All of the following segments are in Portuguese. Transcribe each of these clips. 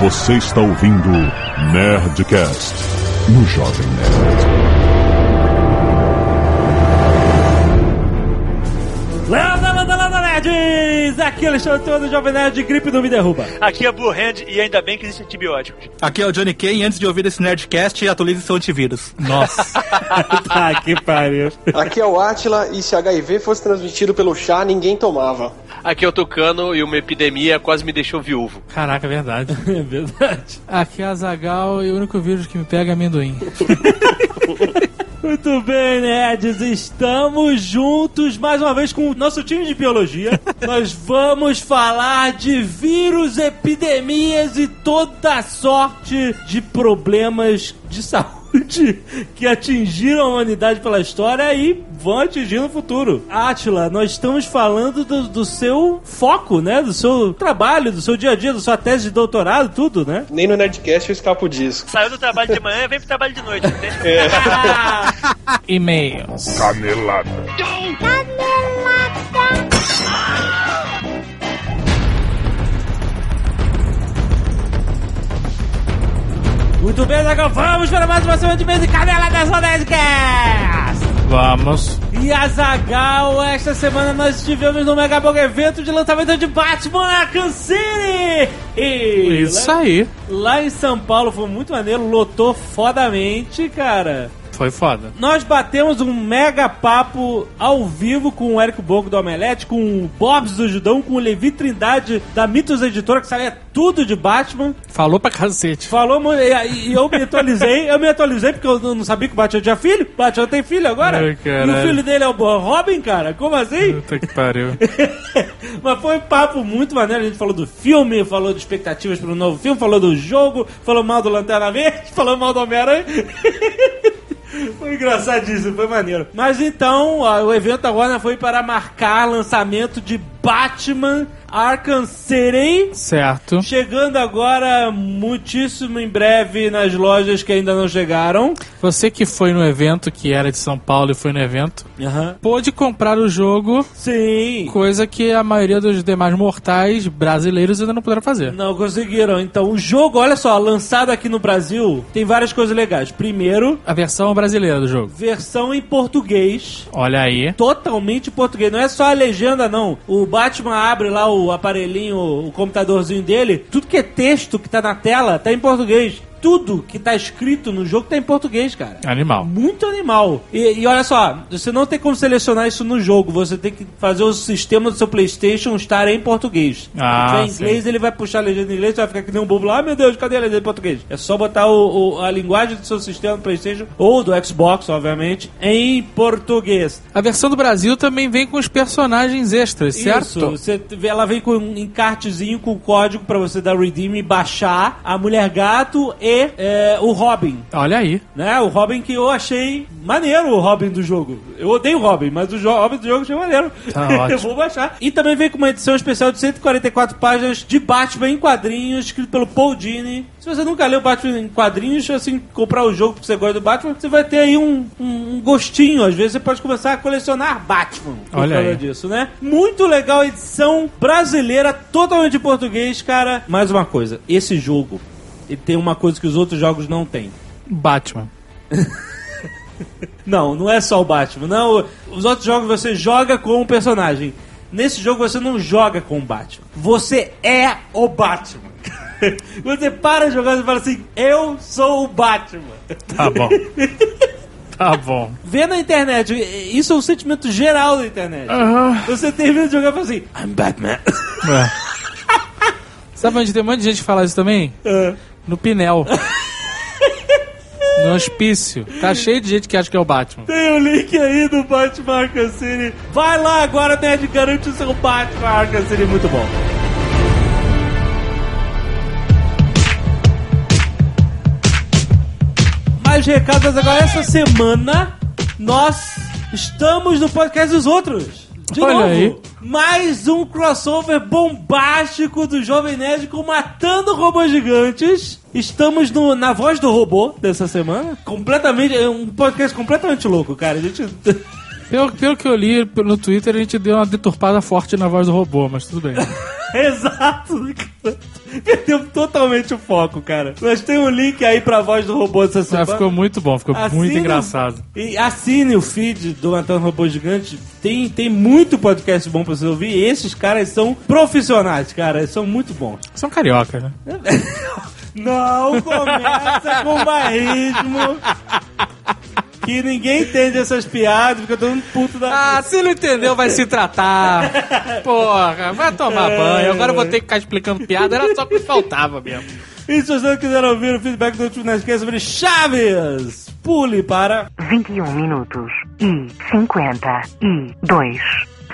Você está ouvindo Nerdcast no Jovem Nerd. Landa, landa, landa, nerds! Aqui é o Alexandre Todo, Jovem Nerd, gripe não me derruba. Aqui é Blue Hand e ainda bem que existem antibióticos. Aqui é o Johnny Kane e antes de ouvir esse Nerdcast, atualize seu antivírus. Nossa. tá, que pariu. Aqui é o Atila e se HIV fosse transmitido pelo chá, ninguém tomava. Aqui é o Tucano e uma epidemia quase me deixou viúvo. Caraca, é verdade. É verdade. Aqui é a Zagal e o único vírus que me pega é amendoim. Muito bem, nerds, estamos juntos mais uma vez com o nosso time de biologia. Nós vamos falar de vírus, epidemias e toda sorte de problemas de saúde que atingiram a humanidade pela história e vão atingir no futuro. Atila, nós estamos falando do, do seu foco, né? Do seu trabalho, do seu dia a dia, da sua tese de doutorado, tudo, né? Nem no Nerdcast eu escapo disso. Saiu do trabalho de manhã e vem pro trabalho de noite. Não deixa E-mails. Canelada. Muito bem, Zagal, vamos para mais uma semana de mês de Canela da Nerdcast! Vamos. E a Zagal, esta semana nós estivemos no Mega evento de lançamento de Batman Arkham City! E Isso aí. lá em São Paulo foi muito maneiro, lotou fodamente, cara. Foi foda. Nós batemos um mega papo ao vivo com o Érico Bogo do Omelete, com o Bobs do Judão, com o Levi Trindade da Mitos Editora, que sabia tudo de Batman. Falou pra cacete. Falou muito, e, e eu me atualizei, eu me atualizei porque eu não sabia que o Batman tinha filho. O Batman tem filho agora. Ai, e o filho dele é o Robin, cara. Como assim? Puta que pariu. Mas foi um papo muito maneiro. A gente falou do filme, falou de expectativas pro novo filme, falou do jogo, falou mal do Lanterna Verde, falou mal do Homem-Aranha. Foi engraçadíssimo, foi maneiro. Mas então, o evento agora foi para marcar lançamento de Batman Arkham City. Certo. Chegando agora muitíssimo em breve nas lojas que ainda não chegaram. Você que foi no evento, que era de São Paulo e foi no evento, pôde comprar o jogo, Sim. coisa que a maioria dos demais mortais brasileiros ainda não puderam fazer. Não conseguiram. Então, o jogo, olha só, lançado aqui no Brasil, tem várias coisas legais. Primeiro, A versão brasileira do jogo. versão em português. Olha aí. Totalmente em português. Não é só a legenda, não. O Batman abre lá o aparelhinho, o computadorzinho dele. Tudo que é texto que tá na tela tá em português. Tudo que tá escrito no jogo tá em português, cara. Animal. Muito animal. E, e olha só, você não tem como selecionar isso no jogo. Você tem que fazer o sistema do seu PlayStation estar em português. Ah, Se tiver em inglês, ele vai puxar a legenda em inglês, você vai ficar que nem um bobo lá. Ah, meu Deus, cadê a legenda em português? É só botar o, o- a linguagem do seu sistema do PlayStation ou do Xbox, obviamente, em português. A versão do Brasil também vem com os personagens extras, certo? Isso, você, ela vem com um encartezinho com código pra você dar redeem e baixar a Mulher Gato e é, o Robin. Olha aí. Né? O Robin que eu achei maneiro, o Robin do jogo. Eu odeio o Robin, mas o Robin do jogo eu achei maneiro. Tá eu vou baixar. E também vem com uma edição especial de 144 páginas de Batman em quadrinhos, escrito pelo Paul Dini. Se você nunca leu Batman em quadrinhos, assim, comprar o jogo porque você gosta do Batman, você vai ter aí um, um- um gostinho. Às vezes você pode começar a colecionar Batman por Olha causa aí. disso, né? Muito legal a edição brasileira, totalmente em português, cara. Mais uma coisa, esse jogo, ele tem uma coisa que os outros jogos não têm. Batman. Não, não é só o Batman. Não, os outros jogos você joga com o personagem. Nesse jogo você não joga com o Batman. Você é o Batman. Você para de jogar e fala assim: Eu sou o Batman. Tá bom. tá bom. Vê na internet, isso é um sentimento geral da internet. Você termina de jogar e fala assim: I'm Batman. É. Sabe onde tem um monte de gente que fala isso também? É. No Pinel. No hospício. Tá cheio de gente que acha que é o Batman. Tem o link aí do Batman Arkham City. Vai lá agora, Nerd, garante o seu Batman Arkham City. Muito bom. Mais recados agora. Essa semana, nós estamos no podcast dos outros. De Olha novo, aí. mais um crossover bombástico do Jovem Nerd com Matando Robôs Gigantes. Estamos no- na voz do robô dessa semana. Completamente, é um podcast completamente louco, cara. A gente. Pelo, pelo que eu li no Twitter, a gente deu uma deturpada forte na voz do robô, mas tudo bem. Exato. Perdeu totalmente o foco, cara. Nós temos um link aí pra voz do robô dessa semana. Mas ficou muito bom, ficou Assine muito engraçado. E assine o feed do Antônio Robô Gigante. Tem, tem muito podcast bom pra você ouvir. E esses caras são profissionais, cara. Eles são muito bons. São cariocas, né? Não começa com barrismo. Que ninguém entende essas piadas, fica todo mundo puto da. Ah, se não entendeu, vai se tratar. Porra, vai tomar banho. Agora eu vou ter que ficar explicando piada. Era só o que faltava mesmo. E se vocês quiserem ouvir o feedback do último Nerdcast sobre Chaves, pule para 21 minutos e 52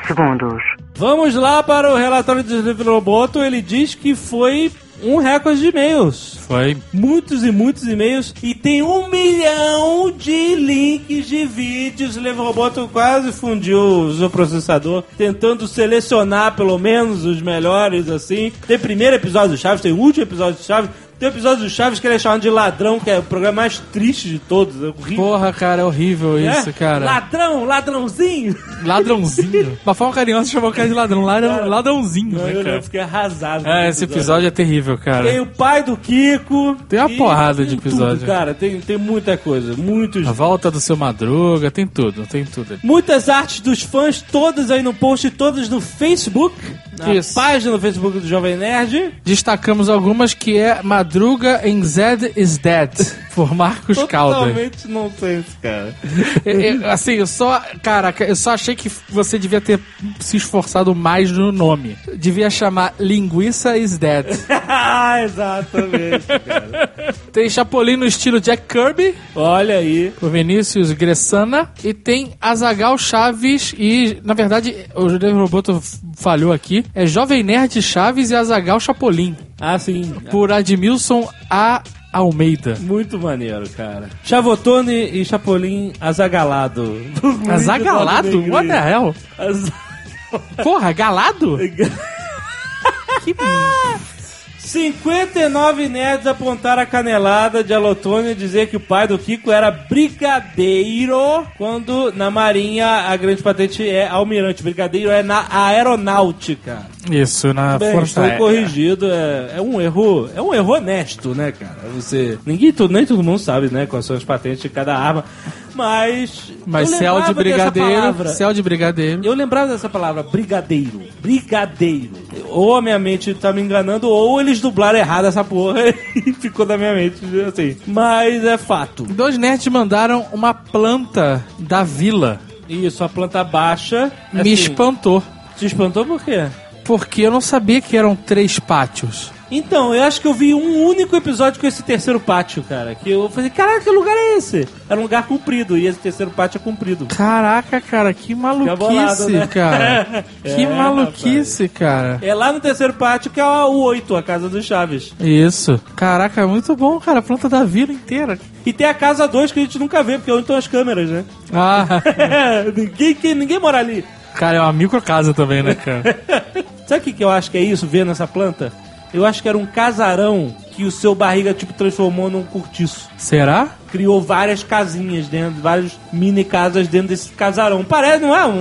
segundos. Vamos lá para o relatório de Livro Roboto. Ele diz que foi um recorde de e-mails. Foi. Muitos e muitos e-mails. E tem um milhão de links de vídeos. O Roboto quase fundiu o processador, tentando selecionar pelo menos os melhores, assim. Tem primeiro episódio do Chaves, tem o último episódio do Chaves. Tem o episódio do Chaves que ele é chamado de ladrão, que é o programa mais triste de todos. É horrível. Porra, cara, é horrível isso, É? cara. Ladrão, ladrãozinho. Ladrãozinho. Uma forma carinhosa chamou o cara de ladrão. Ladrão, ladrãozinho, Eu, né, eu cara? fiquei arrasado. É, esse episódio é terrível, Tem cara. o pai do Kiko. Tem uma porrada de tem episódio. Tudo, cara, tem, tem muita coisa. Muitos. A volta do seu Madruga, tem tudo, tem tudo. Muitas artes dos fãs, todas aí no post, todas no Facebook. Na Isso. página no Facebook do Jovem Nerd. Destacamos algumas que é Madruga em Zed is Dead, por Marcos Caldas. Totalmente nonsense, cara. É, é, assim, eu só. Caraca, eu só achei que você devia ter se esforçado mais no nome. Devia chamar Linguiça is Dead. ah, exatamente, cara. Tem Chapolin no estilo Jack Kirby, Olha aí. por Vinícius Gressana. E tem Azagal Chaves e, na verdade, o Júlio Roboto falhou aqui. É Jovem Nerd Chaves e Azagal Chapolin, Ah, sim. por Admilson A. Almeida. Muito maneiro, cara. Chavotone e Chapolin azagalado. Azagalado? What the hell? Az- Porra, galado? que 59 nerds apontaram a canelada de Alotone e dizer que o pai do Kiko era brigadeiro, quando na marinha a grande patente é almirante. Brigadeiro é na aeronáutica. Isso, na Bem, Força Aérea. corrigido. É, é um erro, é um erro honesto, né, cara? Você, ninguém, nem todo mundo sabe, né, quais são as patentes de cada arma, mas Mas céu de lembrava dessa brigadeiro, céu de brigadeiro. Eu lembrava dessa palavra, brigadeiro. Brigadeiro. Ou a minha mente tá me enganando, ou eles dublaram errado essa porra e ficou na minha mente assim. Mas é fato. Dois nerds mandaram uma planta da vila. Isso, a planta baixa. Me assim, espantou. Te espantou por quê? Porque eu não sabia que eram três pátios. Então, eu acho que eu vi um único episódio com esse terceiro pátio, cara. Que eu falei, caraca, que lugar é esse? Era um lugar comprido, e esse terceiro pátio é comprido. Caraca, cara, que maluquice, bolado, né? cara. que É, maluquice, cara. É lá no terceiro pátio que é o 8, a casa dos Chaves. Isso. Caraca, muito bom, cara. A planta da vila inteira. E tem a casa 2 que a gente nunca vê, porque é onde estão as câmeras, né? Ah, ninguém, que- ninguém mora ali. cara, é uma micro casa também, né, cara? Sabe o que, que eu acho que é isso, vendo essa planta? Eu acho que era um casarão que o seu barriga, tipo, transformou num cortiço. Será? Criou várias casinhas dentro, várias mini casas dentro desse casarão. Parece, não é? Um...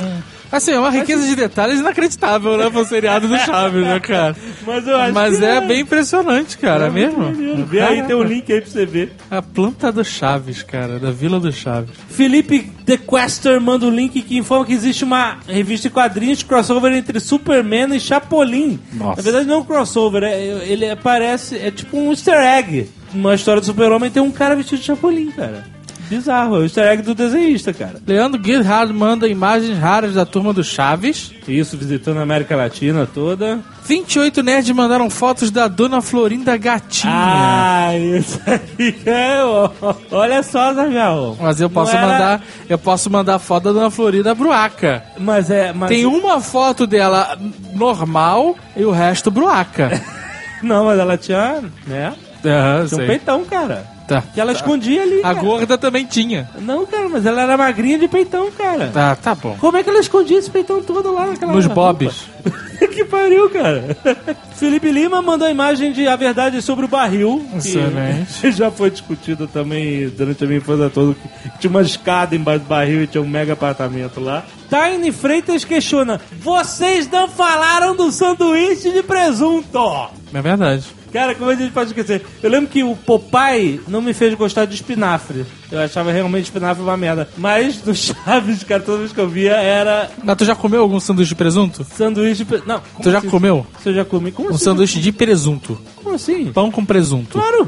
Assim, é uma riqueza de detalhes inacreditável, né, pro seriado do Chaves, né, cara? Mas eu acho Mas que é bem impressionante, cara, é mesmo? Vê aí, tem um link aí pra você ver. A planta do Chaves, cara, da Vila do Chaves. Felipe The Quester manda o link que informa que existe uma revista de quadrinhos crossover entre Superman e Chapolin. Nossa. Na verdade não é um crossover, é- ele aparece, é tipo um easter egg. Uma história do super-homem tem um cara vestido de Chapolin, cara. Bizarro, é o easter egg do desenhista, cara. Leandro Guilherme manda imagens raras da turma do Chaves. Isso, visitando a América Latina toda. 28 nerds mandaram fotos da Dona Florinda Gatinha. Ah, isso aí é, ó. Olha só, Zagal. Mas eu posso era- mandar, eu posso mandar foto da Dona Florinda Bruaca. Mas é. Mas... Tem uma foto dela normal e o resto Bruaca. Não, mas ela tinha. né? Aham, Tinha um sei. peitão, cara. Tá. Que ela escondia ali. A cara. gorda também tinha. Não, cara, mas ela era magrinha de peitão, cara. Tá, tá bom. Como é que ela escondia esse peitão todo lá naquela Nos bobs. que pariu, cara. Felipe Lima mandou a imagem de A Verdade sobre o Barril. Excelente. já foi discutido também durante a minha infância toda. Que tinha uma escada embaixo do barril e tinha um mega apartamento lá. Tiny Freitas questiona: Vocês não falaram do sanduíche de presunto? É verdade. Cara, como a gente pode esquecer? Eu lembro que o Popeye não me fez gostar de espinafre. Eu achava realmente espinafre uma merda. Mas do Chaves, cara, toda vez que eu via era Mas tu já comeu algum sanduíche de presunto? sanduíche de pre... Não, Tu já assim? comeu? Você já? Como Um assim? sanduíche de presunto. Como assim? Pão com presunto. Claro,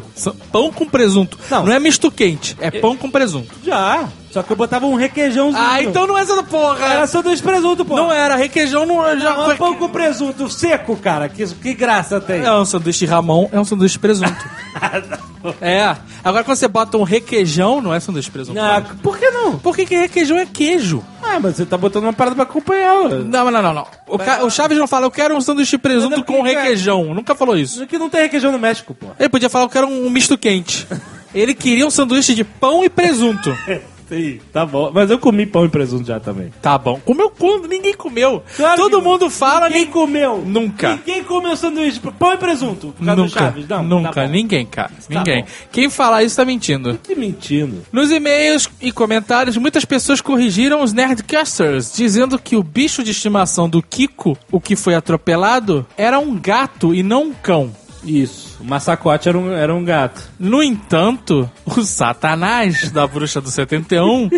Pão com presunto. Não. Não, é misto quente, é pão com presunto. já. Só que eu botava um requeijãozinho. Ah, então não é essa porra. Era sanduíche presunto, pô. Não era, requeijão não já Não, é pão com presunto seco, cara. Que, que graça tem. É um sanduíche Ramon, é um sanduíche presunto. é. Agora quando você bota um requeijão, não é sanduíche presunto. Ah, por que não? Por que, que requeijão é queijo? Ah, mas você tá botando uma parada pra acompanhar. Não, não, não, não. O, ca- o Chaves não fala, eu quero um sanduíche é presunto porque, com requeijão. Nunca falou isso. Que não tem requeijão no México, pô. Ele podia falar, eu quero um misto quente. Ele queria um sanduíche de pão e presunto. Sim, tá bom. Mas eu comi pão e presunto já também. Tá bom. Comeu quando? Ninguém comeu. Claro Todo que- mundo fala, Quem ninguém... comeu? Nunca. Ninguém comeu sanduíche, pão e presunto. Por causa do Nunca, Chaves. Não, nunca, tá ninguém, cara. Tá ninguém. bom. Quem falar isso tá mentindo. Que mentindo. Nos e-mails e comentários, muitas pessoas corrigiram os Nerdcasters, dizendo que o bicho de estimação do Kiko, o que foi atropelado, era um gato e não um cão. Isso. O massacote era um, era um gato. No entanto, o Satanás da Bruxa do 71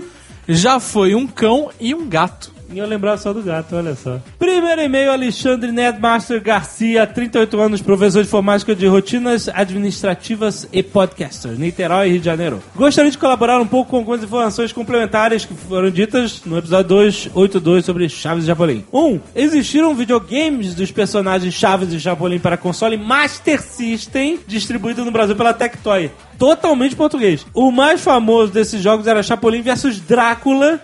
já foi um cão e um gato. E eu lembrava só do gato, olha só. Primeiro e-mail, Alexandre Nedmaster Garcia, 38 anos, professor de informática de rotinas administrativas e podcaster, Niterói, Rio de Janeiro. Gostaria de colaborar um pouco com algumas informações complementares que foram ditas no episódio 282 sobre Chaves e Chapolin. 1. Um, existiram videogames dos personagens Chaves e Chapolin para console Master System, distribuído no Brasil pela Tectoy. Totalmente português. O mais famoso desses jogos era Chapolin vs Drácula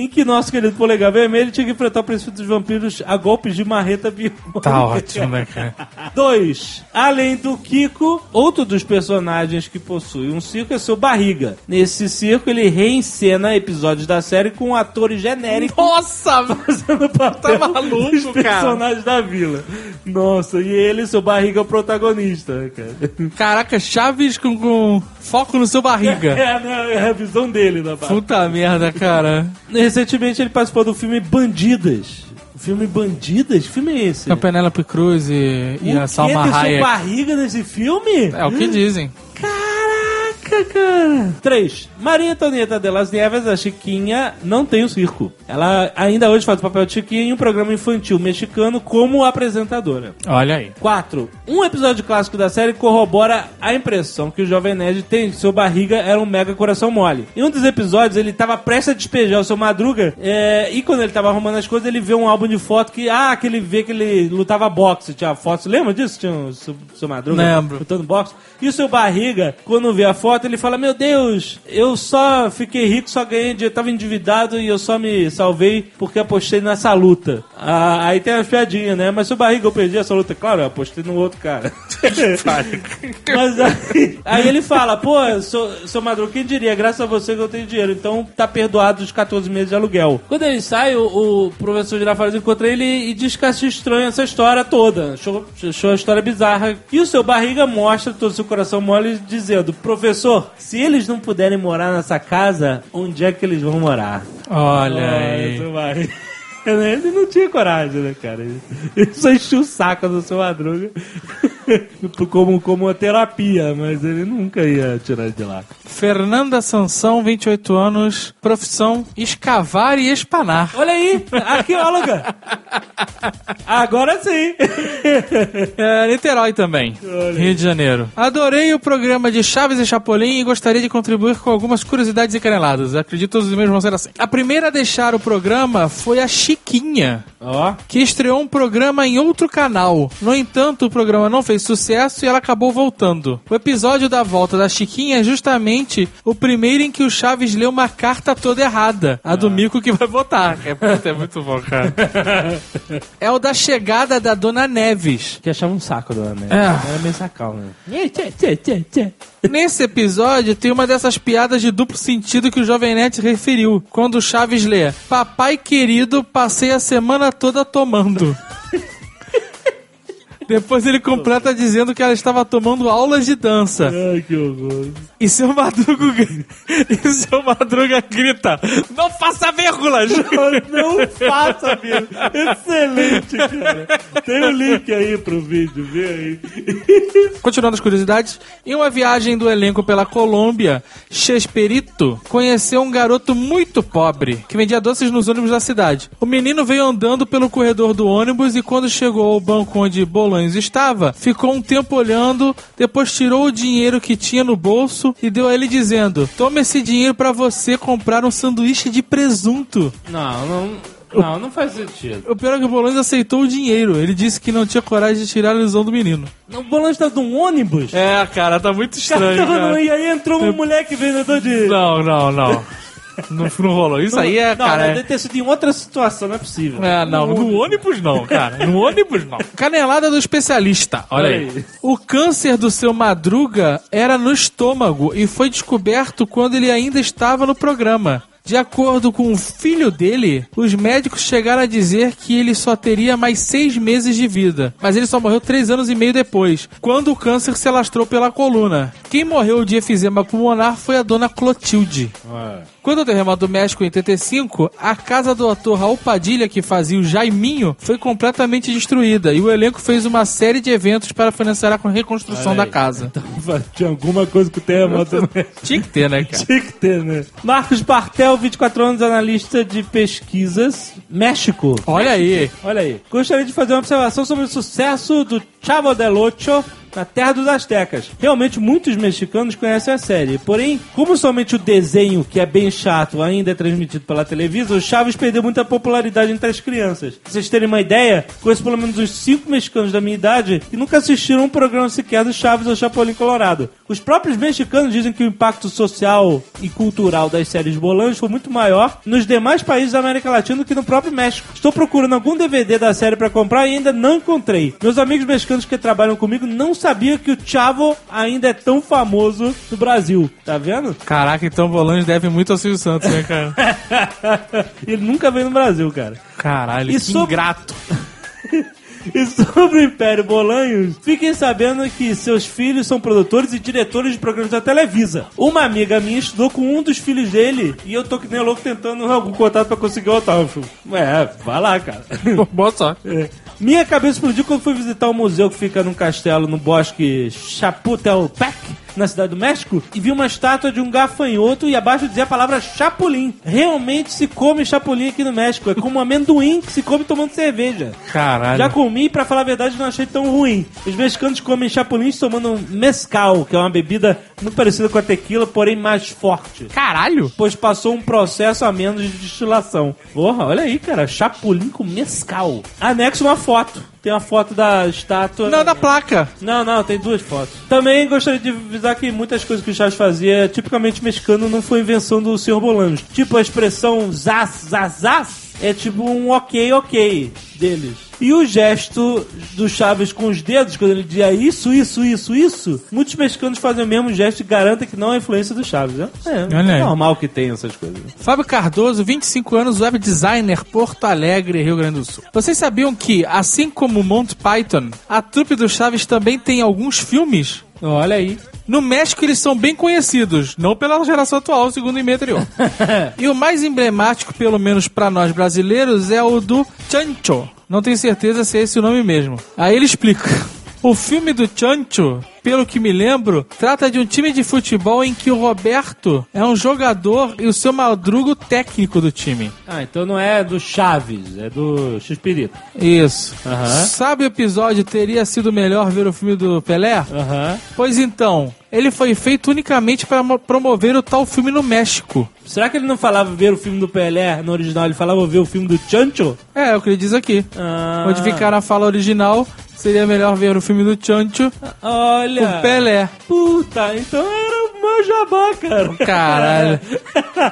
em que nosso querido polegar vermelho tinha que enfrentar o príncipe dos vampiros a golpes de marreta biônica. Tá ótimo, né, cara? 2. Além do Kiko, outro dos personagens que possui um circo é seu Barriga. Nesse circo, ele reencena episódios da série com atores genéricos Nossa, fazendo papel Tá maluco, dos cara? personagens da vila. Nossa, e ele, seu Barriga, é o protagonista, cara. caraca, Chaves com, com foco no seu barriga. É, né, é a visão dele da barra. Puta merda, cara. Recentemente ele participou do filme Bandidas. O filme Bandidas? Que filme é esse? A Penélope Cruz e, e O a? Salma Tem sua Hayek. barriga nesse filme? É o que dizem. Caraca, cara. 3. Maria Antonieta de las Nieves, a Chiquinha, não tem o circo. Ela ainda hoje faz o papel de Chiquinha em um programa infantil mexicano como apresentadora. Olha aí. 4. Um episódio clássico da série corrobora a impressão que o Jovem Nerd tem de que seu barriga era um mega coração mole. Em um dos episódios, ele tava prestes a despejar o seu Madruga, é, e quando ele tava arrumando as coisas, ele vê um álbum de foto que, ah, que ele vê que ele lutava boxe, tinha fotos. Lembra disso? Tinha o seu, seu Madruga lutando boxe. E o seu barriga, quando vê a foto, ele fala: Meu Deus, eu só fiquei rico, só ganhei dinheiro, tava endividado e eu só me salvei porque apostei nessa luta. Ah, aí tem as piadinhas, né? Mas seu barriga, eu perdi essa luta. Claro, eu apostei no outro cara. Mas aí, aí ele fala: Pô, seu, seu Madruga, quem diria? Graças a você que eu tenho dinheiro. Então tá perdoado os 14 meses de aluguel. Quando ele sai, o, o professor Girafales encontra ele e diz que acha estranho essa história toda. Achou, achou a história bizarra. E o seu barriga mostra todo o seu coração mole dizendo: Professor, se eles não puderem morar nessa casa, onde é que eles vão morar? Olha Ah, aí. Barriga. Ele não tinha coragem, né, cara? Ele- só enchia o saco do seu madruga como, como uma terapia, mas ele nunca ia tirar de lá. Fernanda Sansão, 28 anos, profissão escavar e espanar. Olha aí, arqueóloga. Agora sim. É, Niterói também, Rio de Janeiro. Adorei o programa de Chaves e Chapolin e gostaria de contribuir com algumas curiosidades e caneladas. Acredito que todos os e-mails vão ser assim. A primeira a deixar o programa foi a Chiquinha, Ó, que estreou um programa em outro canal. No entanto, o programa não fez sucesso e ela acabou voltando. O episódio da volta da Chiquinha é justamente o primeiro em que o Chaves lê uma carta toda errada. A do Mico que vai votar. É, é muito bom, cara. É o da chegada da Dona Neves. que achava um saco do né? É. Era meio sacal, né? Nesse episódio tem uma dessas piadas de duplo sentido que o Jovem Nerd referiu, quando o Chaves lê: Papai querido, passei a semana toda tomando. Depois ele completa dizendo que ela estava tomando aulas de dança. Ai, que horror. E seu Madruga, e seu Madruga grita: Não faça vírgulas! Não faça, filho. Excelente, cara. Tem o link aí pro vídeo, vê aí. Continuando as curiosidades, em uma viagem do elenco pela Colômbia, Chesperito conheceu um garoto muito pobre que vendia doces nos ônibus da cidade. O menino veio andando pelo corredor do ônibus e quando chegou ao banco onde Bolanhos estava, ficou um tempo olhando, depois tirou o dinheiro que tinha no bolso e deu a ele dizendo: Toma esse dinheiro pra você comprar um sanduíche de presunto. Não, não. Não, não faz sentido. O pior é que o Bolanhos aceitou o dinheiro. Ele disse que não tinha coragem de tirar a ilusão do menino. O volante tá de um ônibus? É, cara, tá muito estranho. Cara, cara. E aí entrou um moleque vendedor de. Não, não, não. Não, não rolou. Isso aí é, não, cara. Deve ter sido em outra situação, não é possível. É, não, no ônibus não, cara. No ônibus não. Canelada do especialista. Olha aí. aí. O câncer do seu Madruga era no estômago e foi descoberto quando ele ainda estava no programa. De acordo com o filho dele, os médicos chegaram a dizer que ele só teria mais seis meses de vida. Mas ele só morreu três anos e meio depois, quando o câncer se alastrou pela coluna. Quem morreu de efizema pulmonar foi a dona Clotilde. Quando o terremoto do México em 85, a casa do ator Raul Padilha, que fazia o Jaiminho, foi completamente destruída e o elenco fez uma série de eventos para financiar a reconstrução da casa. Tinha alguma coisa com o terremoto. Tinha que ter, né, cara? Tinha que ter, né? Marcos Bartel, 24 anos, analista de pesquisas, México. Olha aí. Olha aí. Gostaria de fazer uma observação sobre o sucesso do Chavo del Ocho na terra dos astecas. Realmente muitos mexicanos conhecem a série, porém, como somente o desenho, que é bem chato, ainda é transmitido pela televisão, o Chaves perdeu muita popularidade entre as crianças. Pra vocês terem uma ideia, conheço pelo menos uns 5 mexicanos da minha idade que nunca assistiram um programa sequer do Chaves ou Chapolin Colorado. Os próprios mexicanos dizem que o impacto social e cultural das séries bolanhos foi muito maior nos demais países da América Latina do que no próprio México. Estou procurando algum DVD da série pra comprar e ainda não encontrei. Meus amigos mexicanos que trabalham comigo não sabiam que o Chavo ainda é tão famoso no Brasil. Tá vendo? Caraca, então Bolanhos deve muito ao Silvio Santos, né, cara? Ele nunca veio no Brasil, cara. Caralho, E que sobre- ingrato. E sobre o Império Bolanhos, fiquem sabendo que seus filhos são produtores e diretores de programas da Televisa. Uma amiga minha estudou com um dos filhos dele e eu tô que nem louco tentando algum contato pra conseguir o autógrafo. É, vai lá, cara. Boa sorte. É. Minha cabeça explodiu quando fui visitar um museu que fica num castelo no bosque Chapultepec, na cidade do México, e vi uma estátua de um gafanhoto e abaixo dizia a palavra chapulim. Realmente se come chapulim aqui no México. É como um amendoim que se come tomando cerveja. Caralho. Já comi e, pra falar a verdade, não achei tão ruim. Os mexicanos comem chapulins tomando mezcal, que é uma bebida muito parecida com a tequila, porém mais forte. Caralho. Pois passou um processo a menos de destilação. Porra, olha aí, cara. Chapulim com mescal. Anexo uma foto. Tem uma foto da estátua. Não, da placa. Não, não, tem duas fotos. Também gostaria de avisar que muitas coisas que o Chaves fazia, tipicamente mexicano, não foi invenção do Sr. Bolanos. Tipo a expressão zaz, zaz, zaz, é tipo um ok, ok deles. E o gesto do Chaves com os dedos, quando ele dizia isso, isso, isso, isso, muitos mexicanos fazem o mesmo gesto e garantem que não é influência do Chaves, né? É, Olha aí. normal que tenha essas coisas. Fábio Cardoso, 25 anos, web designer, Porto Alegre, Rio Grande do Sul. Vocês sabiam que, assim como Monty Python, a trupe do Chaves também tem alguns filmes? Olha aí. No México eles são bem conhecidos, não pela geração atual, segundo o e-mail anterior. e o mais emblemático, pelo menos pra nós brasileiros, é o do Chancho. Não tenho certeza se é esse o nome mesmo. Aí ele explica. O filme do Chancho, pelo que me lembro, trata de um time de futebol em que o Roberto é um jogador e o seu Madruga o técnico do time. Ah, então não é do Chaves, é do X-Pirito. Isso. Aham. Sabe o episódio teria sido melhor ver o filme do Pelé? Aham. Pois então, ele foi feito unicamente para mo- promover o tal filme no México. Será que ele não falava ver o filme do Pelé no original? Ele falava ver o filme do Chancho? É, é o que ele diz aqui. Ah. Modificar a fala original, seria melhor ver o filme do Chancho Olha. o Pelé. Puta, então era uma o jabá, cara. Caralho.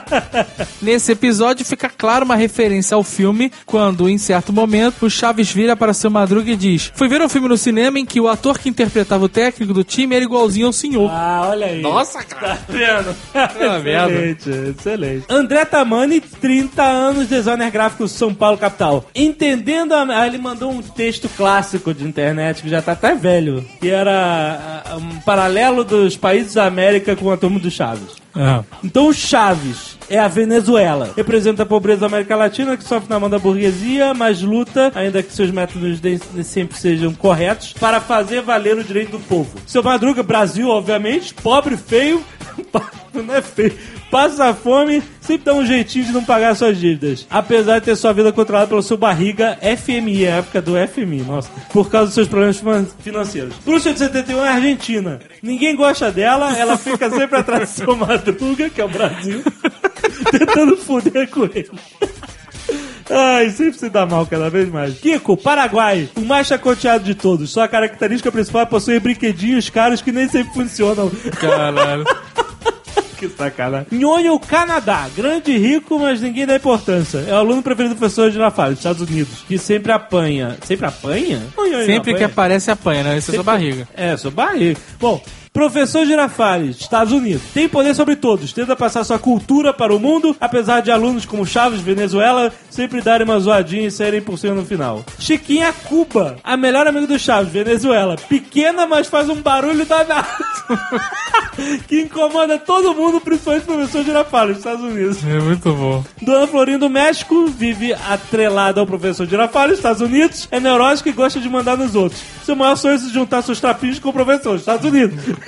Nesse episódio fica claro uma referência ao filme quando, em certo momento, o Chaves vira para seu Madruga e diz: Fui ver um filme no cinema em que o ator que interpretava o técnico do time era igualzinho ao senhor. Ah, olha aí. Nossa, cara. Tá vendo? Ah, merda. excelente, excelente. André Tamani, 30 anos, designer gráfico São Paulo, capital. Entendendo a... Ah, ele mandou um texto clássico de internet, que já tá até velho, que era ah, um paralelo dos países da América com a turma do Chaves. Ah. Então o Chaves é a Venezuela. Representa a pobreza da América Latina que sofre na mão da burguesia, mas luta, ainda que seus métodos sempre sejam corretos, para fazer valer o direito do povo. Seu Madruga, Brasil, obviamente, pobre, feio, não é feio, passa fome, sempre dá um jeitinho de não pagar suas dívidas. Apesar de ter sua vida controlada pelo seu barriga FMI, a época do FMI, nossa, por causa dos seus problemas finan- financeiros. Bruxa de 71 é Argentina. Ninguém gosta dela, ela fica sempre atrás do seu Madruga, que é o Brasil, tentando foder com ele. Ai, sempre se dá mal cada vez mais. Kiko, Paraguai, o mais chacoteado de todos. Sua característica principal é possuir brinquedinhos caros que nem sempre funcionam. Caralho. que sacanagem. Nhonho, Canadá. Grande e rico, mas ninguém dá importância. É o aluno preferido do professor de Lafayette, Estados Unidos. Que sempre apanha. Sempre apanha? Nhonho, Sempre que apanha. aparece, apanha, né? Isso é sua barriga. É, sua barriga. Bom, professor Girafales, Estados Unidos. Tem poder sobre todos. Tenta passar sua cultura para o mundo, apesar de alunos como Chaves, Venezuela, sempre darem uma zoadinha e saírem por cima no final. Chiquinha, Cuba. A melhor amiga do Chaves, Venezuela. Pequena, mas faz um barulho danado. que incomoda todo mundo, principalmente o professor Girafales, Estados Unidos. É muito bom. Dona Florinda do México vive atrelada ao professor Girafales, Estados Unidos, é neurótico e gosta de mandar nos outros. Seu maior sonho é se juntar seus trapinhos com o professor, Estados Unidos.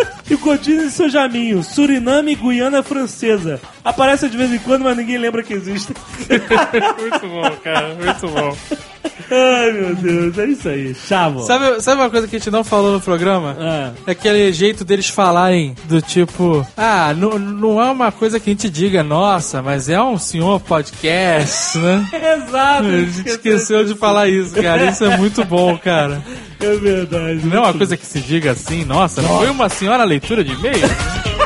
E Godinho e seu Jaminho, Suriname e Guiana Francesa. Aparece de vez em quando, mas ninguém lembra que existe. Muito bom, cara. Muito bom. Ai, meu Deus, é isso aí. Chavo. Sabe, sabe uma coisa que a gente não falou no programa? Ah. É aquele jeito deles falarem do tipo, ah, não, não é uma coisa que a gente diga, nossa, mas é um senhor podcast, né? Exato. A gente esqueceu de falar isso, cara. Isso é muito bom, cara. É verdade. Não é uma coisa que se diga assim, nossa, não foi uma senhora leitura de e-mail?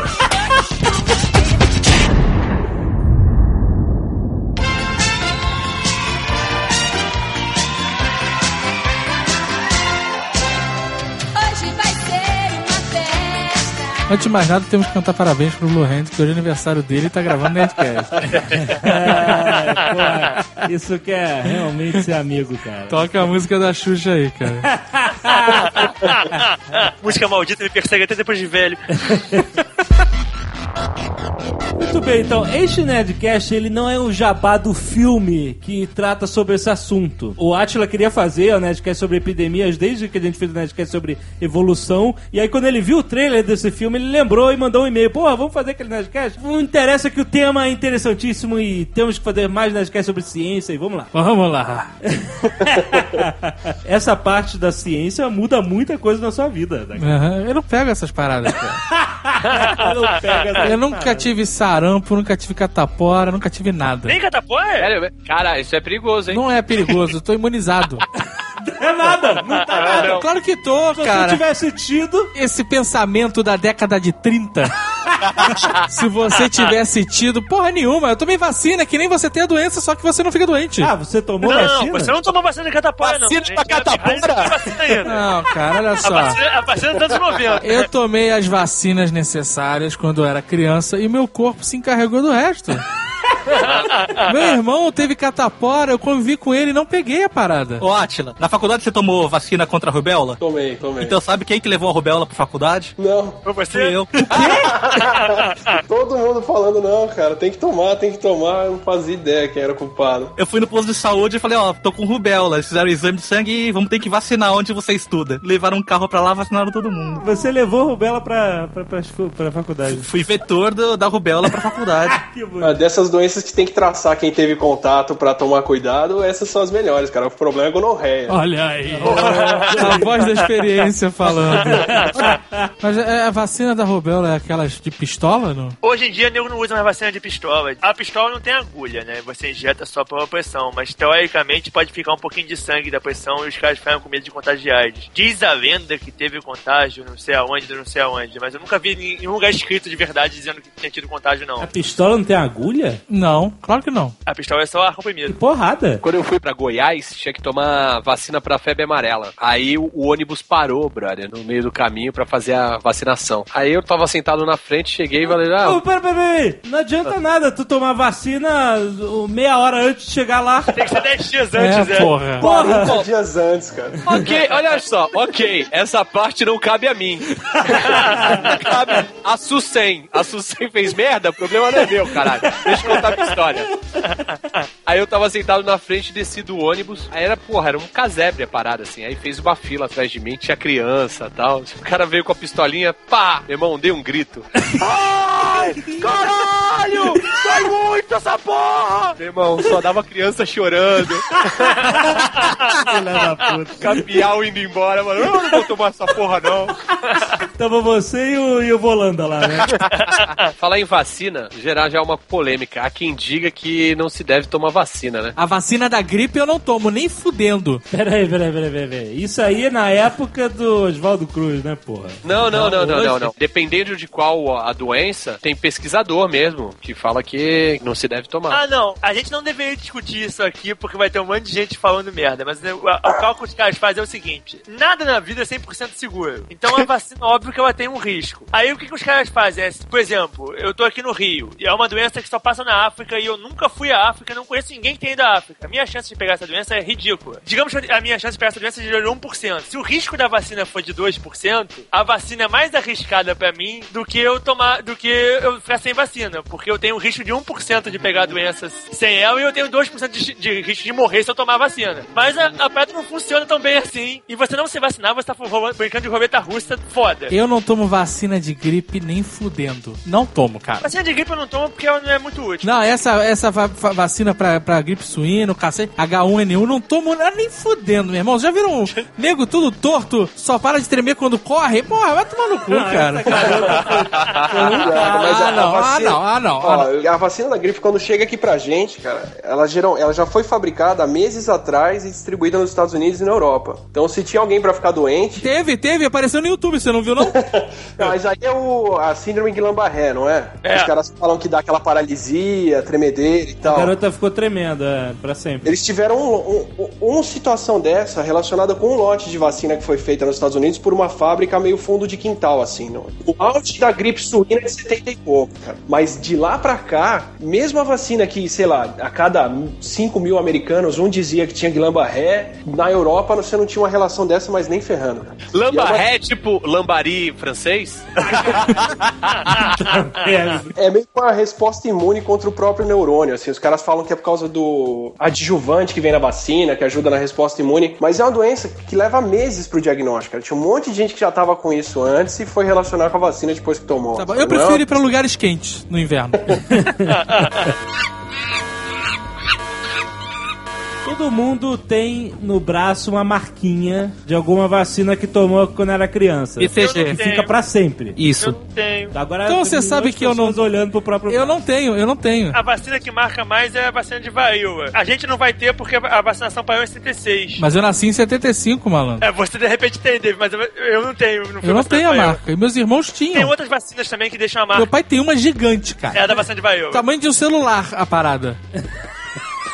Antes de mais nada, temos que cantar parabéns pro Blue Hand, que hoje é aniversário dele e tá gravando Nerdcast. É, pô, isso que é realmente ser amigo, cara. Toca a música da Xuxa aí, cara. Música maldita me persegue até depois de velho. Muito bem, então, este Nerdcast, ele não é um jabá do filme que trata sobre esse assunto. O Atila queria fazer o Nerdcast sobre epidemias desde que a gente fez o Nerdcast sobre evolução, e aí quando ele viu o trailer desse filme, ele lembrou e mandou um e-mail, porra, vamos fazer aquele Nerdcast? Não interessa que o tema é interessantíssimo e temos que fazer mais Nerdcast sobre ciência, e vamos lá. Vamos lá. Essa parte da ciência muda muita coisa na sua vida. Aham, Eu não pego essas paradas, cara. Não pega essa Eu nunca tive sarampo, nunca tive catapora, nunca tive nada. Nem catapora? Sério? Cara, isso é perigoso, hein? Não é perigoso, eu tô imunizado. É nada, não tá nada. não. Claro que tô, Se você cara. tivesse tido, Esse pensamento da década de 30. Se você tivesse tido porra nenhuma, eu tomei vacina, que nem você tem a doença, só que você não fica doente. Ah, você tomou Não, vacina? você não tomou vacina de catapora, não. Vacina de Gente, catapora? Não. Não, cara, olha A só. vacina, a vacina dos anos 90. Eu tomei as vacinas necessárias quando eu era criança e meu corpo se encarregou do resto. meu irmão teve catapora, eu convivi com ele e não peguei a parada. Ô, Atila, na faculdade você tomou vacina contra a rubéola? Tomei, tomei. Então sabe quem que levou a rubéola pra faculdade? Não, Foi Fui você? eu. todo mundo falando, não, cara, tem que tomar, tem que tomar. Eu não fazia ideia quem era o culpado. Eu fui no posto de saúde e falei, ó, tô com rubéola. Eles fizeram o exame de sangue e vamos ter que vacinar onde você estuda. Levaram um carro pra lá, vacinaram todo mundo. Você levou a rubela pra, pra, pra, pra faculdade. Fui vetor do- da rubéola pra faculdade. Que Ah, bonito. dessas doenças que tem que traçar quem teve contato pra tomar cuidado, essas são as melhores, cara. O problema é gonorreia. Olha aí. a voz da experiência falando. Mas é, a vacina da rubéola é aquelas de pistola, não? Hoje em dia, nego não usa mais vacina de pistola. A pistola não tem agulha, né? Você injeta só pela pressão, mas teoricamente pode ficar um pouquinho de sangue da pressão e os caras ficam com medo de contagiar. Diz a lenda que teve contágio, não sei aonde, não sei aonde, mas eu nunca vi em nenhum lugar escrito de verdade dizendo que tinha tido contágio, não. A pistola não tem agulha? Não, claro que não. A pistola é só Que comprimido. porrada. Quando eu fui pra Goiás, tinha que tomar vacina pra febre amarela. Aí o, o ônibus parou, brother, no meio do caminho pra fazer a vacinação. Aí eu tava sentado na frente, cheguei e falei, ah, Ô, pera, pera, pera. Não adianta nada tu tomar vacina meia hora antes de chegar lá. Tem que ser 10 dias É, antes, né? porra. 40 dias antes, cara. ok, olha só, ok, essa parte não cabe a mim. cabe a Sucem. A Sucem fez merda, o problema não é meu, caralho. Deixa eu contar a minha história. Aí eu tava sentado na frente, desci do ônibus. Aí era, porra, era um casebre a parada, assim. Aí fez uma fila atrás de mim, tinha criança e tal. O cara veio com a pistolinha, pá! Meu irmão, dei um grito. Ai! Caralho! Sai muito essa porra! Meu irmão, só dava criança chorando. Capial indo embora, mano. Eu não vou tomar essa porra, não. Tava você e o, e o Volanda lá, né? Falar em vacina, gerar já uma polêmica. Há quem diga que não se deve tomar vacina, né? A vacina da gripe eu não tomo, nem fudendo. Peraí, peraí, peraí, peraí, peraí. Isso aí é na época do Oswaldo Cruz, né, porra? Não, não, não, não, não, não. Dependendo de qual a doença, tem pesquisador mesmo que fala que não se deve tomar. Ah, não. A gente não deveria discutir isso aqui porque vai ter um monte de gente falando merda. Mas né, o, o cálculo que os caras fazem é o seguinte: nada na vida é 100% seguro. Então a vacina, óbvio que ela tem um risco. Aí o que, que os caras fazem? É, por exemplo, eu tô aqui no Rio e é uma doença que só passa na África e eu nunca fui à África, não conheço ninguém que tenha ido à África. A minha chance de pegar essa doença é ridícula. Digamos que a minha chance de pegar essa doença é de 1%. Se o risco da vacina for de 2%, a vacina é mais arriscada pra mim do que eu tomar, do que eu ficar sem vacina. Porque eu tenho um risco de 1% de pegar a doença sem ela e eu tenho 2% de, de risco de morrer se eu tomar a vacina. Mas a, a pedra não funciona tão bem assim. E você não se vacinar, você tá brincando de roleta russa foda. Eu não tomo vacina de gripe nem fudendo. Não tomo, cara. Vacina de gripe eu não tomo porque ela não é muito útil. Não, essa, essa va- va- vacina pra, pra gripe suína, cacete, H1N1, não tomo nada nem fudendo, meu irmão. Já viram um nego tudo torto, só para de tremer quando corre? Porra, vai tomar no cu, cara. Mas a- Ah, não, ah, não, ah, não. Ó, ah, não. a vacina da gripe, quando chega aqui pra gente, cara, ela, geral, ela já foi fabricada há meses atrás e distribuída nos Estados Unidos e na Europa. Então, se tinha alguém pra ficar doente. Teve, teve, apareceu no YouTube, você não viu, não? Não, mas aí é o, a síndrome Guillain-Barré, não é? É. Os caras falam que dá aquela paralisia, tremedeira e A tal. garota ficou tremendo, é, pra sempre. Eles tiveram um- um- uma situação dessa relacionada com um lote de vacina que foi feita nos Estados Unidos por uma fábrica meio fundo de quintal, assim. Não? O auge da gripe suína é de 70 e pouco, cara. Mas de lá pra cá, mesmo a vacina que, sei lá, a cada 5 mil americanos, um dizia que tinha Guillain-Barré, na Europa você não tinha uma relação dessa, mas nem ferrando. cara. E é uma- Lambaré, tipo lambari francês? É, É meio que uma resposta imune contra o próprio neurônio, assim. Os caras falam que é por causa do adjuvante que vem na vacina, que ajuda na resposta imune, mas é uma doença que leva meses pro diagnóstico. cara. Tinha um monte de gente que já tava com isso antes e foi relacionar com a vacina depois que tomou. Tá Eu é prefiro ir pra lugares quentes no inverno. Todo mundo tem no braço uma marquinha de alguma vacina que tomou quando era criança. BCG. Que fica pra sempre. Eu Isso. não tenho. Agora Então você tem sabe que eu não- olhando pro próprio Eu não tenho, eu não tenho. A vacina que marca mais é a vacina de varíola. A gente não vai ter porque a vacinação parou em 76. Mas eu nasci em 75, malandro. É, você de repente tem, Dave, mas eu, eu não tenho. Não Eu não tenho a marca. E meus irmãos Tem tinham. outras vacinas também que deixam a Meu marca. pai tem uma gigante, É cara. a da vacina de varíola. Tamanho de um celular a parada.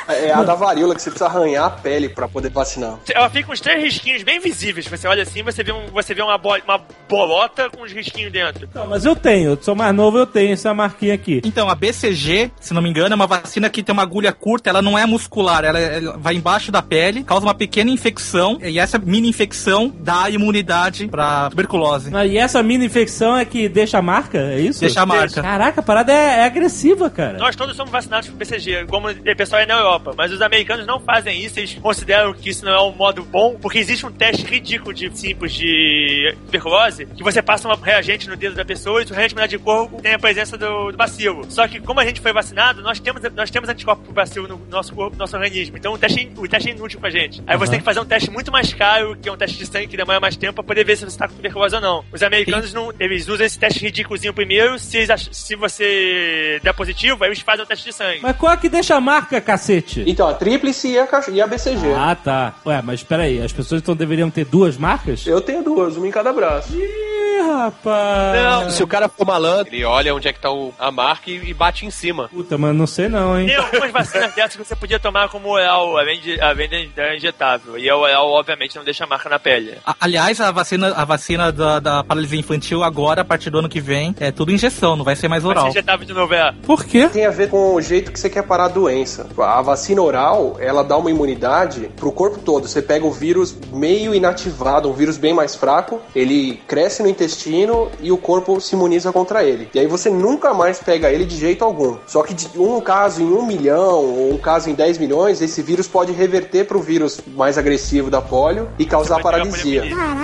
É a da varíola que você precisa arranhar a pele pra poder vacinar. Ela fica com uns três risquinhos bem visíveis. Você olha assim, você vê, um, você vê uma, bo- uma bolota com os risquinhos dentro. Não, mas eu tenho. Eu sou mais novo, eu tenho essa marquinha aqui. Então, a BCG, se não me engano, é uma vacina que tem uma agulha curta, ela não é muscular, ela, ela vai embaixo da pele, causa uma pequena infecção, e essa mini infecção dá imunidade pra tuberculose. Ah, E essa mini infecção é que deixa a marca? É isso? Deixa a marca. Caraca, a parada é, é agressiva, cara. Nós todos somos vacinados por BCG, como o pessoal é na Europa. Europa. Mas os americanos não fazem isso, eles consideram que isso não é um modo bom, porque existe um teste ridículo de simples de tuberculose, que você passa um reagente no dedo da pessoa e o reagente de corpo tem a presença do, do bacilo. Só que como a gente foi vacinado, nós temos, nós temos anticorpos pro bacilo no nosso corpo, no nosso organismo. Então o teste, o teste é inútil pra gente. Aí você tem que fazer um teste muito mais caro, que é um teste de sangue que demora mais tempo pra poder ver se você tá com tuberculose ou não. Os americanos não, eles usam esse teste ridículozinho primeiro, se, se você der positivo, aí eles fazem o teste de sangue. Mas qual é que deixa a marca, cacete? Então, a tríplice e a, e a BCG. Ah, tá. Ué, mas peraí, as pessoas então deveriam ter duas marcas? Eu tenho duas, uma em cada braço. Ih, rapaz. Não, se o cara for malandro, ele olha onde é que tá o- a marca e, e bate em cima. Puta, mas não sei não, hein? Tem algumas vacinas dessas que você podia tomar como oral, além de, além de da injetável. E a oral, obviamente, não deixa marca na pele. A- Aliás, a vacina, a vacina da, da paralisia infantil agora, a partir do ano que vem, é tudo injeção, não vai ser mais oral. injetável de novo é. Por quê? Tem a ver com o jeito que você quer parar a doença. A vacina oral, ela dá uma imunidade pro corpo todo. Você pega o vírus meio inativado, um vírus bem mais fraco, ele cresce no intestino e o corpo se imuniza contra ele. E aí você nunca mais pega ele de jeito algum. Só que de um caso em um milhão, ou um caso em 10 milhões, esse vírus pode reverter pro vírus mais agressivo da polio e causar paralisia.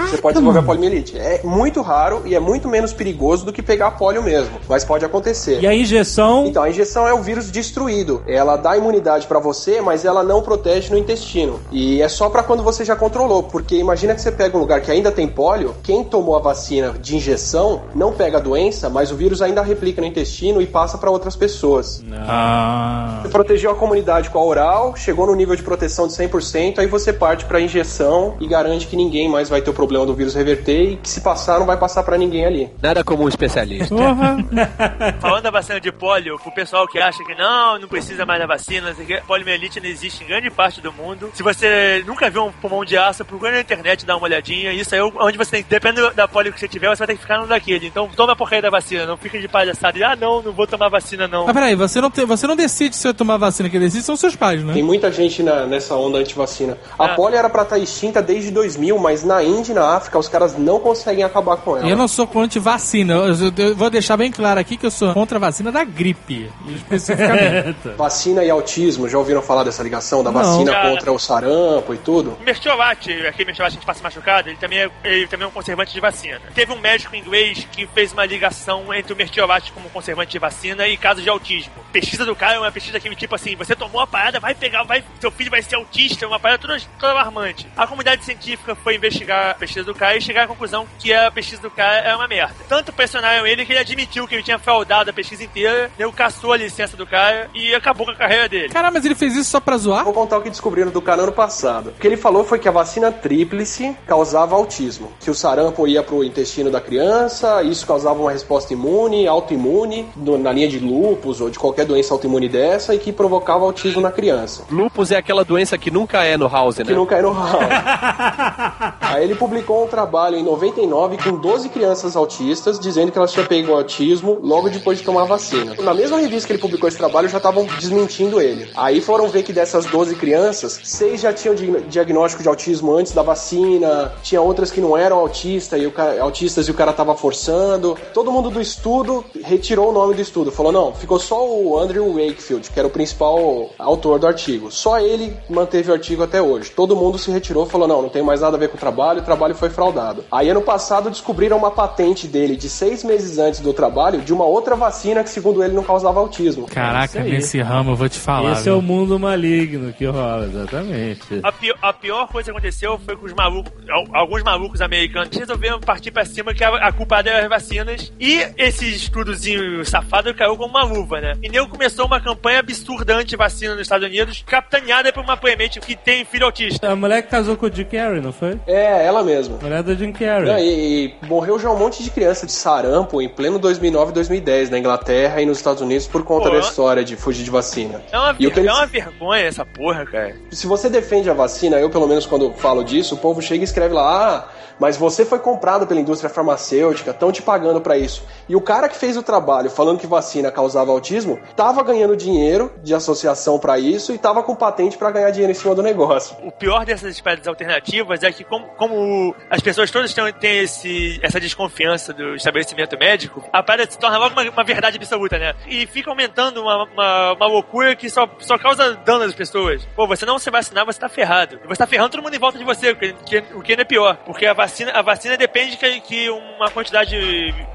Você pode desenvolver a poliomielite. É muito raro e é muito menos perigoso do que pegar polio mesmo, mas pode acontecer. E a injeção? Então, a injeção é o vírus destruído. Ela dá imunidade pra você, mas ela não protege no intestino. E é só pra quando você já controlou, porque imagina que você pega um lugar que ainda tem pólio, quem tomou a vacina de injeção não pega a doença, mas o vírus ainda replica no intestino e passa pra outras pessoas. Ah. Você protegeu a comunidade com a oral, chegou no nível de proteção de 100%, aí você parte pra injeção e garante que ninguém mais vai ter o problema do vírus reverter e que se passar não vai passar pra ninguém ali. Nada como um especialista. Porra. Falando da vacina de polio, pro pessoal que acha que não, não precisa mais da vacina, não sei o quê, poliomielite não existe em grande parte do mundo. Se você nunca viu um pulmão de aço, procura na internet, dá uma olhadinha. Isso aí é onde você tem. Depende da polio que você tiver, você vai ter que ficar no daquele. Então toma a porcaria da vacina, não fica de palhaçada. E, ah, não, não vou tomar vacina, não. Mas peraí, você não, tem, você não decide se vai tomar vacina, quem decide são seus pais, né? Tem muita gente na- nessa onda antivacina. A É. polio era pra estar extinta desde 2000, mas na Índia e na África os caras não conseguem acabar com ela. Eu não sou contra vacina. Eu, eu- eu vou deixar bem claro aqui que eu sou contra a vacina da gripe. Especificamente. Vacina e autismo, já ouviram falar dessa ligação da Não. vacina Cara. contra o sarampo e tudo? O Mertiolate, aquele Mertiolate que a gente passa machucado, ele também, é, ele também é um conservante de vacina. Teve um médico inglês que fez uma ligação entre o Mertiolate como conservante de vacina e casos de autismo. Pesquisa do cara é uma pesquisa que, tipo assim, você tomou a parada, vai pegar, vai, seu filho vai ser autista, é uma parada toda, toda alarmante. A comunidade científica foi investigar a pesquisa do cara e chegar à conclusão que a pesquisa do cara é uma merda. Tanto pressionaram ele que ele admitiu que ele tinha fraudado a pesquisa inteira, deu caçou a licença do cara e acabou com a carreira dele. Caralho, mas ele fez isso só pra zoar? Vou contar o que descobriram do cara ano passado. O que ele falou foi que a vacina tríplice causava autismo. Que o sarampo ia pro intestino da criança, isso causava uma resposta imune, autoimune, na linha de lúpus ou de qualquer doença autoimune dessa, e que provocava autismo na criança. Lupus é aquela doença que nunca é no House, né? Que não cai no ralo. Aí ele publicou um trabalho em 99 com 12 crianças autistas, dizendo que elas tinham pego autismo logo depois de tomar a vacina. Na mesma revista que ele publicou esse trabalho, já estavam desmentindo ele. Aí foram ver que dessas 12 crianças, seis já tinham di- diagnóstico de autismo antes da vacina, tinha outras que não eram autista, e o ca- autistas e o cara tava forçando. Todo mundo do estudo retirou o nome do estudo. Falou, não, ficou só o Andrew Wakefield, que era o principal autor do artigo. Só ele manteve o artigo até hoje. Todo mundo se retirou e falou, não, não tem mais nada a ver com o trabalho, o trabalho foi fraudado. Aí ano passado descobriram uma patente dele de seis meses antes do trabalho de uma outra vacina que, segundo ele, não causava autismo. Caraca, É aí. nesse ramo eu vou te falar. Esse é o viu? Mundo maligno que rola, exatamente. A pior, a pior coisa que aconteceu foi que os malucos, al- alguns malucos americanos resolveram partir pra cima que a, a culpa era as vacinas e esse estudozinho safado caiu como uma luva, né? E nego começou uma campanha absurda anti-vacina nos Estados Unidos, capitaneada por uma playmate que tem filho autista. A mulher que casou com o Jim Carrey, não foi? É, ela mesma. A mulher do Jim Carrey. Não, e, e morreu já um monte de criança de sarampo em pleno 2009 e 2010 na Inglaterra e nos Estados Unidos por conta Pô, da história de fugir de vacina. É uma, E o é uma vergonha essa porra, cara. Se você defende a vacina, eu pelo menos quando falo disso, o povo chega e escreve lá, ah, mas você foi comprado pela indústria farmacêutica, estão te pagando pra isso. E o cara que fez o trabalho falando que vacina causava autismo, tava ganhando dinheiro de associação pra isso e tava com patente pra ganhar dinheiro em cima do negócio. O pior dessas espécies alternativas é que, como como as pessoas todas têm, têm esse, essa desconfiança do estabelecimento médico, a parada se torna logo uma, uma verdade absoluta, né? E fica aumentando uma, uma, uma loucura que só, só causa dano às pessoas. Pô, você não se vacinar, você tá ferrado. Você tá ferrando todo mundo em volta de você, o que, que- o que ainda é pior. Porque a vacina, a vacina depende que, que uma quantidade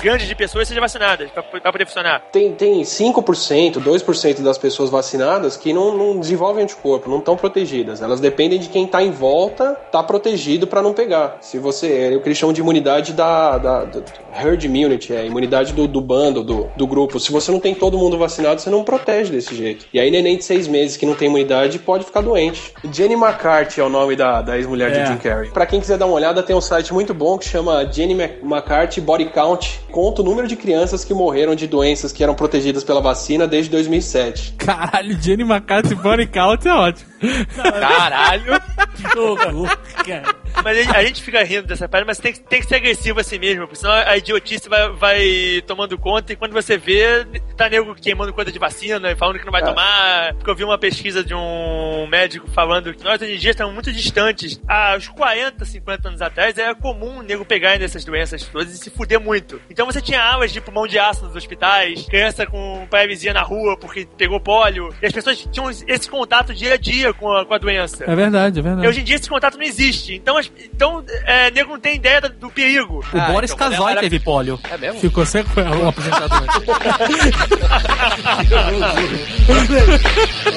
grande de pessoas seja vacinada pra, pra poder funcionar. Tem, tem 5%, 2% das pessoas vacinadas que não, não desenvolvem anticorpo, não estão protegidas. Elas dependem de quem está em volta, tá protegido para não pegar. Se você. É o que eles chamam de imunidade da, da, da herd immunity, é imunidade do, do bando, do, do grupo. Se você não tem todo mundo vacinado, você não protege desse jeito. E aí, neném de seis meses que não tem imunidade pode ficar doente. Jenny McCarthy é o nome da, da ex-mulher É. de Jim Carrey. Pra quem quiser dar uma olhada, tem um site muito bom que chama Jenny McCarthy Body Count. Conta o número de crianças que morreram de doenças que eram protegidas pela vacina desde 2007. Caralho, Jenny McCarthy Body Count é ótimo. Caralho! Que horror, cara. Mas a gente, fica rindo dessa parada, mas tem, que- tem que ser agressivo assim mesmo, porque senão a idiotice vai, vai tomando conta e quando você vê, tá nego queimando coisa de vacina e falando que não vai É. tomar. Porque eu vi uma pesquisa de um médico falando que nós hoje em dia estamos muito distantes. Há uns 40, 50 anos atrás era comum o nego pegar nessas doenças todas e se fuder muito. Então você tinha aulas de pulmão de aço nos hospitais, criança com paralisia na rua porque pegou pólio, e as pessoas tinham esse contato dia a dia com a, com a doença. É verdade, é E verdade. hoje em dia esse contato não existe. Então, as- então é, nego não tem ideia do perigo. O Ah, Boris então, Casoy era- teve pólio. É mesmo? Ficou sequela o apresentador.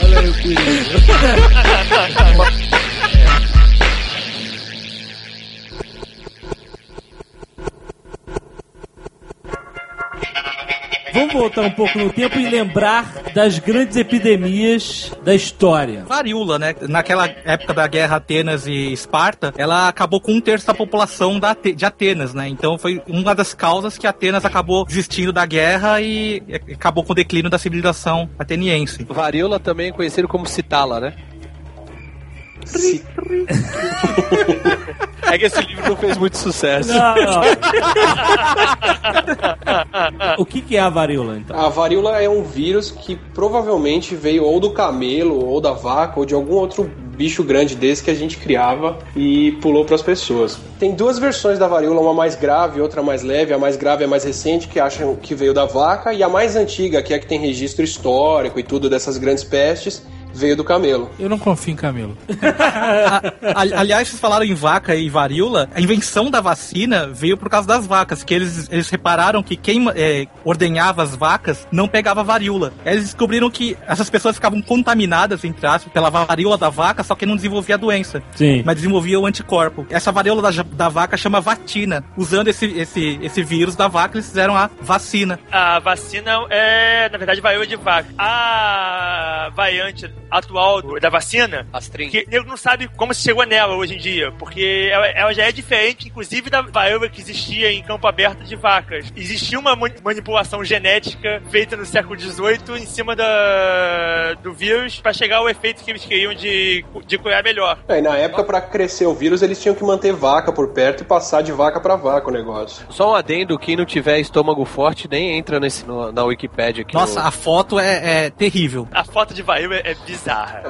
Olha aí o perigo. Vamos voltar um pouco no tempo e lembrar das grandes epidemias da história. Varíola, né? Naquela época da guerra Atenas e Esparta, ela acabou com um terço da população da de Atenas, né? Então foi uma das causas que Atenas acabou desistindo da guerra e e acabou com o declínio da civilização ateniense. Varíola também é conhecido como citala, né? Se- É que esse livro não fez muito sucesso. Não, não. o que, que é a varíola, então? A varíola é um vírus que provavelmente veio ou do camelo, ou da vaca, ou de algum outro bicho grande desse que a gente criava e pulou para as pessoas. Tem duas versões da varíola, uma mais grave e outra mais leve. A mais grave é mais recente, que acham que veio da vaca, e a mais antiga, que é a que tem registro histórico e tudo dessas grandes pestes, veio do camelo. Eu não confio em Camilo. A- aliás, vocês falaram em vaca e varíola. A invenção da vacina veio por causa das vacas, que eles, eles repararam que quem é, ordenhava as vacas não pegava varíola. Aí Eles descobriram que essas pessoas ficavam contaminadas, entre aspas, pela varíola da vaca, só que não desenvolvia a doença. Sim. Mas desenvolvia o anticorpo. Essa varíola da, da vaca chama vatina. Usando esse, esse, esse vírus da vaca, eles fizeram a vacina. A vacina é, na verdade, varíola de vaca. A variante atual do- da vacina, Astrim. que nego não sabe como se chegou nela hoje em dia, porque ela, ela já é diferente, inclusive, da varíola que existia em campo aberto de vacas. Existia uma mani- manipulação genética feita no século XVIII em cima da, do vírus para chegar ao efeito que eles queriam de, de curar melhor. É, e na época, para crescer o vírus, eles tinham que manter vaca por perto e passar de vaca para vaca o negócio. Só um adendo, quem não tiver estômago forte nem entra nesse, no- na Wikipédia aqui. Nossa, no- a foto é, é terrível. A foto de varíola é bizarra.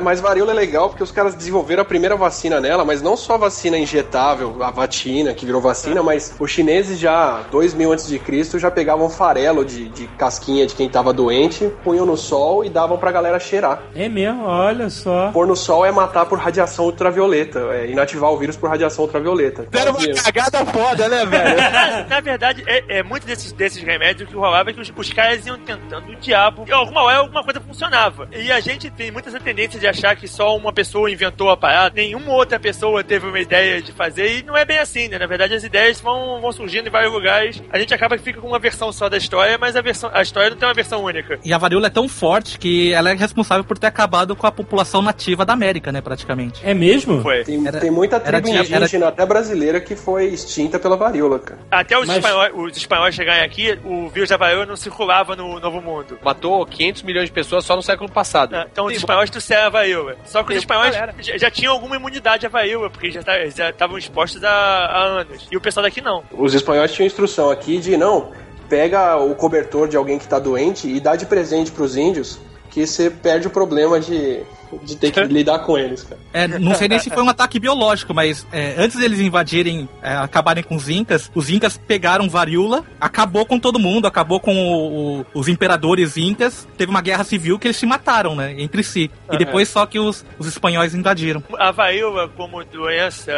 Mas varíola é legal porque os caras desenvolveram a primeira vacina nela, mas não só a vacina injetável, a vatina, que virou vacina, mas os chineses já, 2000 antes de Cristo, já pegavam farelo de, de casquinha de quem tava doente, punham no sol e davam pra galera cheirar. É mesmo, olha só. Pôr no sol é matar por radiação ultravioleta, é inativar o vírus por radiação ultravioleta. Deram uma cagada foda, né, velho? Na, na verdade, é, é muito desses, desses remédios que rolava é que os, os caras iam tentando o diabo. E alguma hora alguma coisa funcionava. E a gente tem muita essa tendência de achar que só uma pessoa inventou a parada, nenhuma outra pessoa teve uma ideia de fazer. E não é bem assim, né? Na verdade, as ideias vão, vão surgindo em vários lugares. A gente acaba que fica com uma versão só da história, mas a, versão, a história não tem uma versão única. E a varíola é tão forte que ela é responsável por ter acabado com a população nativa da América, né, praticamente. É mesmo? Foi. Tem, Era- tem muita tribo de- era- indígena, até brasileira, que foi extinta pela varíola, cara. Até os, Mas- espanhóis, os espanhóis chegarem aqui, o vírus da varíola não circulava no Novo Mundo. Matou 500 milhões de pessoas só no século passado. né? Então os espanhóis trouxeram a varíola. Só que os espanhóis já, já tinham alguma imunidade à varíola, porque já tá- estavam expostos há, há anos. E o pessoal daqui não. Os espanhóis tinham instrução aqui de não, pega o cobertor de alguém que tá doente e dá de presente pros índios que você perde o problema de, de ter que lidar com eles, cara. É, não sei nem se foi um ataque biológico, mas é, antes deles invadirem, é, acabarem com os Incas, os Incas pegaram varíola, acabou com todo mundo, acabou com o- o- os imperadores Incas, teve uma guerra civil que eles se mataram, né, entre si. E depois só que os, os espanhóis invadiram. A varíola, como doença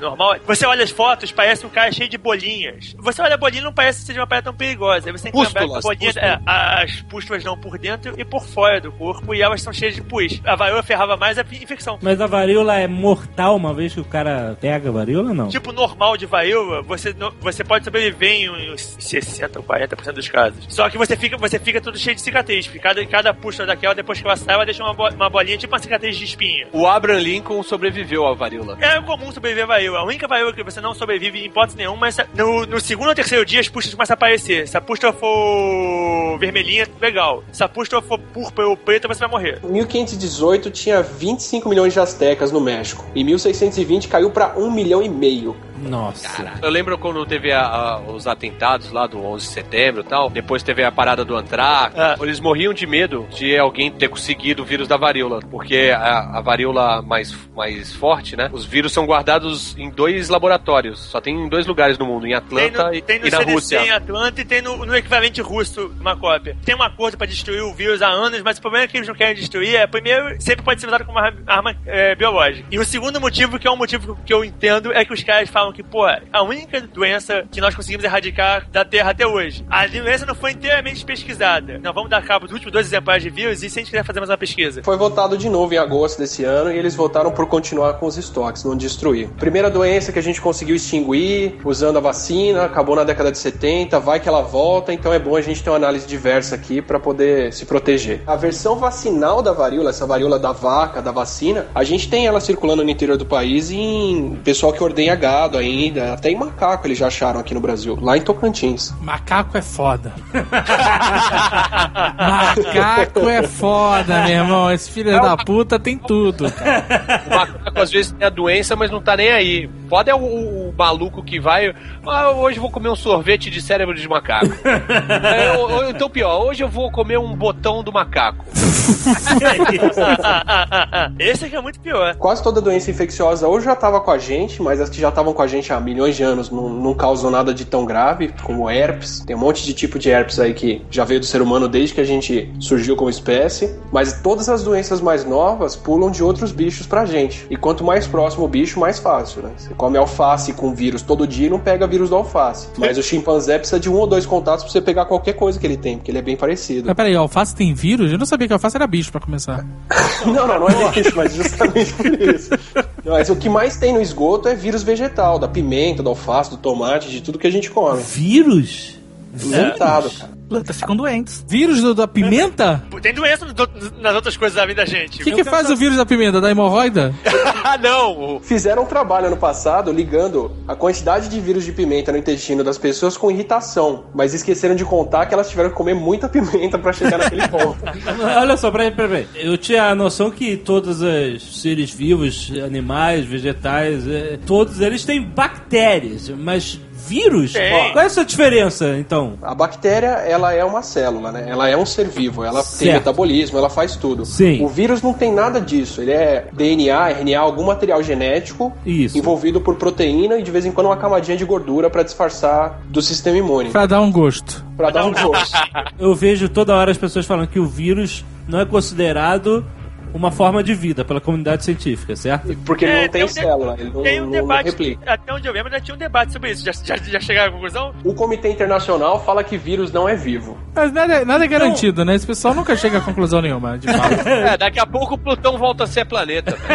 normal, você olha as fotos, parece um cara cheio de bolinhas. Você olha a bolinha não parece que seja uma parada tão perigosa. Aí você tem que lembrar que a Pústulas, bolinha, pústulas. é, as pústulas não por dentro e por fora do corpo, e elas são cheias de pus a varíola ferrava mais a infecção. Mas a varíola é mortal uma vez que o cara pega a varíola, não? Tipo normal de varíola, você, você pode sobreviver em uns 60 ou 40% dos casos. Só que você fica, você fica todo cheio de cicatriz. Cada, cada puxa daquela, depois que ela sai, ela deixa uma, uma bolinha, tipo uma cicatriz de espinha. O Abraham Lincoln sobreviveu à varíola. É comum sobreviver à varíola. A única varíola que você não sobrevive em hipótese nenhuma é no, no segundo ou terceiro dia as puxas começam a aparecer. Se a puxa for vermelhinha, legal. Se a puxa for púrpura ou preta, você vai morrer. 1518 1818 tinha 25 milhões de astecas no México. Em 1620 caiu para 1 milhão e meio. Nossa. Eu lembro quando teve a- a- os atentados lá do 11 de setembro e tal, depois teve a parada do Antrax, Ah. eles morriam de medo de alguém ter conseguido o vírus da varíola, porque a, a varíola mais, mais forte, né? Os vírus são guardados em dois laboratórios, só tem em dois lugares no mundo, em Tem Atlanta no, e, tem no e na CDC Rússia. em Atlanta e tem no, no equivalente russo uma cópia. Tem um acordo pra destruir o vírus há anos, mas o problema é que eles não querem destruir é, primeiro, sempre pode ser usado como uma arma é, biológica. E o segundo motivo, que é um motivo que eu entendo, é que os caras falam que, pô, a única doença que nós conseguimos erradicar da Terra até hoje. A doença não foi inteiramente pesquisada. Nós vamos dar cabo dos últimos dois exemplares de vírus e se a gente quiser fazer mais uma pesquisa. Foi votado de novo em agosto desse ano e eles votaram por continuar com os estoques, não destruir. Primeira doença que a gente conseguiu extinguir usando a vacina, acabou na década de 70, vai que ela volta, então é bom a gente ter uma análise diversa aqui para poder se proteger. A versão vacinal da varíola, essa varíola da vaca, da vacina, a gente tem ela circulando no interior do país em pessoal que ordenha gado ainda, até em macaco eles já acharam aqui no Brasil, lá em Tocantins. Macaco é foda. Macaco é foda, meu irmão. Esse filho da puta tem tudo. cara. Às vezes tem a doença, mas não tá nem aí. Foda é o, o- o maluco que vai. Ah, hoje eu vou comer um sorvete de cérebro de macaco. É, ou- ou então pior, hoje eu vou comer um botão do macaco. Esse aqui é muito pior. Quase toda doença infecciosa ou já estava com a gente, mas as que já estavam com a gente há milhões de anos não, não causam nada de tão grave, como herpes. Tem um monte de tipo de herpes aí que já veio do ser humano desde que a gente surgiu como espécie. Mas todas as doenças mais novas pulam de outros bichos pra gente. E quanto mais próximo o bicho, mais fácil, né? Você come alface com vírus todo dia e não pega vírus do alface. Mas o chimpanzé precisa de um ou dois contatos pra você pegar qualquer coisa que ele tem, porque ele é bem parecido. Mas peraí, alface tem vírus? Eu não sabia que alface era bicho pra começar. Não, não, não é isso, mas justamente por isso. Mas o que mais tem no esgoto é vírus vegetal, da pimenta, do alface, do tomate, de tudo que a gente come. Vírus? Limitado, cara. Plantas ficam doentes. Vírus do- da pimenta? Tem doença no- nas outras coisas da vida da gente. O que, que faz o vírus da pimenta? Da hemorroida? ah, não! Fizeram um trabalho ano passado ligando a quantidade de vírus de pimenta no intestino das pessoas com irritação, mas esqueceram de contar que elas tiveram que comer muita pimenta pra chegar naquele ponto. Olha só, peraí, peraí. Eu tinha a noção que todos os seres vivos, animais, vegetais, eh, todos eles têm bactérias, mas vírus? Tem. Qual é essa diferença, então? A bactéria, ela é uma célula, né? Ela é um ser vivo, ela tem Certo. metabolismo, ela faz tudo. Sim. O vírus não tem nada disso, ele é DNA, RNA, algum material genético Isso. envolvido por proteína e de vez em quando uma camadinha de gordura pra disfarçar do sistema imune, Pra dar um gosto. Pra dar um gosto. Eu vejo toda hora as pessoas falando que o vírus não é considerado uma forma de vida pela comunidade científica, certo? Porque ele É, não tem um de- célula, ele não, Tem um não debate, replica. até onde eu lembro, já tinha um debate sobre isso. Já, já, já chegaram à conclusão? O Comitê Internacional fala que vírus não é vivo. Mas nada, nada é garantido, né? Esse pessoal nunca chega a conclusão nenhuma, de fato. É, daqui a pouco o Plutão volta a ser planeta.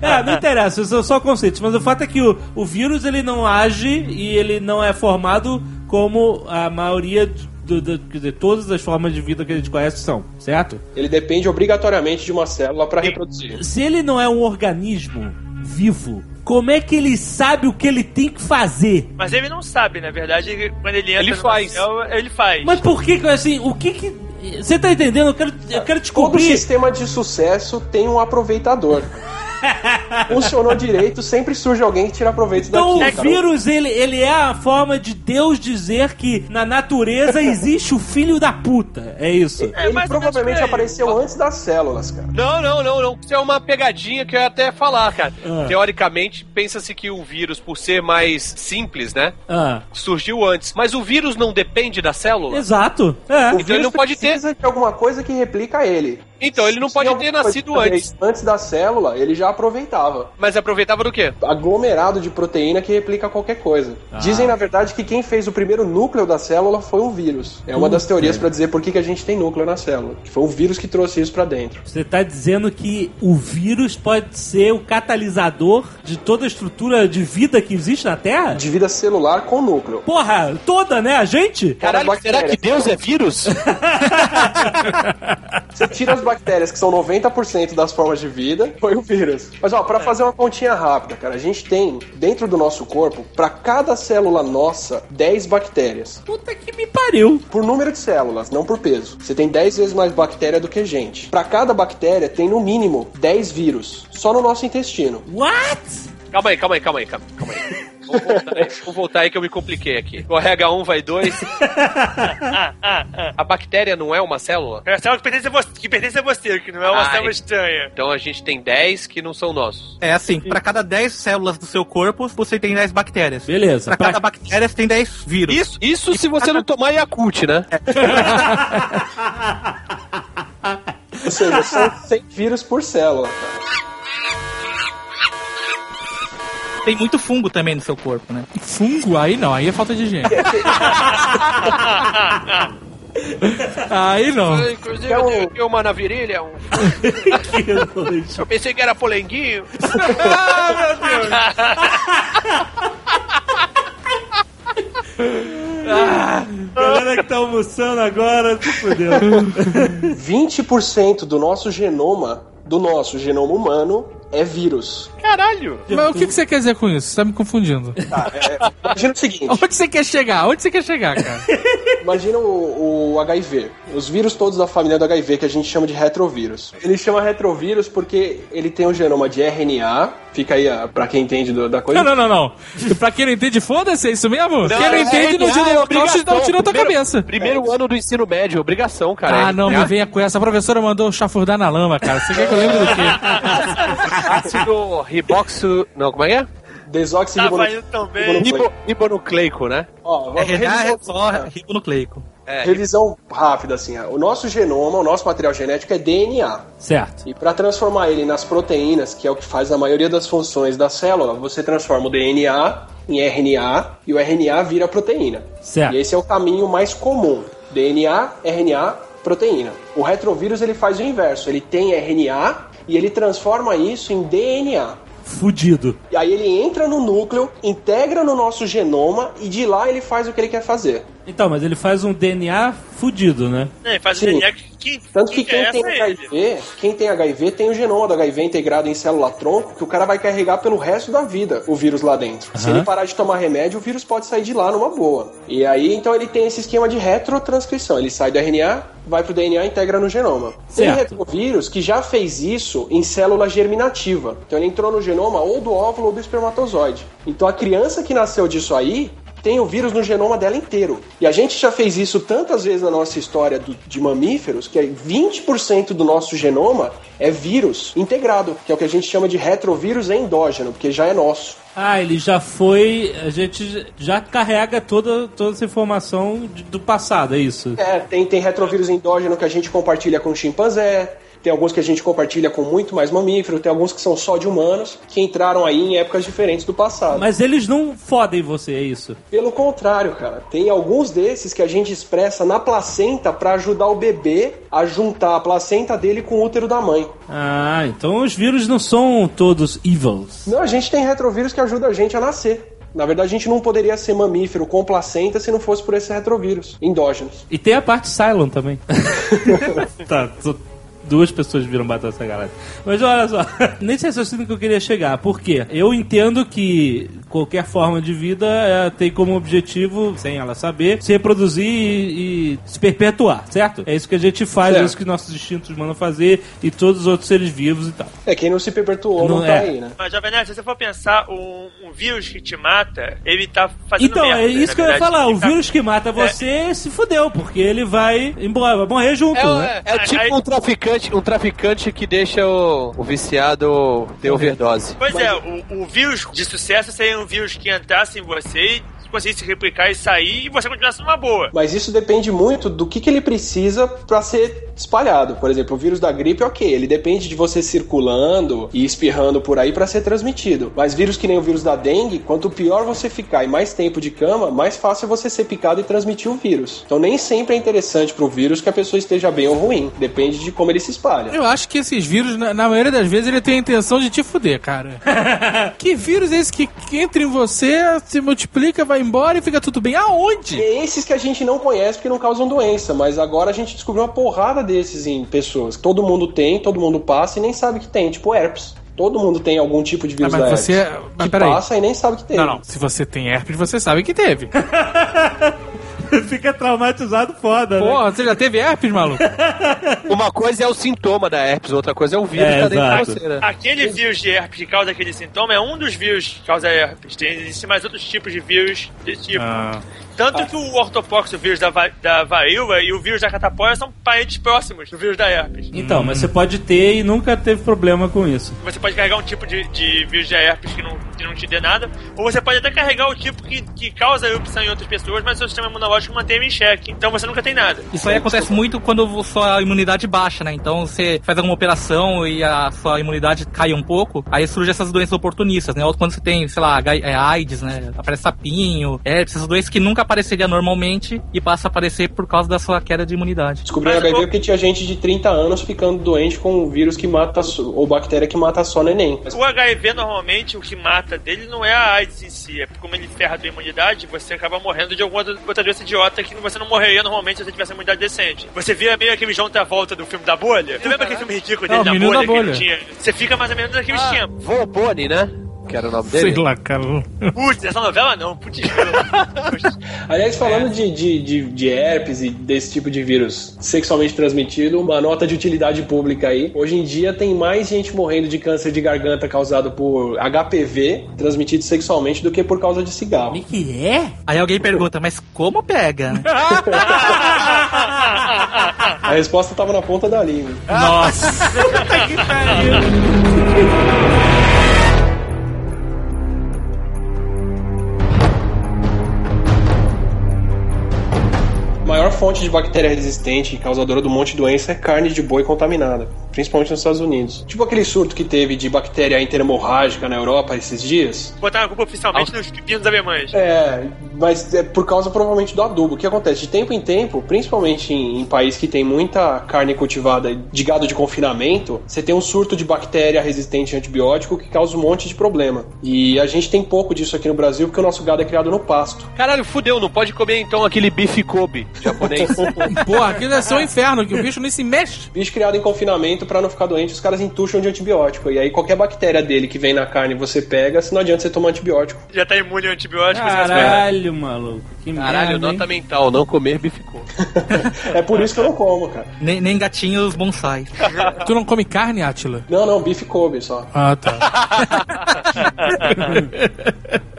É, não interessa, são só conceitos, mas o fato é que o, o vírus ele não age e ele não é formado como a maioria do, do- quer dizer, todas as formas de vida que a gente conhece são, certo? Ele depende obrigatoriamente de uma célula pra reproduzir. Se ele não é um organismo vivo, como é que ele sabe o que ele tem que fazer? Mas ele não sabe, na verdade, ele- quando ele entra Ele faz. ele faz. Mas por que assim, o que que você tá entendendo? Eu quero, eu quero Todo descobrir. sistema de sucesso tem um aproveitador. Funcionou direito, sempre surge alguém que tira proveito Então daquilo. o cara. vírus, ele, ele é a forma de Deus dizer que na natureza existe o filho da puta. É isso. É, Ele provavelmente aí. apareceu antes das células, cara. Não, não, não, não. Isso é uma pegadinha que eu ia até falar, cara. Ah. Teoricamente, pensa-se que o vírus, por ser mais simples, né? Ah, Surgiu antes. Mas o vírus não depende da célula? exato. É. O Então ele vírus não pode ter. precisa de alguma coisa que replica ele. Então ele não Se pode ter nascido antes. Antes da célula, ele já aproveitava. Mas aproveitava do quê? Aglomerado de proteína que replica qualquer coisa. Ah. Dizem, na verdade, que quem fez o primeiro núcleo da célula foi um vírus. É uma das teorias pra dizer por que, que a gente tem núcleo na célula. Que foi um vírus que trouxe isso pra dentro. Você tá dizendo que o vírus pode ser o catalisador de toda a estrutura de vida que existe na Terra? De vida celular com núcleo. Porra, toda, né? A gente? Caralho, será que Deus é vírus? Você tira as bactérias, que são 90% das formas de vida, foi o vírus. Mas ó, pra fazer uma continha rápida, cara, a gente tem dentro do nosso corpo, pra cada célula nossa, 10 bactérias. Puta que me pariu. Por número de células, não por peso. Você tem 10 vezes mais bactéria do que gente. Pra cada bactéria tem no mínimo 10 vírus, só no nosso intestino. What? calma aí, calma aí, calma aí, calma calma aí. Vou voltar, aí, vou voltar aí que eu me compliquei aqui. Correga um, vai dois. A bactéria não é uma célula? É a célula que pertence a você, que pertence a você, que não é uma Ai. célula estranha. Então a gente tem 10 que não são nossos. É assim, pra cada 10 células do seu corpo, você tem 10 bactérias. Beleza. Pra Pra- cada bactéria, você tem 10 vírus. Isso, isso se você não tomar Yakult, né? Ou seja, são 100 vírus por célula, cara. Tem muito fungo também no seu corpo, né? Fungo? Aí não, aí é falta de higiene. aí não. Inclusive, Então- eu tenho aqui uma na virilha. Um... eu pensei que era polenguinho. Galera que tá almoçando agora, se fudeu. 20% do nosso genoma, do nosso genoma humano, é vírus. Caralho. Mas o que, que você quer dizer com isso? Você tá me confundindo. Tá, é, imagina o seguinte. Onde você quer chegar? Onde você quer chegar, cara? Imagina o, o HIV. Os vírus todos da família do HIV que a gente chama de retrovírus. Ele chama retrovírus porque ele tem um genoma de RNA. Fica aí ah, pra quem entende do- da coisa. Não, não, não, não. Pra quem não entende, foda-se, é isso mesmo? quem não é entende, não tira é o calço dá um tiro na tua Primeiro- cabeça. Primeiro ano do ensino médio, obrigação, cara. Ah, não, me venha com essa. A professora mandou chafurdar na lama, cara. Você quer que eu lembre do quê? Ácido riboxo... Não, como é que é? Desoxirribonucleico. Tava indo tão bem. Ribo, ribonucleico, né? Ó, vamos RNA é revisão- só ribonucleico. É, Revisão rápida, assim. O nosso genoma, o nosso material genético é DNA. Certo. E para transformar ele nas proteínas, que é o que faz a maioria das funções da célula, você transforma o DNA em RNA e o RNA vira proteína. Certo. E esse é o caminho mais comum. DNA, RNA, proteína. O retrovírus ele faz o inverso. Ele tem RNA e ele transforma isso em DNA. Fudido. E aí ele entra no núcleo, integra no nosso genoma e de lá ele faz o que ele quer fazer. Então, mas ele faz um DNA fudido, né? É, faz o Sim. DNA que, que, Tanto que quem interessa tem é ele. HIV, quem tem HIV tem o genoma do HIV integrado em célula-tronco que o cara vai carregar pelo resto da vida o vírus lá dentro. Se Aham. ele parar de tomar remédio, o vírus pode sair de lá numa boa. E aí, então ele tem esse esquema de retrotranscrição. Ele sai do RNA, vai pro DNA e integra no genoma. Tem Certo. retrovírus que já fez isso em célula germinativa. Então ele entrou no genoma ou do óvulo ou do espermatozoide. Então a criança que nasceu disso aí tem o vírus no genoma dela inteiro. E a gente já fez isso tantas vezes na nossa história do- de mamíferos que é 20% do nosso genoma é vírus integrado, que é o que a gente chama de retrovírus endógeno, porque já é nosso. Ah, ele já foi. A gente já carrega toda, toda essa informação do passado, é isso? É, tem, tem retrovírus endógeno que a gente compartilha com chimpanzé, tem alguns que a gente compartilha com muito mais mamífero, tem alguns que são só de humanos, que entraram aí em épocas diferentes do passado. Mas eles não fodem você, é isso? Pelo contrário, cara, tem alguns desses que a gente expressa na placenta pra ajudar o bebê a juntar a placenta dele com o útero da mãe. Ah, então os vírus não são todos evils. Não, a gente tem retrovírus que ajuda a gente a nascer. Na verdade, a gente não poderia ser mamífero com placenta se não fosse por esses retrovírus endógenos. E tem a parte Cylon também. tá, tô- duas pessoas viram Battlestar Galactica. Mas olha só, nesse raciocínio que eu queria chegar. Por quê? Eu entendo que qualquer forma de vida é, tem como objetivo, sem ela saber, se reproduzir e, e se perpetuar, certo? É isso que a gente faz, é Certo. isso que nossos instintos mandam fazer e todos os outros seres vivos e tal. É, quem não se perpetuou não, Não tá é. aí, né? Mas, Jovem Nerd, se você for pensar, um, um vírus que te mata, ele tá fazendo Então, merda. é isso na que eu ia falar. O tá- vírus que mata você se fudeu, porque ele vai embora, vai morrer junto, É, o- né? é, é tipo Aí- um traficante, um traficante que deixa o, o viciado ter overdose. Pois é, o, o vírus de sucesso seria um vírus que entrasse em você e conseguisse se replicar e sair e você continuasse numa boa. Mas isso depende muito do que, que ele precisa pra ser espalhado. Por exemplo, o vírus da gripe, ok, ele depende de você circulando e espirrando por aí pra ser transmitido. Mas vírus que nem o vírus da dengue, quanto pior você ficar e mais tempo de cama, mais fácil é você ser picado e transmitir o vírus. Então nem sempre é interessante pro vírus que a pessoa esteja bem ou ruim. Depende de como ele se espalha. Eu acho que esses vírus, na, na maioria das vezes, ele tem a intenção de te fuder, cara. que vírus é esse que, que entra em você, se multiplica, vai embora e fica tudo bem? Aonde? É esses que a gente não conhece porque não causam doença, mas agora a gente descobriu uma porrada desses em pessoas. Todo mundo tem, todo mundo passa e nem sabe que tem, tipo herpes. Todo mundo tem algum tipo de vírus Ah, mas da você- herpes. mas que passa e nem sabe que tem. Não, não. Se você tem herpes, você sabe que teve. Fica traumatizado foda, né? Porra, você já teve herpes, maluco? Uma coisa é o sintoma da herpes, outra coisa é o vírus É, que tá dentro exato. de você, né? Aquele vírus de herpes que causa aquele sintoma é um dos vírus que causa herpes. Tem, existem mais outros tipos de vírus desse tipo. Ah. Tanto que o ortopox, o vírus da, va da varíola e o vírus da catapora são parentes próximos do vírus da herpes. Então, mas você pode ter e nunca teve problema com isso. Você pode carregar um tipo de, de vírus da herpes que não, que não te dê nada, ou você pode até carregar o tipo que, que causa erupção em outras pessoas, mas o seu sistema imunológico mantém ele em xeque. Então você nunca tem nada. Isso aí acontece muito quando sua imunidade baixa, né? Então você faz alguma operação e a sua imunidade cai um pouco, aí surgem essas doenças oportunistas, né? Ou quando você tem, sei lá, é, AIDS, né? Aparece sapinho, herpes, essas doenças que nunca apareceria normalmente e passa a aparecer por causa da sua queda de imunidade. Descobriu Mas HIV porque tinha gente de 30 anos ficando doente com um vírus que mata ou bactéria que mata só neném. O HIV, normalmente, o que mata dele não é a AIDS em si, é porque como ele ferra a tua imunidade, você acaba morrendo de alguma outra doença idiota que você não morreria normalmente se você tivesse uma imunidade decente. Você vira meio aquele João Travolta do filme da bolha. Você lembra aquele filme ridículo dele Ah, o da bolha, da que ele Bolha. tinha? Você fica mais ou menos naquele esquema. Vô Boni, né? Que era o nome Sei dele. lá, cara. Putz, essa novela não, putz. Aliás, falando de, de, de, de herpes e desse tipo de vírus sexualmente transmitido, uma nota de utilidade pública aí. Hoje em dia tem mais gente morrendo de câncer de garganta causado por HPV, transmitido sexualmente, do que por causa de cigarro. que é? Aí alguém pergunta, mas como pega? A resposta tava na ponta da língua. Nossa. A maior fonte de bactéria resistente e causadora de um monte de doença é carne de boi contaminada, principalmente nos Estados Unidos. Tipo aquele surto que teve de bactéria interhemorrágica na Europa esses dias. Botaram a culpa oficialmente nos pepinos alemães. É, mas é por causa provavelmente do adubo. O que acontece? De tempo em tempo, principalmente em, em países que tem muita carne cultivada de gado de confinamento, você tem um surto de bactéria resistente a antibiótico que causa um monte de problema. E a gente tem pouco disso aqui no Brasil porque o nosso gado é criado no pasto. Caralho, fudeu, não pode comer então aquele bife Kobe japonês. Porra, aquilo ser um inferno, que o bicho nem se mexe. Bicho criado em confinamento pra não ficar doente, os caras entucham de antibiótico. E aí qualquer bactéria dele que vem na carne você pega, se não adianta você tomar antibiótico. Já tá imune ao antibiótico. Caralho, maluco. Que Caralho, merda, hein? nota mental, não comer bife Kobe. É por isso que eu não como, cara. nem, nem gatinhos bonsai. Tu não come carne, Átila? Não, não, bife Kobe só. Ah, tá.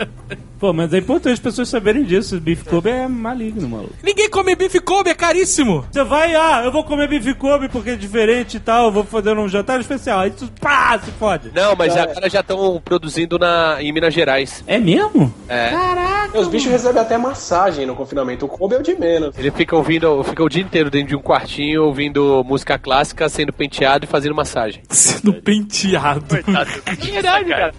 Pô, mas é importante as pessoas saberem disso. Bife Kobe é maligno, maluco. Ninguém come bife Kobe, é caríssimo. Você vai, ah, eu vou comer bife Kobe porque é diferente e tal, eu vou fazer um jantar especial. Aí tu, pá, se fode. Não, mas É. agora já estão produzindo na, em Minas Gerais. É mesmo? É. Os bichos recebem até massagem no confinamento. O Kobe é o de menos. Ele fica ouvindo, fica o dia inteiro dentro de um quartinho ouvindo música clássica, sendo penteado e fazendo massagem. Sendo penteado. Coitado. É verdade, cara.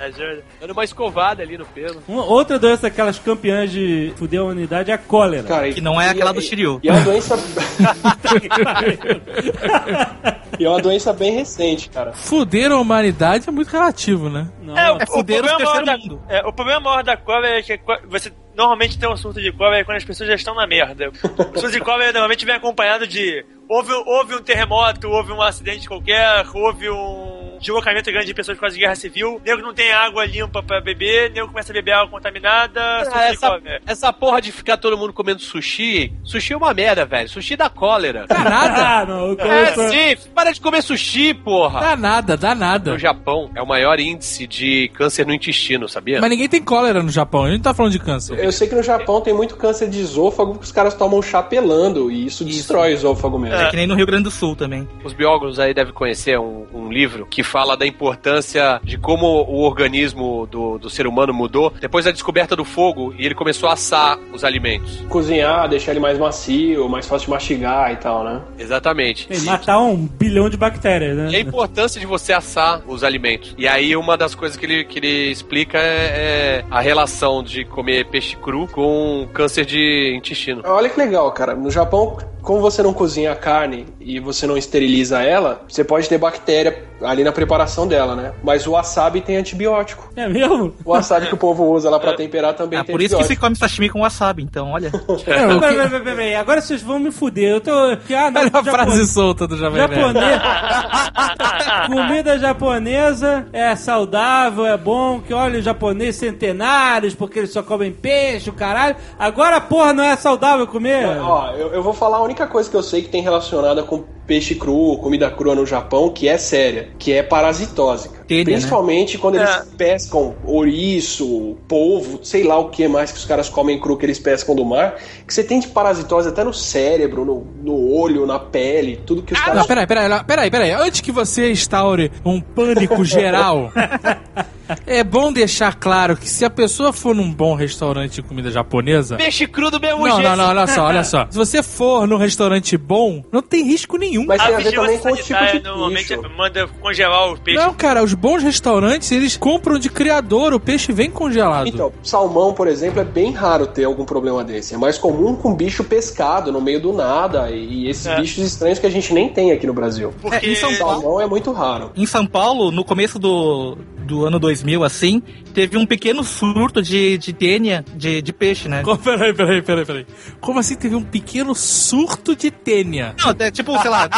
Dando uma escovada ali no pelo. Uma, outra doença, aquelas campeãs de fuder a humanidade, é a cólera. Cara, Que não é e- aquela do e- Shiryu. E é uma doença. e é uma doença bem recente, cara. Fuder a humanidade é muito relativo, né? Não. É, o, É o problema maior da, mundo. é, o problema maior da cobra é que co- você normalmente tem um surto de cobra quando as pessoas já estão na merda. O surto de cobra normalmente vem acompanhado de houve, houve um terremoto, houve um acidente qualquer, houve um deslocamento grande de pessoas por causa de guerra civil, nego não tem água limpa pra beber, nego começa a beber água contaminada, Ah, essa, essa porra de ficar todo mundo comendo sushi, sushi é uma merda, velho. Sushi dá cólera. Dá nada. Ah, não. É, sim, para de comer sushi, porra. Dá nada, dá nada. No Japão é o maior índice de câncer no intestino, sabia? Mas ninguém tem cólera no Japão. A gente não tá falando de câncer. Eu sei que no Japão tem muito câncer de esôfago porque os caras tomam chá pelando e isso, destrói o esôfago mesmo. É que nem no Rio Grande do Sul também. Os biólogos aí devem conhecer um, um livro que fala da importância de como o organismo do, do ser humano mudou depois da descoberta do fogo e ele começou a assar os alimentos. Cozinhar, deixar ele mais macio, mais fácil de mastigar e tal, né? Exatamente. Tem, matar um bilhão de bactérias, E a né? importância de você assar os alimentos. E aí, uma das coisas que ele, que ele explica é, é a relação de comer peixe cru com câncer de intestino. Olha que legal, cara. No Japão, como você não cozinha a carne e você não esteriliza ela, você pode ter bactéria ali na preparação dela, né? Mas o wasabi tem antibiótico. É mesmo? O wasabi que o povo usa lá pra temperar também Ah, tem por isso que antibiótico. come sashimi com wasabi, então, olha. É, Peraí, peraí, peraí, peraí, Agora vocês vão me fuder. Eu tô. Ah, não, Olha a frase solta do Jovem. Japonês. Comida japonesa é saudável, é bom. Que olha, os japoneses centenários, porque eles só comem peixe, o caralho. Agora, porra, não é saudável comer? Ó, eu, eu vou falar a única coisa que eu sei que tem relacionada com peixe cru, comida crua no Japão, que é séria, que é parasitose. Tênia, Principalmente quando eles É. pescam ouriço, polvo, sei lá o que mais que os caras comem cru que eles pescam do mar, que você tem de parasitose até no cérebro, no, no olho, na pele, tudo que os Não, caras... peraí, peraí, peraí, peraí. Antes que você instaure um pânico geral, é bom deixar claro que se a pessoa for num bom restaurante de comida japonesa. Peixe cru do mesmo Não, jeito. não, não, olha só, olha só. Se você for num restaurante bom, não tem risco nenhum. Mas tem a ver também com o tipo sanitária de normalmente bicho. manda congelar o peixe. Não, cara, os bons restaurantes, eles compram de criador, o peixe vem congelado. Então, salmão, por exemplo, é bem raro ter algum problema desse. É mais comum com bicho pescado no meio do nada e esses É. bichos estranhos que a gente nem tem aqui no Brasil. Porque É, em São Paulo- Salmão é muito raro. Em São Paulo, no começo do, do ano 2000, assim, teve um pequeno surto de, de tênia de, de peixe, né? Como- Peraí, peraí, peraí, peraí. Como assim teve um pequeno surto de tênia? Não, é tipo, sei lá,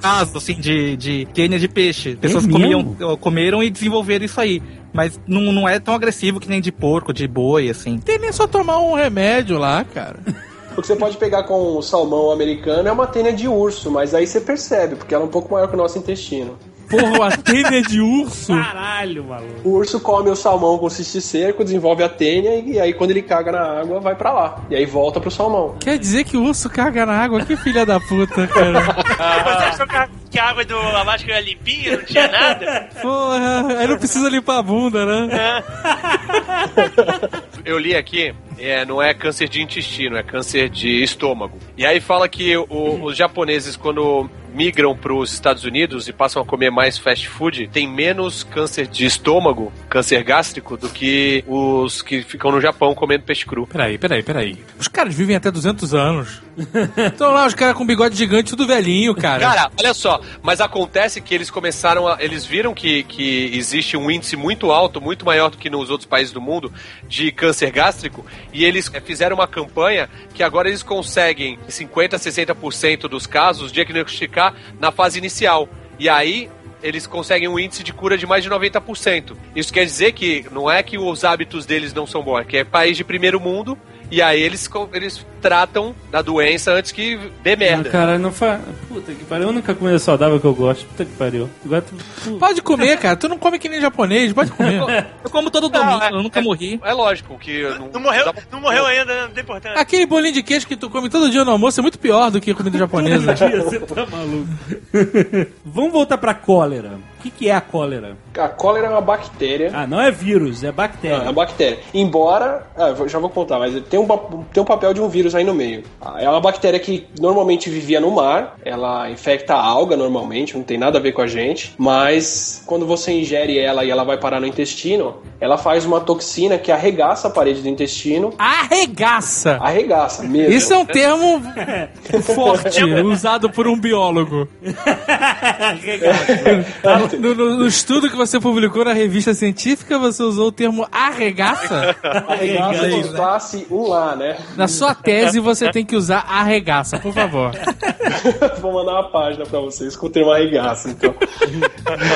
caso, assim, de, de tênia de peixe. Pessoas mesmo? comiam, comeram e desenvolveram isso aí. Mas não, não é tão agressivo que nem de porco, de boi, assim. Tênia é só tomar um remédio lá, cara. O que você pode pegar com o salmão americano é uma tênia de urso, mas aí você percebe, porque ela é um pouco maior que o nosso intestino. Porra, uma tênia de urso. Caralho, maluco. O urso come o salmão com cisticerco, desenvolve a tênia e aí quando ele caga na água, vai pra lá. E aí volta pro salmão. Quer dizer que o urso caga na água? Que filha da puta, cara. Você achou que a, que a água do Alasca era limpinha, não tinha nada? Porra, aí não precisa limpar a bunda, né? Eu li aqui, é, não é câncer de intestino, é câncer de estômago. E aí fala que o- os japoneses, quando migram para os Estados Unidos e passam a comer mais fast food, tem menos câncer de estômago, câncer gástrico, do que os que ficam no Japão comendo peixe cru. Peraí, peraí, peraí. Os caras vivem até 200 anos. Então lá, os caras com bigode gigante, tudo velhinho, cara. Cara, olha só, mas acontece que eles começaram a. Eles viram que, que existe um índice muito alto, muito maior do que nos outros países do mundo, de câncer gástrico, e eles eh, fizeram uma campanha que agora eles conseguem, em 50% a 60% dos casos, diagnosticar na fase inicial. E aí. Eles conseguem um índice de cura de mais de 90%. Isso quer dizer que não é que os hábitos deles não são bons, é que é país de primeiro mundo e aí eles, eles tratam da doença antes que dê merda. Ah, cara, não faz. Puta que pariu. A única comida saudável que eu gosto. Puta que pariu. Agora tu. Pode comer, cara. Tu não come que nem japonês, pode comer. Eu como todo Não, domingo, é- eu nunca morri. É lógico que. Não morreu, dá pra- não morreu ainda, não tem importância. Aquele bolinho de queijo que tu come todo dia no almoço é muito pior do que comida japonesa. Você tá maluco. Vamos voltar pra cólera. O que, que é a cólera? A cólera é uma bactéria. Ah, não é vírus, é É bactéria. uma bactéria. Embora. Ah, já vou contar, mas tem um, tem um papel de um vírus aí no meio. Ah, É uma bactéria que normalmente vivia no mar. Ela infecta a alga normalmente, não tem nada a ver com a gente. Mas quando você ingere ela e ela vai parar no intestino, ela faz uma toxina que arregaça a parede do intestino. Arregaça! Arregaça mesmo. Isso é um termo forte, usado por um biólogo. No, no- no estudo que você publicou na revista científica, você usou o termo arregaça? Arregaça É né? classe 1 lá, né? Na sua tese, você tem que usar arregaça, por favor. Vou mandar uma página pra vocês com o termo arregaço, então.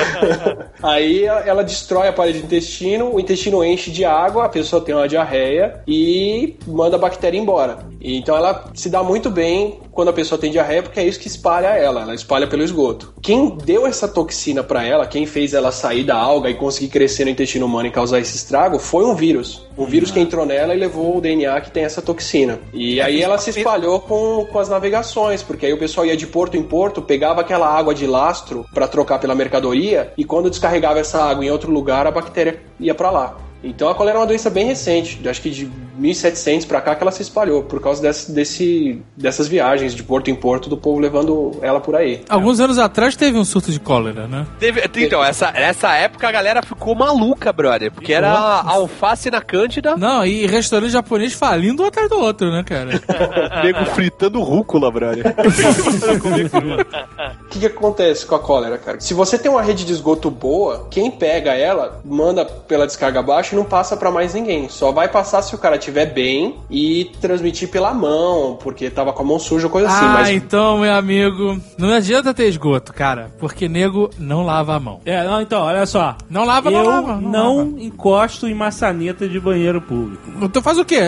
Aí ela destrói a parede do intestino, o intestino enche de água, a pessoa tem uma diarreia e manda a bactéria embora. Então ela se dá muito bem quando a pessoa tem diarreia, porque é isso que espalha ela, ela espalha pelo esgoto. Quem deu essa toxina pra ela, quem fez ela sair da alga e conseguir crescer no intestino humano e causar esse estrago, foi um vírus. Um vírus que entrou nela e levou o DNA que tem essa toxina. E aí ela se espalhou com, com as navegações, porque aí o pessoal ia de porto em porto, pegava aquela água de lastro pra trocar pela mercadoria, e quando descarregava essa água em outro lugar, a bactéria ia pra lá. Então a cólera é uma doença bem recente, acho que de 1700 pra cá que ela se espalhou, por causa desse, desse- dessas viagens de porto em porto do povo levando ela por aí. Alguns anos atrás teve um surto de cólera, né? Teve- então, essa, essa época a galera ficou maluca, brother. Porque era alface na Cândida, Não, e restaurante japonês falindo um atrás do outro, né, cara? nego fritando rúcula, brother. O que, que acontece com a cólera, cara? Se você tem uma rede de esgoto boa, quem pega ela, manda pela descarga abaixo e não passa pra mais ninguém. Só vai passar se o cara estiver bem e transmitir pela mão, porque tava com a mão suja, coisa assim. ah, Mas então, meu amigo, não adianta ter esgoto, cara, porque nego não lava a mão. É, não, então, olha só. Não lava, eu não lava. não, lava. encosto em maçaneta de banheiro público. Tu faz o quê?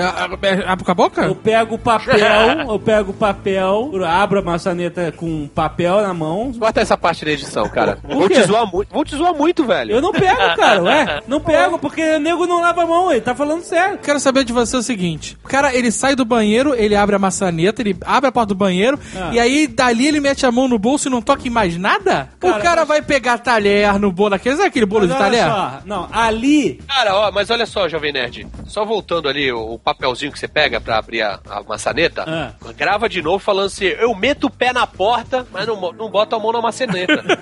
Abre com a boca? Eu pego o papel, eu pego o papel, abro a maçaneta com papel na mão. Bota essa parte da edição, cara. Vou te zoar muito. Vou te zoar muito, velho. Eu não pego, cara, ué. Não pego, porque nego não lava a mão, ele tá falando sério. Quero saber de você o seguinte: o cara ele sai do banheiro, ele abre a maçaneta, ele abre a porta do banheiro, Ah. e aí dali ele mete a mão no bolso e não toca em mais nada? Cara, o cara mas- vai pegar talher no bolo, aquele, sabe aquele bolo Mas de olha talher? só, não, ali Cara, ó, mas olha só, Jovem Nerd. Só voltando ali, o, o papelzinho que você pega pra abrir a, a maçaneta, Ah. grava de novo falando assim: eu meto o pé na porta, mas não, não boto a mão na maçaneta.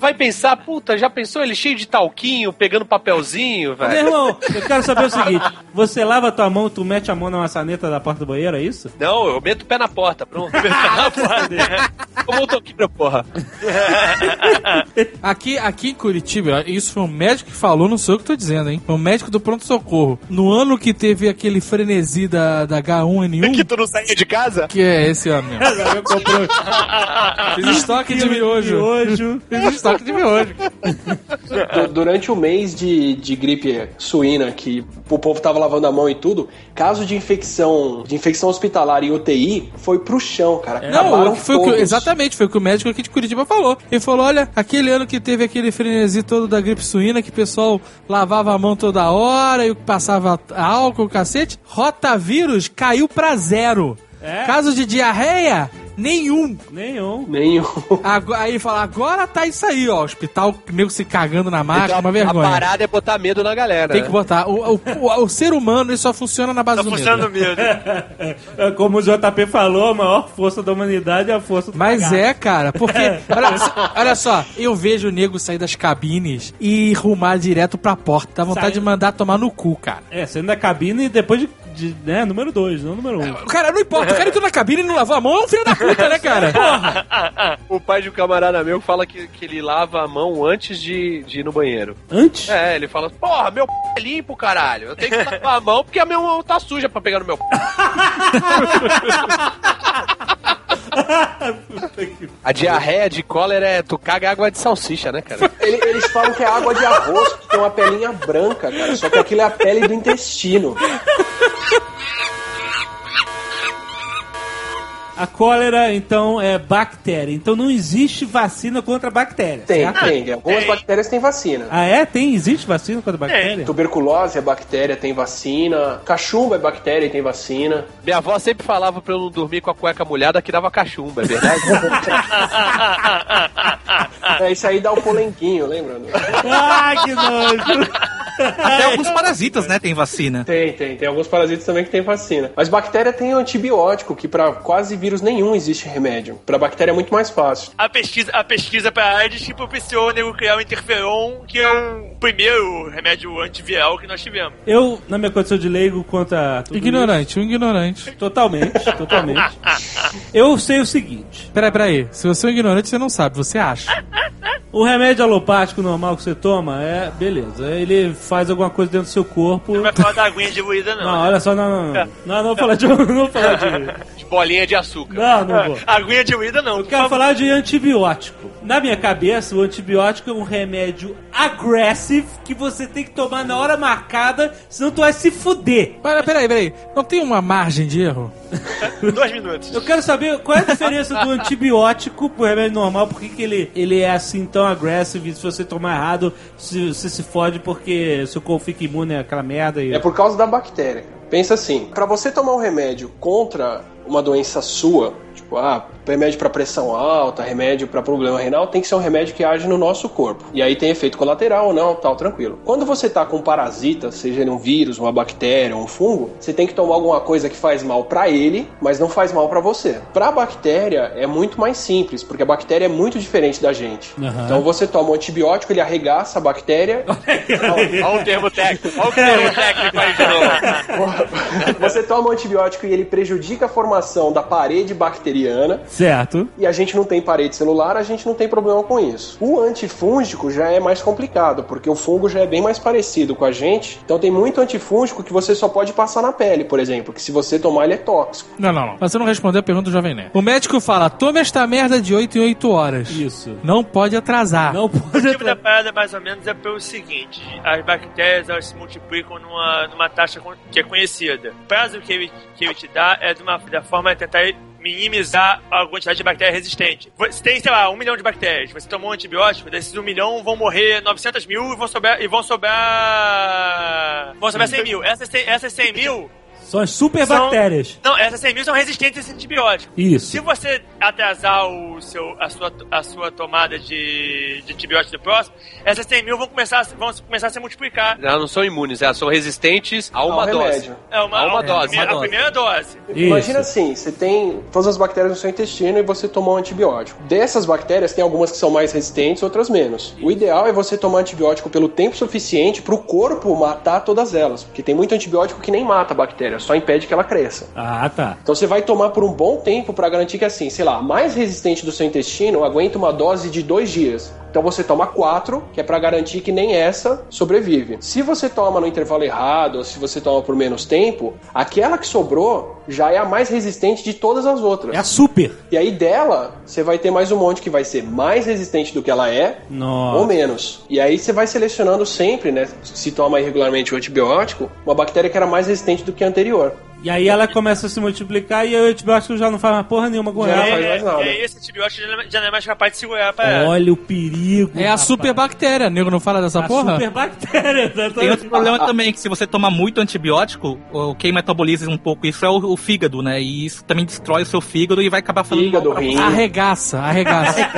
Vai pensar, puta, já pensou ele cheio de talquinho, pegando papelzinho, Meu velho? irmão, eu quero saber o seguinte: você lava a tua mão, tu mete a mão na maçaneta da porta do banheiro, é isso? Não, eu meto o pé na porta, pronto. Como motoqueiro, porra. Aqui, aqui em Curitiba, isso foi um médico que falou, não sou eu que tô dizendo, hein? Foi um médico do pronto-socorro. No ano que teve aquele frenesi da, da H1N1, tu não saía de casa? que é esse ano mesmo. Eu comprou Fiz estoque de miojo. miojo. Fiz estoque de miojo. du- durante o mês de, de gripe suína, que o povo tava lavando a mão e tudo, caso de infecção, de infecção hospitalar em UTI, foi pro chão, cara. Não, Acabaram foi o que, exatamente, foi o que o médico aqui de Curitiba falou. Ele falou: olha, aquele ano que teve aquele frenesi todo da gripe suína, que o pessoal lavava a mão toda hora e passava álcool, cacete, rotavírus caiu pra zero. É? Caso de diarreia, nenhum. Nenhum. Nenhum. Agora, aí fala, agora tá isso aí, ó. Hospital, nego se cagando na máquina, Então, uma a vergonha. parada é botar medo na galera. Tem né? que botar. O, o, o, o ser humano ele só funciona na base Tá do funcionando medo. medo. É, Como o JP falou, a maior força da humanidade é a força do Mas cagaço. é, cara, porque. Olha, só- olha só, eu vejo o nego sair das cabines e rumar direto pra porta. Dá vontade Sai- de mandar tomar no cu, cara. É, saindo da cabine e depois de, de, né, número 2, não número 1. Um. Cara, não importa, o cara entrou na cabine e não lavou a mão, é um filho da puta, né, cara? O pai de um camarada meu fala que, que ele lava a mão antes de, de ir no banheiro. Antes? É, ele fala, porra, meu p é limpo, caralho. Eu tenho que lavar a mão porque a minha mão tá suja pra pegar no meu p. A diarreia de cólera é tu caga água de salsicha, né, cara? Ele- Eles falam que é água de arroz, que tem uma pelinha branca, cara. Só que aquilo é a pele do intestino. A cólera, então, é bactéria. Então não existe vacina contra bactéria. Tem, certo? tem. Algumas bactérias têm vacina. Ah, é? Tem? Existe vacina contra bactéria? Tuberculose é bactéria, tem vacina. Cachumba é bactéria e tem vacina. Minha avó sempre falava pra eu não dormir com a cueca molhada que dava cachumba, é verdade? É, isso aí dá o polenguinho, lembra? Ah, que nojo! Até alguns parasitas, né, tem vacina. Tem, tem. Tem alguns parasitas também que tem vacina. Mas bactéria tem antibiótico, que pra quase vírus nenhum existe remédio. Pra bactéria é muito mais fácil. A pesquisa, a pesquisa pra AIDS, tipo, precisou o nego criar um interferon, que é um primeiro remédio antiviral que nós tivemos. Eu, na minha condição de leigo quanto a tudo Ignorante, um ignorante. isso, totalmente, totalmente. Eu sei o seguinte: Peraí, peraí. Se você é um ignorante, você não sabe, você acha. o remédio alopático normal que você toma é beleza. Ele faz alguma coisa dentro do seu corpo. Não vai falar da aguinha diluída, não. Não, olha só, não, não, não. Não, não vou falar de. Não vou falar de. De bolinha de açúcar. Não, não vou. Aguinha diluída, não. Eu quero falar de antibiótico. Na minha cabeça, o antibiótico é um remédio aggressive que você tem que tomar na hora marcada, senão tu vai se fuder. Pera, peraí, peraí. Não tem uma margem de erro? Dois minutos. Eu quero saber qual é a diferença do antibiótico pro remédio normal, por que, que ele, ele é assim tão agressivo e se você tomar errado, se- você se fode porque seu corpo fica imune àquela merda e... É por causa da bactéria. Pensa assim, para você tomar um remédio contra uma doença sua, tipo, ah, remédio para pressão alta, remédio para problema renal, tem que ser um remédio que age no nosso corpo. E aí tem efeito colateral ou não, tal, tranquilo. Quando você tá com um parasita, seja ele um vírus, uma bactéria, um fungo, você tem que tomar alguma coisa que faz mal para ele, mas não faz mal para você. Para bactéria é muito mais simples, porque a bactéria é muito diferente da gente. Aham. Então você toma um antibiótico, ele arregaça a bactéria Olha o termo técnico. Olha o termo técnico aí de novo. Você toma um antibiótico e ele prejudica a formação da parede bacteriana. Certo. E a gente não tem parede celular, a gente não tem problema com isso. O antifúngico já é mais complicado, porque o fungo já é bem mais parecido com a gente. Então tem muito antifúngico que você só pode passar na pele, por exemplo, que se você tomar ele é tóxico. Não, não, não. Mas você não respondeu a pergunta do Jovem Nerd. O médico fala, tome esta merda de 8 em 8 horas. Isso. Não pode atrasar. Não O pode tipo da parada, mais ou menos, é pelo seguinte: as bactérias elas se multiplicam numa, numa taxa que é conhecida. O prazo que ele, que ele te dá é de uma da forma de tentar minimizar a quantidade de bactéria resistente. Você tem, sei lá, um milhão de bactérias. Você tomou um antibiótico, desses um milhão vão morrer 900 mil e vão sobrar, e vão sobrar. vão sobrar 100 mil. Essas, 100 essas 100 mil. São as super São- bactérias. Não, essas 100 mil são resistentes a esse antibiótico. Isso. Se você atrasar o seu, a, sua, a sua tomada de, de antibiótico do próximo, essas 100 mil vão começar, a- vão começar a se multiplicar. Elas não são imunes, elas são resistentes a uma dose. remédio. É uma, A uma a dose. Uma A primeira dose. Isso. Imagina assim, você tem todas as bactérias no seu intestino e você tomou um antibiótico. Dessas bactérias, tem algumas que são mais resistentes, outras menos. O ideal é você tomar antibiótico pelo tempo suficiente para o corpo matar todas elas. Porque tem muito antibiótico que nem mata a bactéria, só impede que ela cresça. Ah, tá. Então você vai tomar por um bom tempo para garantir que assim, sei lá, a mais resistente do seu intestino aguenta uma dose de dois dias. Então você toma quatro, que é para garantir que nem essa sobrevive. Se você toma no intervalo errado, ou se você toma por menos tempo, aquela que sobrou já é a mais resistente de todas as outras. É a super. E aí dela, você vai ter mais um monte que vai ser mais resistente do que ela é, Nossa. ou menos. E aí você vai selecionando sempre, né? Se toma irregularmente o antibiótico, uma bactéria que era mais resistente do que a anterior anterior. E aí ela começa a se multiplicar e aí o antibiótico já não faz mais porra nenhuma com Já ela. não faz É, mais nada. E aí esse antibiótico já não é- já não é mais capaz de segurar pra ela. Olha o perigo. É a rapaz. super bactéria. Nego não fala dessa A porra? super bactéria. Tem exatamente. outro problema também, que se você toma muito antibiótico, o quem metaboliza um pouco isso é o, o fígado, né? E isso também destrói o seu fígado e vai acabar falando Fígado, rim. Arregaça, arregaça.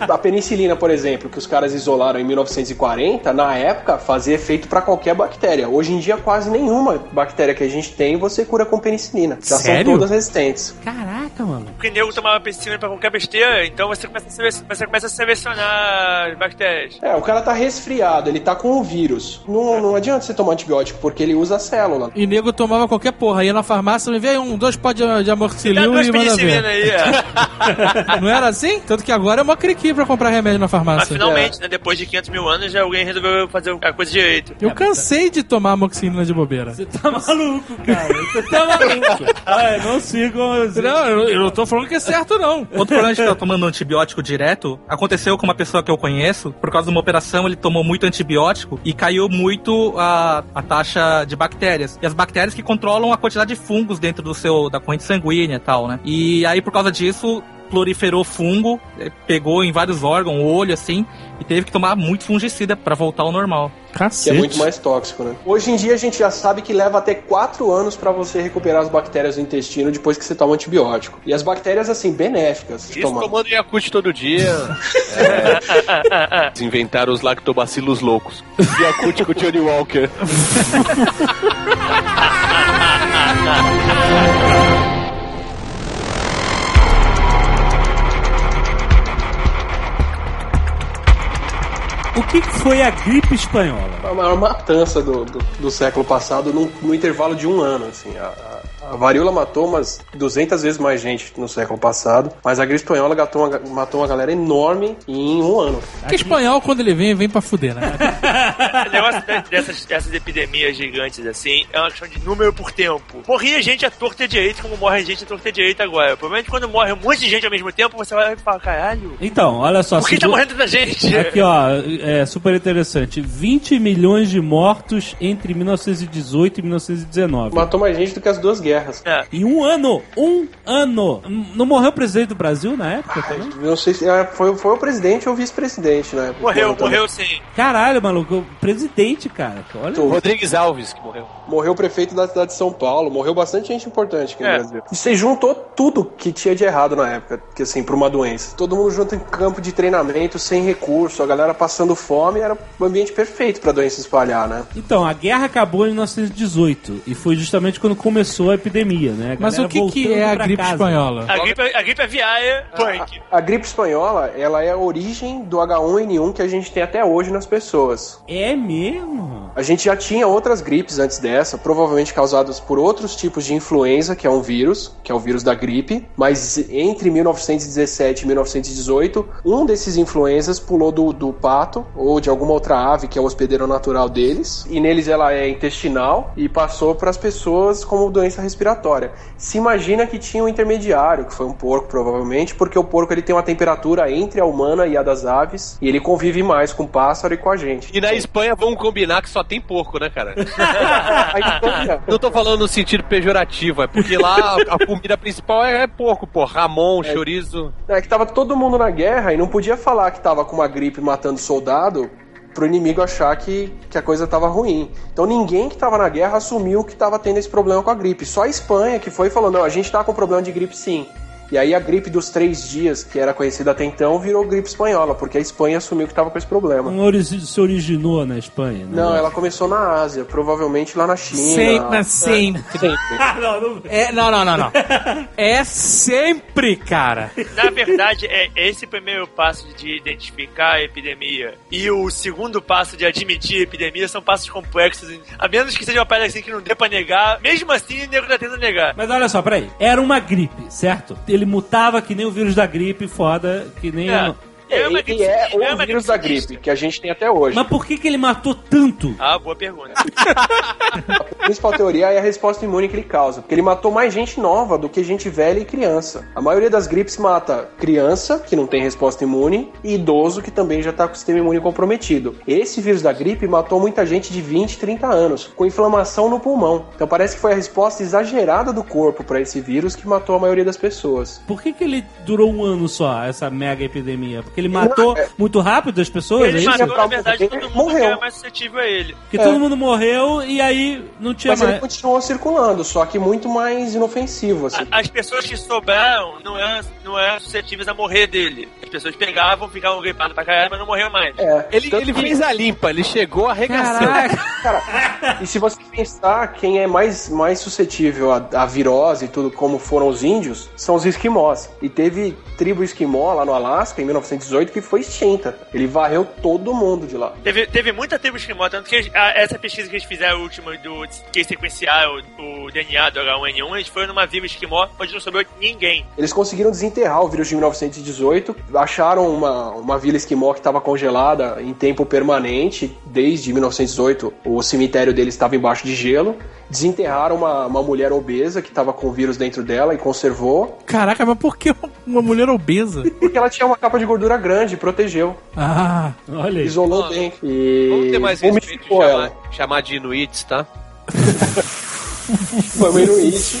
A penicilina, por exemplo, que os caras isolaram em 1940, na época fazia efeito para qualquer bactéria. Hoje em dia, quase nenhuma bactéria que a gente tem você cura com penicilina. Já Sério? são todas resistentes. Caraca, mano. Porque nego tomava penicilina pra qualquer besteira, então você começa a, você começa a selecionar as bactérias. É, o cara tá resfriado, ele tá com o vírus. Não, não adianta você tomar antibiótico porque ele usa a célula. E nego tomava qualquer porra. Ia na farmácia, me veio um, dois pó de, de amorcilil e manda penicilina ver. aí, é. Não era assim? Tanto que agora é uma criqui pra comprar remédio na Mas farmácia. finalmente, né, depois de 500 mil anos, já alguém resolveu fazer a coisa direito. Eu cansei de tomar amoxicilina de bobeira. Você tá maluco, cara. Você tá maluco. Ai, não sigam. os- Não, eu, eu não tô falando que é certo, não. Outro problema de estar tomando antibiótico direto aconteceu com uma pessoa que eu conheço. Por causa de uma operação, ele tomou muito antibiótico e caiu muito a, a taxa de bactérias. E as bactérias que controlam a quantidade de fungos dentro do seu da corrente sanguínea e tal, né? E aí, por causa disso, proliferou fungo, eh, pegou em vários órgãos, o olho, assim, e teve que tomar muito fungicida pra voltar ao normal. Que é Cacete. muito mais tóxico, né? Hoje em dia a gente já sabe que leva até 4 anos pra você recuperar as bactérias do intestino depois que você toma antibiótico. E as bactérias, assim, benéficas de Isso tomar. tomando Yakult todo dia. É, eles inventaram os lactobacilos loucos. Yakult com o Johnny Walker. O que, foi a gripe espanhola? A maior matança do, do, do século passado no, no intervalo de um ano, assim. A, a- a varíola matou umas 200 vezes mais gente no século passado, mas a gripe espanhola gatou uma- matou uma galera enorme em um ano. Porque espanhol, quando ele vem, vem pra fuder, né? O negócio de- dessas, dessas epidemias gigantes assim é uma questão de número por tempo. Morria gente à torta e à direita, como morre gente à torta e à direita agora. O problema é que quando morre um monte de gente ao mesmo tempo, você vai e fala, caralho, Então, olha só. por que tá morrendo tanta gente? Aqui, ó, é super interessante. 20 milhões de mortos entre 1918 e 1919. Matou mais gente do que as duas guerras. É. Em um ano! Um ano! Não morreu o presidente do Brasil na época também? Não sei se é, foi, foi o presidente ou o vice-presidente, né? Morreu, Também. morreu sim. Caralho, maluco, o presidente, cara. Olha. Tu- Rodrigues Alves, que morreu. Morreu o prefeito da cidade de São Paulo, morreu bastante gente importante aqui no É. Brasil. E você juntou tudo que tinha de errado na época, que assim, pra uma doença. Todo mundo junto em campo de treinamento, sem recurso, a galera passando fome, era o ambiente perfeito pra doença espalhar, né? Então, a guerra acabou em 1918 e foi justamente quando começou a epidemia, né? A Mas o que, que é a gripe casa. espanhola? A gripe, a gripe aviária, punk. A gripe espanhola, ela é a origem do H1N1 que a gente tem até hoje nas pessoas. É mesmo? A gente já tinha outras gripes antes dessa, provavelmente causadas por outros tipos de influenza, que é um vírus, que é o vírus da gripe, mas entre 1917 e 1918, um desses influenzas pulou do, do pato ou de alguma outra ave, que é o hospedeiro natural deles, e neles ela é intestinal e passou para as pessoas como doença respiratória. Se imagina que tinha um intermediário, que foi um porco provavelmente, porque o porco ele tem uma temperatura entre a humana e a das aves, e ele convive mais com o pássaro e com a gente. E na Espanha vamos combinar que só tem porco, né, cara? Não tô falando no sentido pejorativo, é porque lá a, comida principal é, é porco, pô. Ramon, chorizo. É que tava todo mundo na guerra e não podia falar que tava com uma gripe matando soldado pro inimigo achar que, que a coisa tava ruim. Então ninguém que tava na guerra assumiu que tava tendo esse problema com a gripe. Só a Espanha que foi e falou, não, a gente tá com problema de gripe sim. E aí a gripe dos três dias, que era conhecida até então, virou gripe espanhola, porque a Espanha assumiu que tava com esse problema. Não se originou na Espanha, né? Não, ela começou na Ásia, provavelmente lá na China. Sempre, sempre. Ah, não, não. É, não, não, não, não. É sempre, cara. Na verdade, é esse primeiro passo de identificar a epidemia e o segundo passo de admitir a epidemia são passos complexos. A menos que seja uma parada assim que não dê pra negar, mesmo assim o nego tá tentando negar. Mas olha só, peraí. Era uma gripe, certo? Ele mutava que nem o vírus da gripe, foda, que nem... É. o- É, uma e, gripe e é é o vírus da gripe, que a gente tem até hoje. Mas por que que ele matou tanto? Ah, boa pergunta. A principal teoria é a resposta imune que ele causa, porque ele matou mais gente nova do que gente velha e criança. A maioria das gripes mata criança, que não tem resposta imune, e idoso, que também já está com o sistema imune comprometido. Esse vírus da gripe matou muita gente de 20, 30 anos, com inflamação no pulmão. Então parece que foi a resposta exagerada do corpo para esse vírus que matou a maioria das pessoas. Por que que ele durou um ano só, essa mega epidemia? Porque ele matou Não, é- muito rápido as pessoas, é Ele isso? matou, na verdade, todo mundo morreu. que era mais suscetível a ele. Porque todo mundo morreu e aí não tinha Mas ele mais... continuou circulando, só que muito mais inofensivo, assim. As pessoas que sobraram não eram, não eram suscetíveis a morrer dele. As pessoas pegavam, ficavam gripadas pra caralho, mas não morriam mais. É, Ele, tanto ele que- fez a limpa, ele chegou arregaçando. Cara, e se você pensar quem é mais, mais suscetível à, à virose e tudo, como foram os índios, são os esquimós. E teve tribo esquimó lá no Alasca, em 1918, que foi extinta. Ele varreu todo mundo de lá. Teve, teve muita tribo esquimó, tanto que a- essa pesquisa que eles fizeram, a última, do, que eles sequenciaram o, o DNA do H1N1, eles foram numa vila esquimó onde não sobrou ninguém. Eles conseguiram desenterrar o vírus de 1918, acharam uma, uma vila esquimó que estava congelada em tempo permanente, desde 1918 o cemitério deles estava embaixo de gelo, desenterraram uma, uma mulher obesa que estava com o vírus dentro dela e conservou, Caraca, mas por que uma mulher obesa? porque ela tinha uma capa de gordura grande e protegeu, Ah, Olha aí. isolou Ó, bem. E Vamos ter mais respeito de mumificou ela. chamar, chamar de Inuits, tá? Foi meio no início.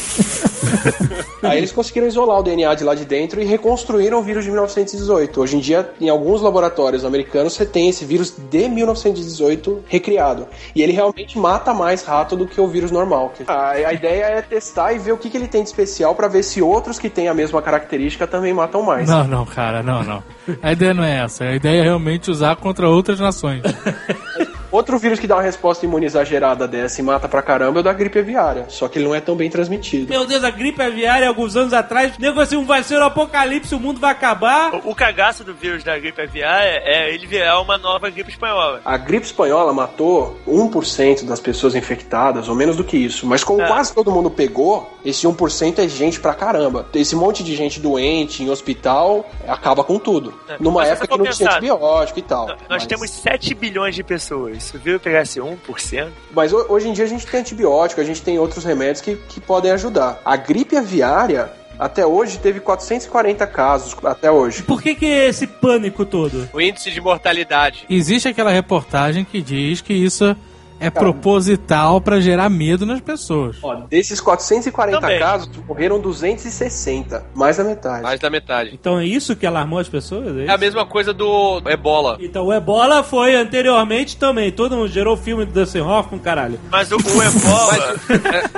Aí eles conseguiram isolar o DNA de lá de dentro e reconstruíram o vírus de 1918. Hoje em dia, em alguns laboratórios americanos, você tem esse vírus de 1918 recriado. E ele realmente mata mais rato do que o vírus normal. A, a ideia é testar e ver o que, que ele tem de especial para ver se outros que têm a mesma característica também matam mais. não, não, cara, não, não. A ideia não é essa. A ideia é realmente usar contra outras nações. Outro vírus que dá uma resposta imune exagerada dessa e mata pra caramba é o da gripe aviária. Só que ele não é tão bem transmitido. Meu Deus, a gripe aviária, alguns anos atrás, nego assim, vai ser o apocalipse, o mundo vai acabar. O, o cagaço do vírus da gripe aviária é ele virar uma nova gripe espanhola. A gripe espanhola matou 1% das pessoas infectadas, ou menos do que isso. Mas como É. quase todo mundo pegou, esse 1% é gente pra caramba. Esse monte de gente doente em hospital acaba com tudo. É. Numa Mas época que não tinha antibiótico e tal. Nós Mas- temos 7 bilhões de pessoas. Se o vírus pegasse 1%, Mas ho- hoje em dia a gente tem antibiótico, a gente tem outros remédios que, que podem ajudar. A gripe aviária, até hoje, teve 440 casos, até hoje. Por que que esse pânico todo? O índice de mortalidade. Existe aquela reportagem que diz que isso é proposital pra gerar medo nas pessoas. Ó, desses 440 Também. casos, morreram 260, mais da metade. Mais da metade. Então é isso que alarmou as pessoas? É, É a mesma coisa do ebola. Então o Ebola foi anteriormente também. Todo mundo gerou o filme do Dustin Hoffman, caralho. mas o, o ebola.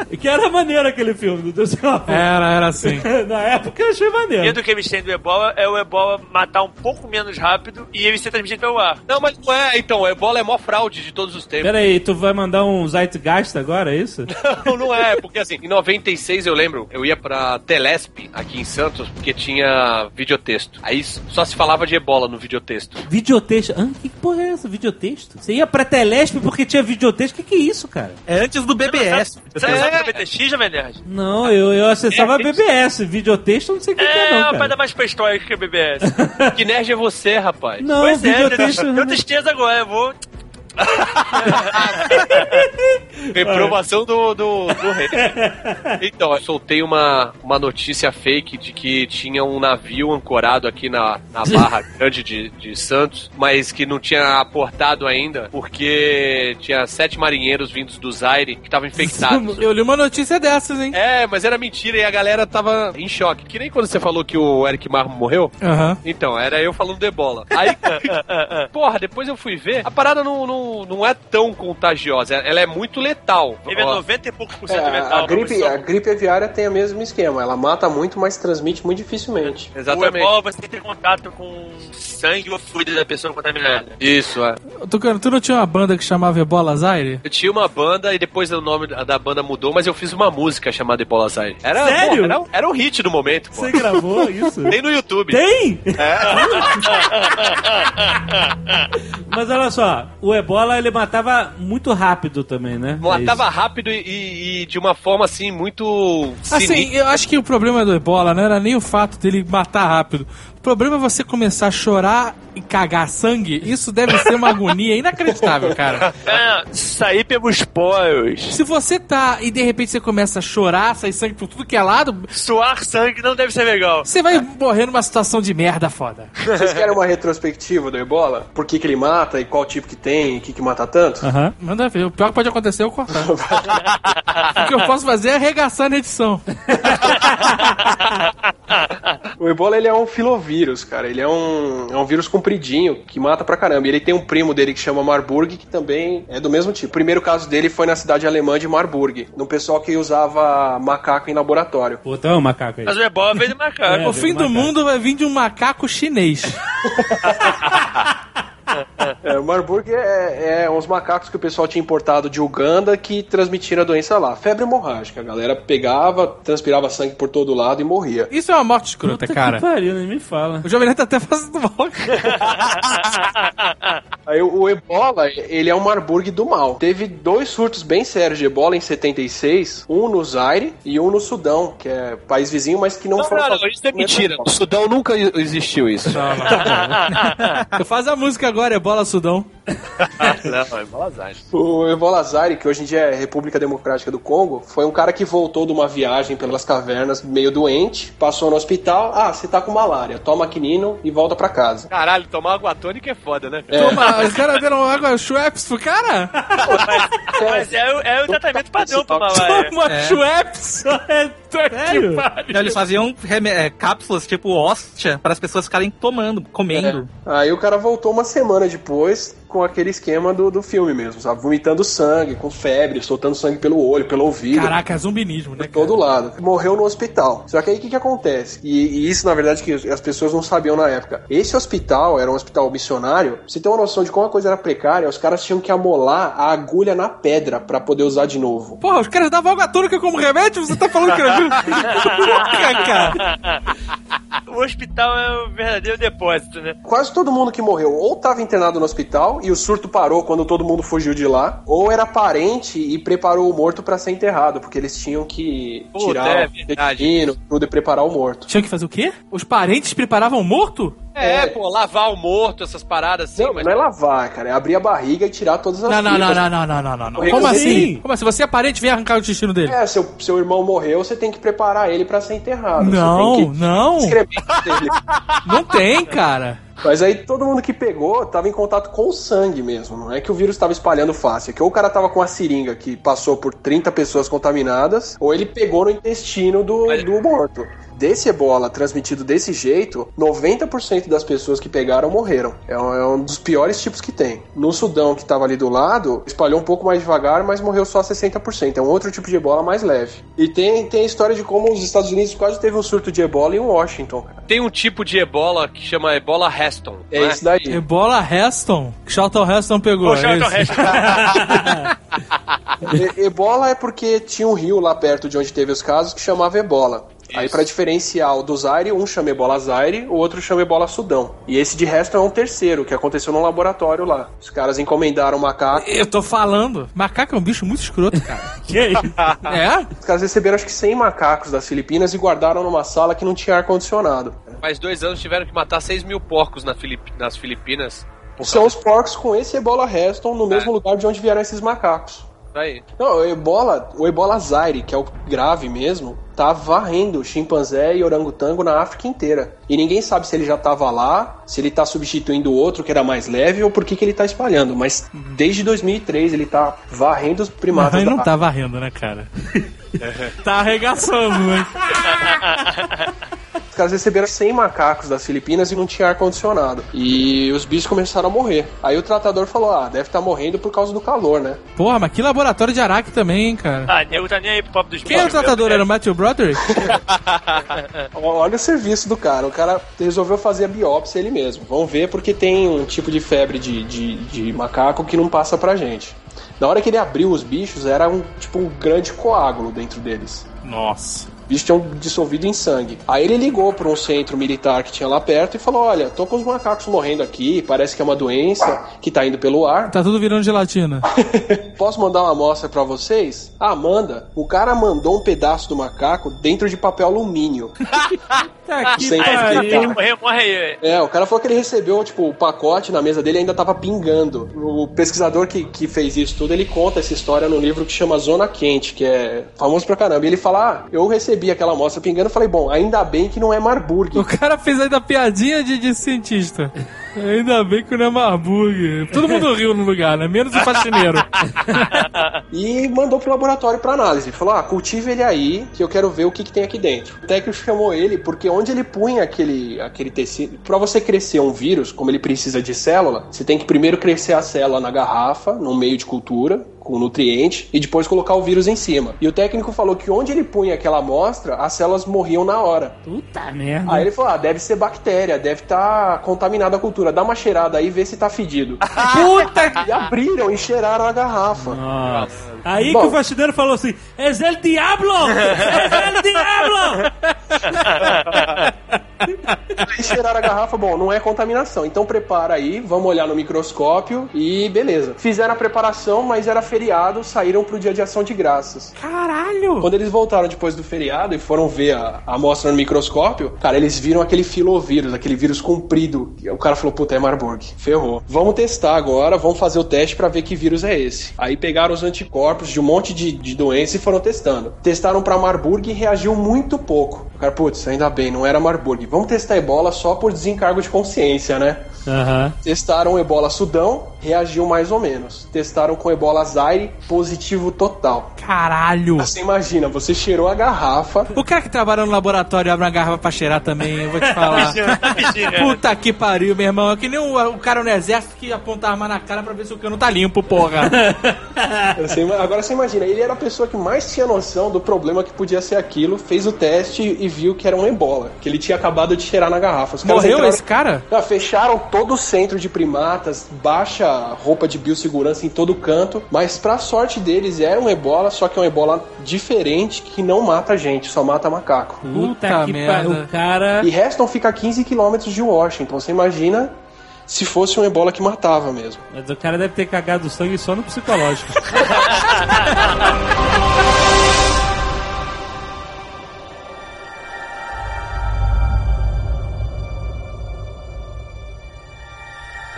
E que era maneiro aquele filme do Dustin Hoffman. Era, era assim. Na época eu achei maneiro. Medo que eles têm do ebola é o ebola matar um pouco menos rápido e ele ser transmitido pelo ar. Não, mas não é, então, o ebola é maior fraude de todos os tempos. Pera aí, tu vai mandar um Zeitgeist agora, é isso? Não, não é, porque assim, em 96 eu lembro, eu ia pra Telesp, aqui em Santos, porque tinha videotexto. Aí só se falava de ebola no videotexto. Videotexto. Ah, que porra é essa? Videotexto? Você ia pra Telesp porque tinha videotexto? Que que é isso, cara? É antes do BBS. Você não sabe é BTX, Jovem Nerd? Não, eu, eu acessava BBS. Videotexto eu não sei o que, que é, É, não, uma cara. parada mais pré-histórica que o BBS. Que nerd é você, rapaz? Não, pois é, videotexto. eu tenho tristeza agora, eu vou. Reprovação do, do, do rei. Então, eu soltei uma, uma notícia fake de que tinha um navio ancorado aqui na, na Barra Grande de, de Santos, mas que não tinha aportado ainda, porque tinha sete marinheiros vindos do Zaire que estavam infectados. Eu li uma notícia dessas, hein? É, mas era mentira e a galera tava em choque. Que nem quando você falou que o Eric Marmo morreu. Aham. Então, era eu falando do ebola. Aí, porra, depois eu fui ver, a parada não, não, não é tão contagiosa, ela é muito letal. Ele é Ó, 90 e poucos por É, cento a, metal. a gripe, a gripe aviária tem o mesmo esquema. Ela mata muito, mas transmite muito dificilmente. O Exatamente. ebola você tem contato com sangue ou fluido da pessoa contaminada. Isso, é. Tucano, tu não tinha uma banda que chamava Ebola Zaire? Eu tinha uma banda e depois o nome da da banda mudou, mas eu fiz uma música chamada Ebola Zaire. Era, Sério? porra, era, era um hit do momento, pô. Você gravou isso? Tem no YouTube. Tem? Mas olha só, o ebola ele matava muito rápido também, né? Matava rápido e, e- e de uma forma assim, muito. Assim, sinistra. eu acho que o problema do Ebola não era nem o fato dele matar rápido. O problema é você começar a chorar e cagar sangue. Isso deve ser uma agonia inacreditável, cara. É, sair pelos poros. Se você tá e de repente você começa a chorar, sair sangue por tudo que é lado, Suar sangue não deve ser legal. você vai morrer numa situação de merda foda. Vocês querem uma retrospectiva do ebola? Por que, que ele mata e qual tipo que tem e o que, que mata tanto? Aham. Manda ver. O pior que pode acontecer é eu cortar. o que eu posso fazer é arregaçar na edição. O ebola ele é um filovírus, cara. Ele é um, é um vírus compridinho que mata pra caramba. E ele tem um primo dele que chama Marburg, que também é do mesmo tipo. O primeiro caso dele foi na cidade alemã de Marburg, num pessoal que usava macaco em laboratório. Pô, tá um macaco aí. Mas o ebola veio do macaco. É. o fim do macaco. mundo vai vir de um macaco chinês. É, o Marburg é, é uns macacos que o pessoal tinha importado de Uganda que transmitiram a doença lá. Febre hemorrágica. A galera pegava, transpirava sangue por todo lado e morria. Isso é uma morte escrota, Puta cara. que pariu, nem me fala. O Jovem Nerd tá até fazendo mal. Aí o, o ebola, ele é um Marburg do mal. Teve dois surtos bem sérios de ebola em 76, um no Zaire e um no Sudão, que é país vizinho, mas que não, Não, foram não, não, isso é mentira. No Sudão nunca existiu isso. Tu faz a música agora, é bola Sudão. não, é Ebola Zaire. O Ebola Zaire, que hoje em dia é República Democrática do Congo, foi um cara que voltou de uma viagem pelas cavernas meio doente, passou no hospital, ah, você tá com malária, toma quinino e volta pra casa. Caralho, tomar água tônica é foda, né? É. Toma, os caras deram água Schweppes pro cara? Mas é, o- é o tratamento padrão pra malária. Toma É. Schweppes? É Sério? Então, eles faziam é, cápsulas tipo hóstia para as pessoas ficarem tomando, comendo. Aí o cara voltou uma semana depois com aquele esquema do, do filme mesmo, sabe? Vomitando sangue, com febre, soltando sangue pelo olho, pelo ouvido. Caraca, é zumbinismo, né? de todo lado. Morreu no hospital. Só que aí o que, que acontece? E, e isso, na verdade, que as pessoas não sabiam na época. Esse hospital era um hospital missionário. Você tem uma noção de como a coisa era precária, os caras tinham que amolar a agulha na pedra pra poder usar de novo. Porra, os caras davam água tônica como remédio? Você tá falando que era Porra, cara. O hospital é o verdadeiro depósito, né? Quase todo mundo que morreu ou estava internado no hospital e o surto parou quando todo mundo fugiu de lá, ou era parente e preparou o morto pra ser enterrado, porque eles tinham que Puta, tirar é o intestino, tudo e preparar o morto. Tinha que fazer o quê? Os parentes preparavam o morto? É, pô, lavar o morto, essas paradas assim, Não, mas. não é lavar, cara, é abrir a barriga e tirar todas as Não, não, não, não, não, não, não, não, não. Como com assim? Como assim? Você é parente, vem arrancar o intestino dele. É, seu, seu irmão morreu, você tem que preparar ele pra ser enterrado. Você Não, tem que não. escrever dele. Não tem, cara. Mas aí todo mundo que pegou tava em contato com o sangue mesmo. Não é que o vírus tava espalhando fácil. É que ou o cara tava com a seringa que passou por 30 pessoas contaminadas, ou ele pegou no intestino do, Mas- do morto. Desse ebola transmitido desse jeito, 90% das pessoas que pegaram morreram. É um, é um dos piores tipos que tem. No Sudão, que tava ali do lado, espalhou um pouco mais devagar, mas morreu só 60%. É um outro tipo de ebola mais leve. E tem, tem a história de como os Estados Unidos quase teve um surto de ebola em Washington. cara. Tem um tipo de ebola que chama ebola Heston. É não isso daí. Ebola Heston. Charlton Heston pegou. Ô, Charlton é isso? E- Ebola é porque tinha um rio lá perto de onde teve os casos que chamava Ebola. Aí pra diferenciar o do Zaire, um chama Ebola Zaire, o outro chama Ebola Sudão. E esse de resto é um terceiro, que aconteceu num laboratório lá. Os caras encomendaram um macaco. Eu tô falando. Macaco é um bicho muito escroto, cara. Que isso? É? Os caras receberam acho que 100 macacos das Filipinas e guardaram numa sala que não tinha ar-condicionado. Faz dois anos tiveram que matar 6 mil porcos na Filip- nas Filipinas. São os porcos com esse Ebola Reston no mesmo lugar de onde vieram esses macacos. Disso aí. Não, o Ebola, o Ebola Zaire, que é o grave mesmo, tá varrendo chimpanzé e orangotango na África inteira. E ninguém sabe se ele já tava lá, se ele tá substituindo o outro que era mais leve ou por que que ele tá espalhando. Mas desde 2003 ele tá varrendo os primatas Mas da não tá varrendo, né, cara? tá arregaçando, né? Os caras receberam 100 macacos das Filipinas e não tinha ar-condicionado. E os bichos começaram a morrer. Aí o tratador falou: ah, deve estar morrendo por causa do calor, né? Porra, mas que laboratório de Araque também, hein, cara. Ah, nego tá nem aí pro papo dos Quem é o tratador? Era o Matthew Broderick? Olha o serviço do cara. O cara resolveu fazer a biópsia ele mesmo. Vamos ver porque tem um tipo de febre de, de, de macaco que não passa pra gente. Na hora que ele abriu os bichos, era um tipo um grande coágulo dentro deles. Nossa. Os bichos tinham dissolvido em sangue. Aí ele ligou para um centro militar que tinha lá perto e falou: Olha, tô com os macacos morrendo aqui, parece que é uma doença que tá indo pelo ar. Tá tudo virando gelatina. Posso mandar uma amostra para vocês? Ah, manda. O cara mandou um pedaço do macaco dentro de papel alumínio. Tá aqui, Sem Aí, pariu. morre, morre aí. É, o cara falou que ele recebeu, tipo, o pacote na mesa dele e ainda tava pingando. O pesquisador que, que fez isso tudo, ele conta essa história no livro que chama Zona Quente, que é famoso pra caramba. E ele fala, ah, eu recebi aquela amostra pingando falei, bom, ainda bem que não é Marburg. O cara fez ainda piadinha de, de cientista. Ainda bem que não é Marburg. Todo mundo riu no lugar, né? Menos o faxineiro. E mandou pro laboratório pra análise. Falou, ah, cultive ele aí, que eu quero ver o que, que tem aqui dentro. O técnico chamou ele porque onde ele punha aquele, aquele tecido... Pra você crescer um vírus, como ele precisa de célula, você tem que primeiro crescer a célula na garrafa, no meio de cultura, com nutriente, e depois colocar o vírus em cima. E o técnico falou que onde ele punha aquela amostra, as células morriam na hora. Puta merda. Aí ele falou, ah, deve ser bactéria, deve estar contaminada a cultura. Dá uma cheirada aí e vê se tá fedido. Puta e abriram e cheiraram a garrafa. Nossa. Aí Bom. que o faxineiro falou assim: Es el diablo! Es el diablo! Aí cheiraram a garrafa, bom, não é contaminação. Então prepara aí, vamos olhar no microscópio e beleza. Fizeram a preparação, mas era feriado, saíram pro dia de ação de graças. Caralho! Quando eles voltaram depois do feriado e foram ver a, a amostra no microscópio, cara, eles viram aquele filovírus, aquele vírus comprido. E o cara falou, puta, é Marburg. Ferrou. Vamos testar agora, vamos fazer o teste pra ver que vírus é esse. Aí pegaram os anticorpos de um monte de, de doença e foram testando. Testaram pra Marburg e reagiu muito pouco. O cara, putz, ainda bem, não era Marburg. Vamos testar ebola só por desencargo de consciência, né? Aham. Testaram ebola Sudão, reagiu mais ou menos. Testaram com ebola Zaire, positivo total. Caralho. Você imagina, você cheirou a garrafa, O cara que trabalha no laboratório abre uma garrafa pra cheirar também, eu vou te falar. Puta que pariu, meu irmão. É que nem o, o cara no exército que aponta a arma na cara pra ver se o cano tá limpo, porra. Você agora você imagina, ele era a pessoa que mais tinha noção do problema que podia ser aquilo, fez o teste e viu que era um ebola, que ele tinha acabado de cheirar na garrafa. Os Morreu entraram- esse cara? Ah, fecharam todo o centro de primatas, baixa roupa de biossegurança em todo canto, mas pra sorte deles era um ebola, só que é um ebola diferente que não mata gente, só mata macaco. Puta, Puta que merda. pariu. O cara. E Reston fica a 15 quilômetros de Washington, você imagina se fosse um ebola que matava mesmo. Mas o cara deve ter cagado sangue só no psicológico.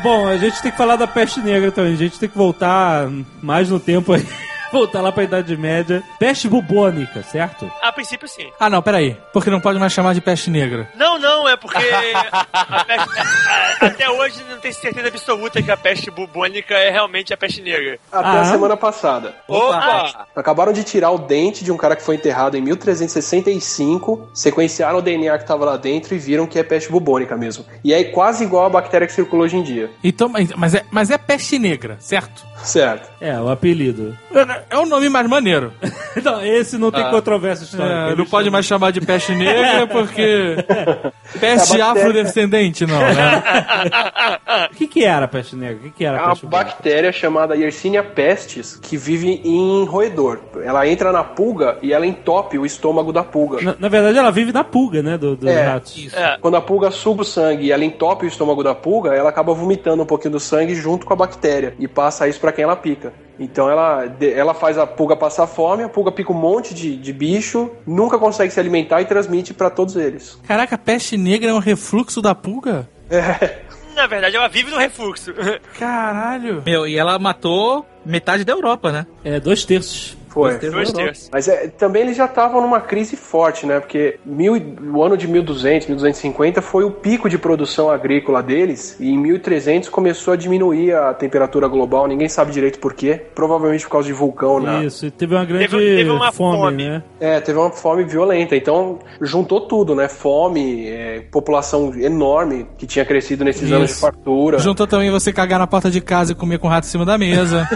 Bom, a gente tem que falar da peste negra também. A gente tem que voltar mais no tempo aí. Voltar lá pra Idade Média. Peste bubônica, certo? A princípio, sim. Ah, não, peraí. Porque não pode mais chamar de peste negra. Não, não, é porque a peste- a- até hoje não tem certeza absoluta que a peste bubônica é realmente a peste negra. Até Ah. a semana passada. Opa! Acabaram de tirar o dente de um cara que foi enterrado em 1365, sequenciaram o DNA que tava lá dentro e viram que é peste bubônica mesmo. E é quase igual a bactéria que circula hoje em dia. Então, mas, mas é, mas é peste negra, certo? Certo. É, o apelido. É o nome mais maneiro. Não, esse não tem controvérsia histórica. É, não pode mais chamar de peste negra porque. Peste É bactéria. afrodescendente, não, né? O que que era a peste negra? O que que era É a uma peste bubônica? bactéria chamada Yersinia pestis que vive em roedor. Ela entra na pulga e ela entope o estômago da pulga. Na, na verdade, ela vive na pulga, né? Do, dos É, ratos. É. Quando a pulga suga o sangue e ela entope o estômago da pulga, ela acaba vomitando um pouquinho do sangue junto com a bactéria e passa isso pra quem ela pica. Então ela, ela faz a pulga passar fome, a pulga pica um monte de, de bicho, nunca consegue se alimentar e transmite pra todos eles. Caraca, a peste negra é um refluxo da pulga? Na verdade, ela vive no refluxo. Caralho. Meu, e ela matou metade da Europa, né? É, dois terços. Foi. Dois terços. Mas é, também eles já estavam numa crise forte, né? Porque mil, o ano de 1200, 1250 foi o pico de produção agrícola deles, e em 1300 começou a diminuir a temperatura global, ninguém sabe direito por quê. Provavelmente por causa de vulcão, né? Isso, e teve uma grande Teve- teve uma fome, fome. né? É, teve uma fome violenta. Então, juntou tudo, né? Fome, é, população enorme que tinha crescido nesses Isso. anos de fartura. Juntou também você cagar na porta de casa e comer com o rato em cima da mesa.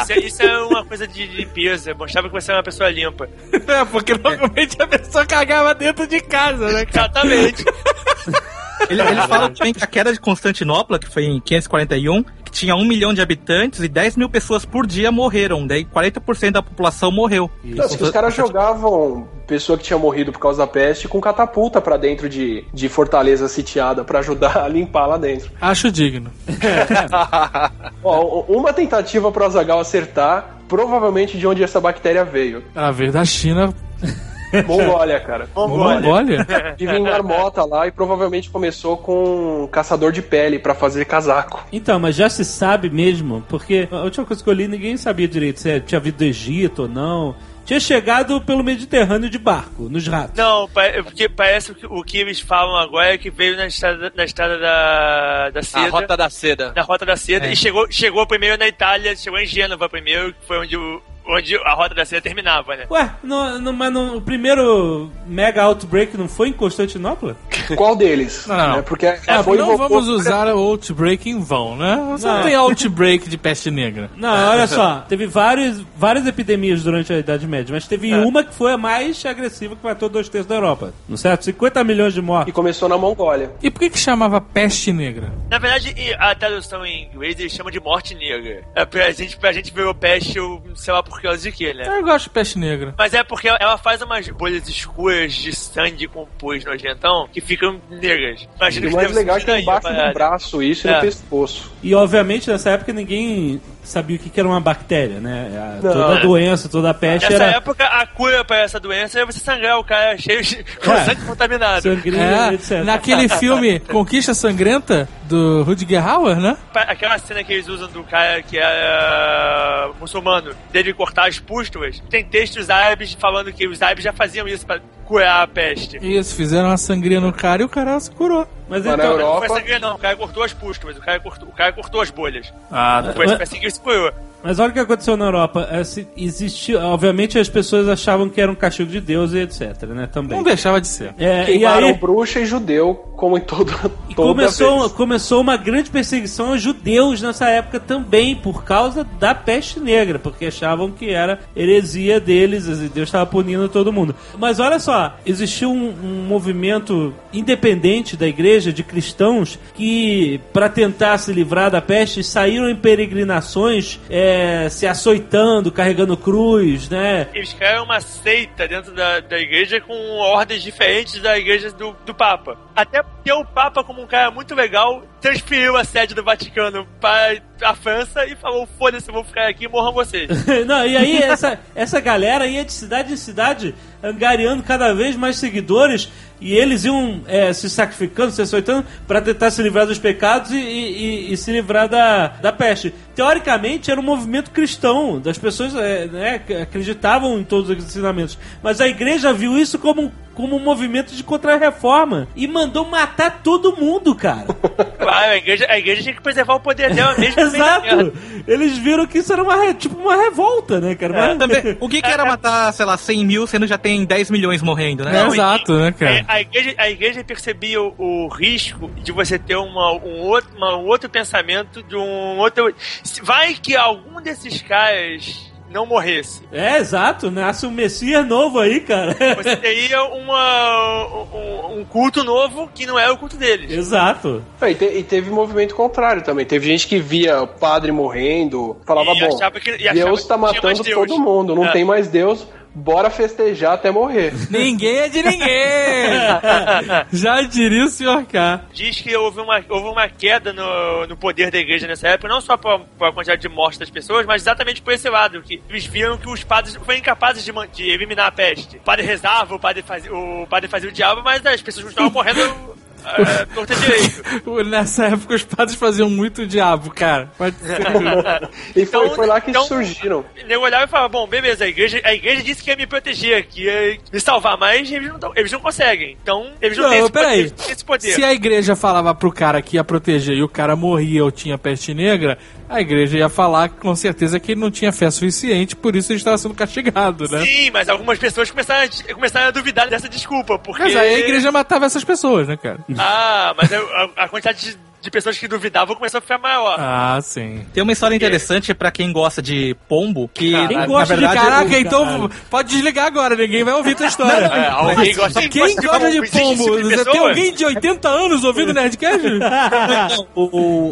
isso, é- isso é uma coisa de limpeza. Mostrava que você é uma pessoa limpa. é, porque normalmente a pessoa cagava dentro de casa, né, cara? Exatamente. Ele, ele fala também que a queda de Constantinopla, que foi em 541, que tinha um milhão de habitantes e 10 mil pessoas por dia morreram. Daí 40% da população morreu. Não, assim, os caras jogavam pessoa que tinha morrido por causa da peste com catapulta pra dentro de, de fortaleza sitiada pra ajudar a limpar lá dentro. Acho digno. Ó, uma tentativa pro Azagal acertar, provavelmente de onde essa bactéria veio. A ver da China. Mongólia, cara. Mongólia? Vive em marmota lá e provavelmente começou com um caçador de pele pra fazer casaco. Então, mas já se sabe mesmo, porque a última coisa que eu li ninguém sabia direito se tinha vindo do Egito ou não. Tinha chegado pelo Mediterrâneo de barco, nos ratos. Não, pa- porque parece que o que eles falam agora é que veio na estrada, na estrada da, da seda. A rota da seda. Na rota da seda. É. E chegou, chegou primeiro na Itália, chegou em Gênova primeiro, que foi onde, o, onde a rota da seda terminava, né? Ué, não, não- mas não- o primeiro mega outbreak não foi em Constantinopla? Qual deles? Não, não. É, porque É, foi não invocou- vamos usar o Outbreak em vão, né? Você não, Não. tem Outbreak de peste negra. Não, olha só, teve vários, várias epidemias durante a Idade Média, mas teve uma que foi a mais agressiva que matou dois terços da Europa. Não certo? 50 milhões de E mortos. começou na Mongólia. E por que que chamava peste negra? Na verdade, e a tradução em inglês eles chamam de morte negra. É pra gente, pra gente ver o peste, eu sei lá por causa de quê, né? Eu gosto de peste negra. Mas é porque ela faz umas bolhas escuras de sangue com pus nojentão que ficam negras. E Imagina o que mais legal é que é embaixo do braço isso e É. no pescoço. E obviamente nessa época ninguém sabia o que que era uma bactéria, né? A- toda a doença, toda a peste Nessa era época, a cura pra essa doença é você sangrar o cara cheio de com É. sangue contaminado. sangria, É, etc. naquele filme Conquista Sangrenta, do Rutger Hauer, né? Aquela cena que eles usam do cara que é muçulmano, dele cortar as pústulas, tem textos árabes falando que os árabes já faziam isso pra curar a peste. Isso, fizeram uma sangria no cara e o cara se curou. Mas então, Não Europa- foi sangria, não. O cara cortou as puscas, mas o cara cortou, o cara cortou as bolhas. Ah, tá. Depois Mas- vai seguir isso Mas olha o que aconteceu na Europa. É, Existia, obviamente as pessoas achavam que era um castigo de Deus e etc, né? Também. Não deixava de ser. É, e Queimaram aí bruxa e judeu, como em todo, e toda começou, vez. começou uma grande perseguição aos judeus nessa época também, por causa da peste negra, porque achavam que era heresia deles, e Deus estava punindo todo mundo. Mas olha só, existiu um, um movimento independente da igreja, de cristãos, que para tentar se livrar da peste, saíram em peregrinações, é, se açoitando, carregando cruz, né? Eles criaram uma seita dentro da, da igreja com ordens diferentes da igreja do, do Papa. Até porque o Papa, como um cara muito legal, transferiu a sede do Vaticano para a França e falou: foda-se, vou ficar aqui e morram vocês. Não, e aí essa, essa galera ia de cidade em cidade angariando cada vez mais seguidores e eles iam é, se sacrificando, se açoitando para tentar se livrar dos pecados e, e- e se livrar da, da peste. Teoricamente era um movimento cristão, das pessoas é, né, acreditavam em todos os ensinamentos, mas a igreja viu isso como, como um movimento de contra-reforma e mandou matar todo mundo, cara. Claro, a igreja, a igreja tinha que preservar o poder dela mesmo. Exato! Eles viram que isso era uma, tipo uma revolta, né, cara? Mas- Também, o que, que era matar, sei lá, 100 mil, sendo já tem 10 milhões morrendo, né? É, exato, né, cara? A, a igreja, a igreja percebia o, o risco de você ter uma, um, outro, uma- um outro pensamento de um outro. se- Vai que algum desses caras não morresse. É, exato, nasce um Messias novo aí, cara. Você teria uma, um, um culto novo que não é o culto deles. Exato. É, E, te- e teve movimento contrário também. Teve gente que via o padre morrendo, falava, E bom, que- e Deus tá mais matando todo mundo, não É. tem mais Deus, bora festejar até morrer. Ninguém é de ninguém! Já diria o senhor K. Diz que houve uma, houve uma queda no, no poder da igreja nessa época, não só por, por a quantidade de mortes das pessoas, mas exatamente por esse lado, que eles viram que os padres foram incapazes de, de eliminar a peste. O padre rezava, o padre fazia o, padre fazia o diabo, mas as pessoas continuavam morrendo é, torta direito. Nessa época os padres faziam muito diabo, cara. Pode ser. E foi, Então- foi lá que então- surgiram. O nego olhava e falava, bom, beleza, a igreja, a igreja disse que ia me proteger, que ia me salvar, mas eles não, eles não conseguem. Então, eles não, têm Não, esse peraí. poder. têm esse poder. Se a igreja falava pro cara que ia proteger e o cara morria ou tinha peste negra, a igreja ia falar com certeza que ele não tinha fé suficiente, por isso ele estava sendo castigado, né? Sim, mas algumas pessoas começaram a, começaram a duvidar dessa desculpa, porque... Mas aí a igreja matava essas pessoas, né, cara? Ah, mas a, a- a quantidade de, de pessoas que duvidavam começou a ficar maior. Ah, sim. Tem uma história interessante pra quem gosta de pombo, que Quem na, gosta na de verdade... Caraca, Caralho. então pode desligar agora, ninguém vai ouvir tua história. É, alguém gosta de Quem gosta de pombo? tipo de Você tem alguém de 80 anos ouvindo Nerdcast? o,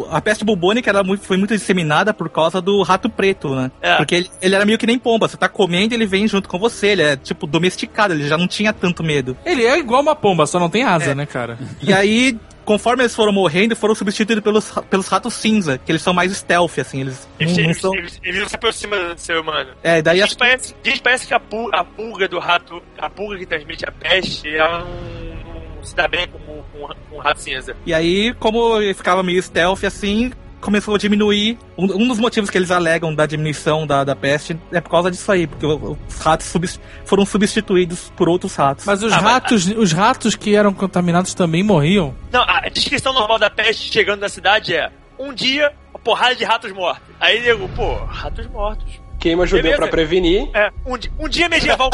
o- a peste bubônica ela muito- foi muito disseminada por causa do rato preto, né? É. Porque ele, ele era meio que nem pomba. Você tá comendo, ele vem junto com você. Ele é, tipo, domesticado. Ele já não tinha tanto medo. Ele é igual uma pomba, só não tem asa, né, cara? E aí, conforme eles foram morrendo, foram substituídos pelos, pelos ratos cinza, que eles são mais stealth, assim. Eles Eles, eles, são... eles- eles não se aproximam do ser humano. É, daí Diz as... parece, diz parece que a pulga, a pulga do rato, a pulga que transmite a peste, ela não, não se dá bem com, com, com o rato cinza. E aí, como ele ficava meio stealth, assim... Começou a diminuir. Um, um dos motivos que eles alegam da diminuição da, da peste é por causa disso aí, porque os ratos subs- foram substituídos por outros ratos. Mas os Ah, mas- ratos, os ratos que eram contaminados também morriam. Não, a descrição normal da peste chegando na cidade é um dia, uma porrada de ratos mortos. Aí nego, pô, ratos mortos. Queima judeu Beleza. pra prevenir. É, um, um dia medieval.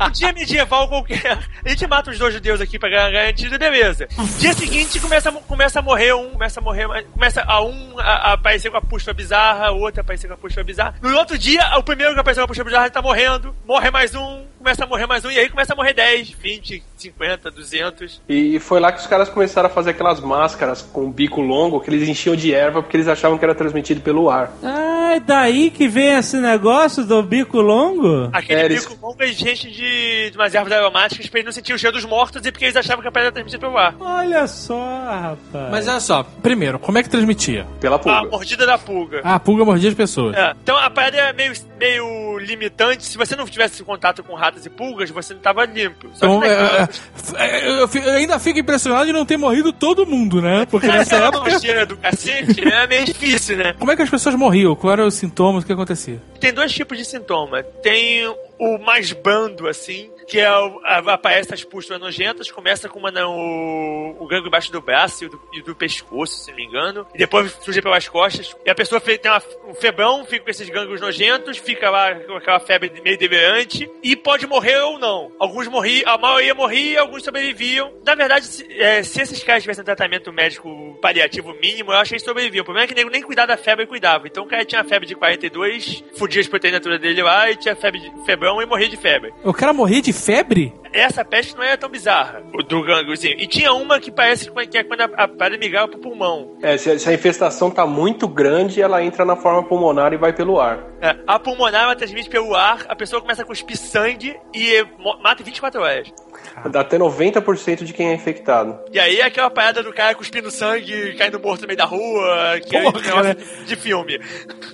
um dia medieval qualquer. A gente mata os dois judeus aqui pra ganhar garantido, beleza. Dia seguinte começa, a começa a morrer um, começa a morrer mais. Começa a um a, a aparecer com a pústula bizarra, o outro a aparecer com a pústula bizarra. No outro dia, o primeiro que apareceu com a pústula bizarra tá morrendo, morre mais um, começa a morrer mais um, e aí começa a morrer 10, 20, 50, 200. E foi lá que os caras começaram a fazer aquelas máscaras com bico longo que eles enchiam de erva porque eles achavam que era transmitido pelo ar. Ah, é daí que vem esse negócio do bico longo? Aquele É, bico longo é gente de, de umas ervas aromáticas pra eles não sentirem o cheiro dos mortos e porque eles achavam que a pedra era transmitida pelo ar. Olha só, rapaz. Mas olha só, primeiro, como é que transmitia? Pela A pulga. mordida da pulga. Ah, a pulga mordia as pessoas. É, então a parada é meio, meio limitante. Se você não tivesse contato com ratas e pulgas, você não tava limpo. Só Então, que é, é, é, eu, eu ainda fico impressionado de não ter morrido todo mundo, né? Porque nessa Aquela época. do cacete é meio difícil, né? Como é que as pessoas morriam? Quais eram os sintomas? O que acontecia? Tem dois tipos de sintoma. Tem o mais brando, assim, que é o, a- aparece as pústulas nojentas, começa com uma, na- o, gangue embaixo do braço e do, e do pescoço, se não me engano, e depois surge pelas costas, e a pessoa tem uma- um febrão, fica com esses gânglios nojentos, fica lá com aquela febre meio delirante, e pode morrer ou não. Alguns morriam, a maioria morria, alguns sobreviviam. Na verdade, se, é, se esses caras tivessem tratamento médico paliativo mínimo, eu acho que eles sobreviviam. O problema é que nego nem cuidar da febre cuidava. Então o cara tinha febre de 42, fudia as proteínas dele lá, e tinha febre de febrão e morria de febre. O cara morria de febre? Essa peste não é tão bizarra, o do gângliozinho. E tinha uma que parece que é quando a, a parada migrava pro pulmão. É, se, se a infestação tá muito grande, ela entra na forma pulmonar e vai pelo ar. É, a pulmonar ela transmite pelo ar, a pessoa começa a cuspir sangue e mata em 24 horas. Dá até 90% de quem é infectado. E aí é aquela parada do cara cuspindo sangue, caindo morto no meio da rua, que é um Porra, negócio cara. de, de filme.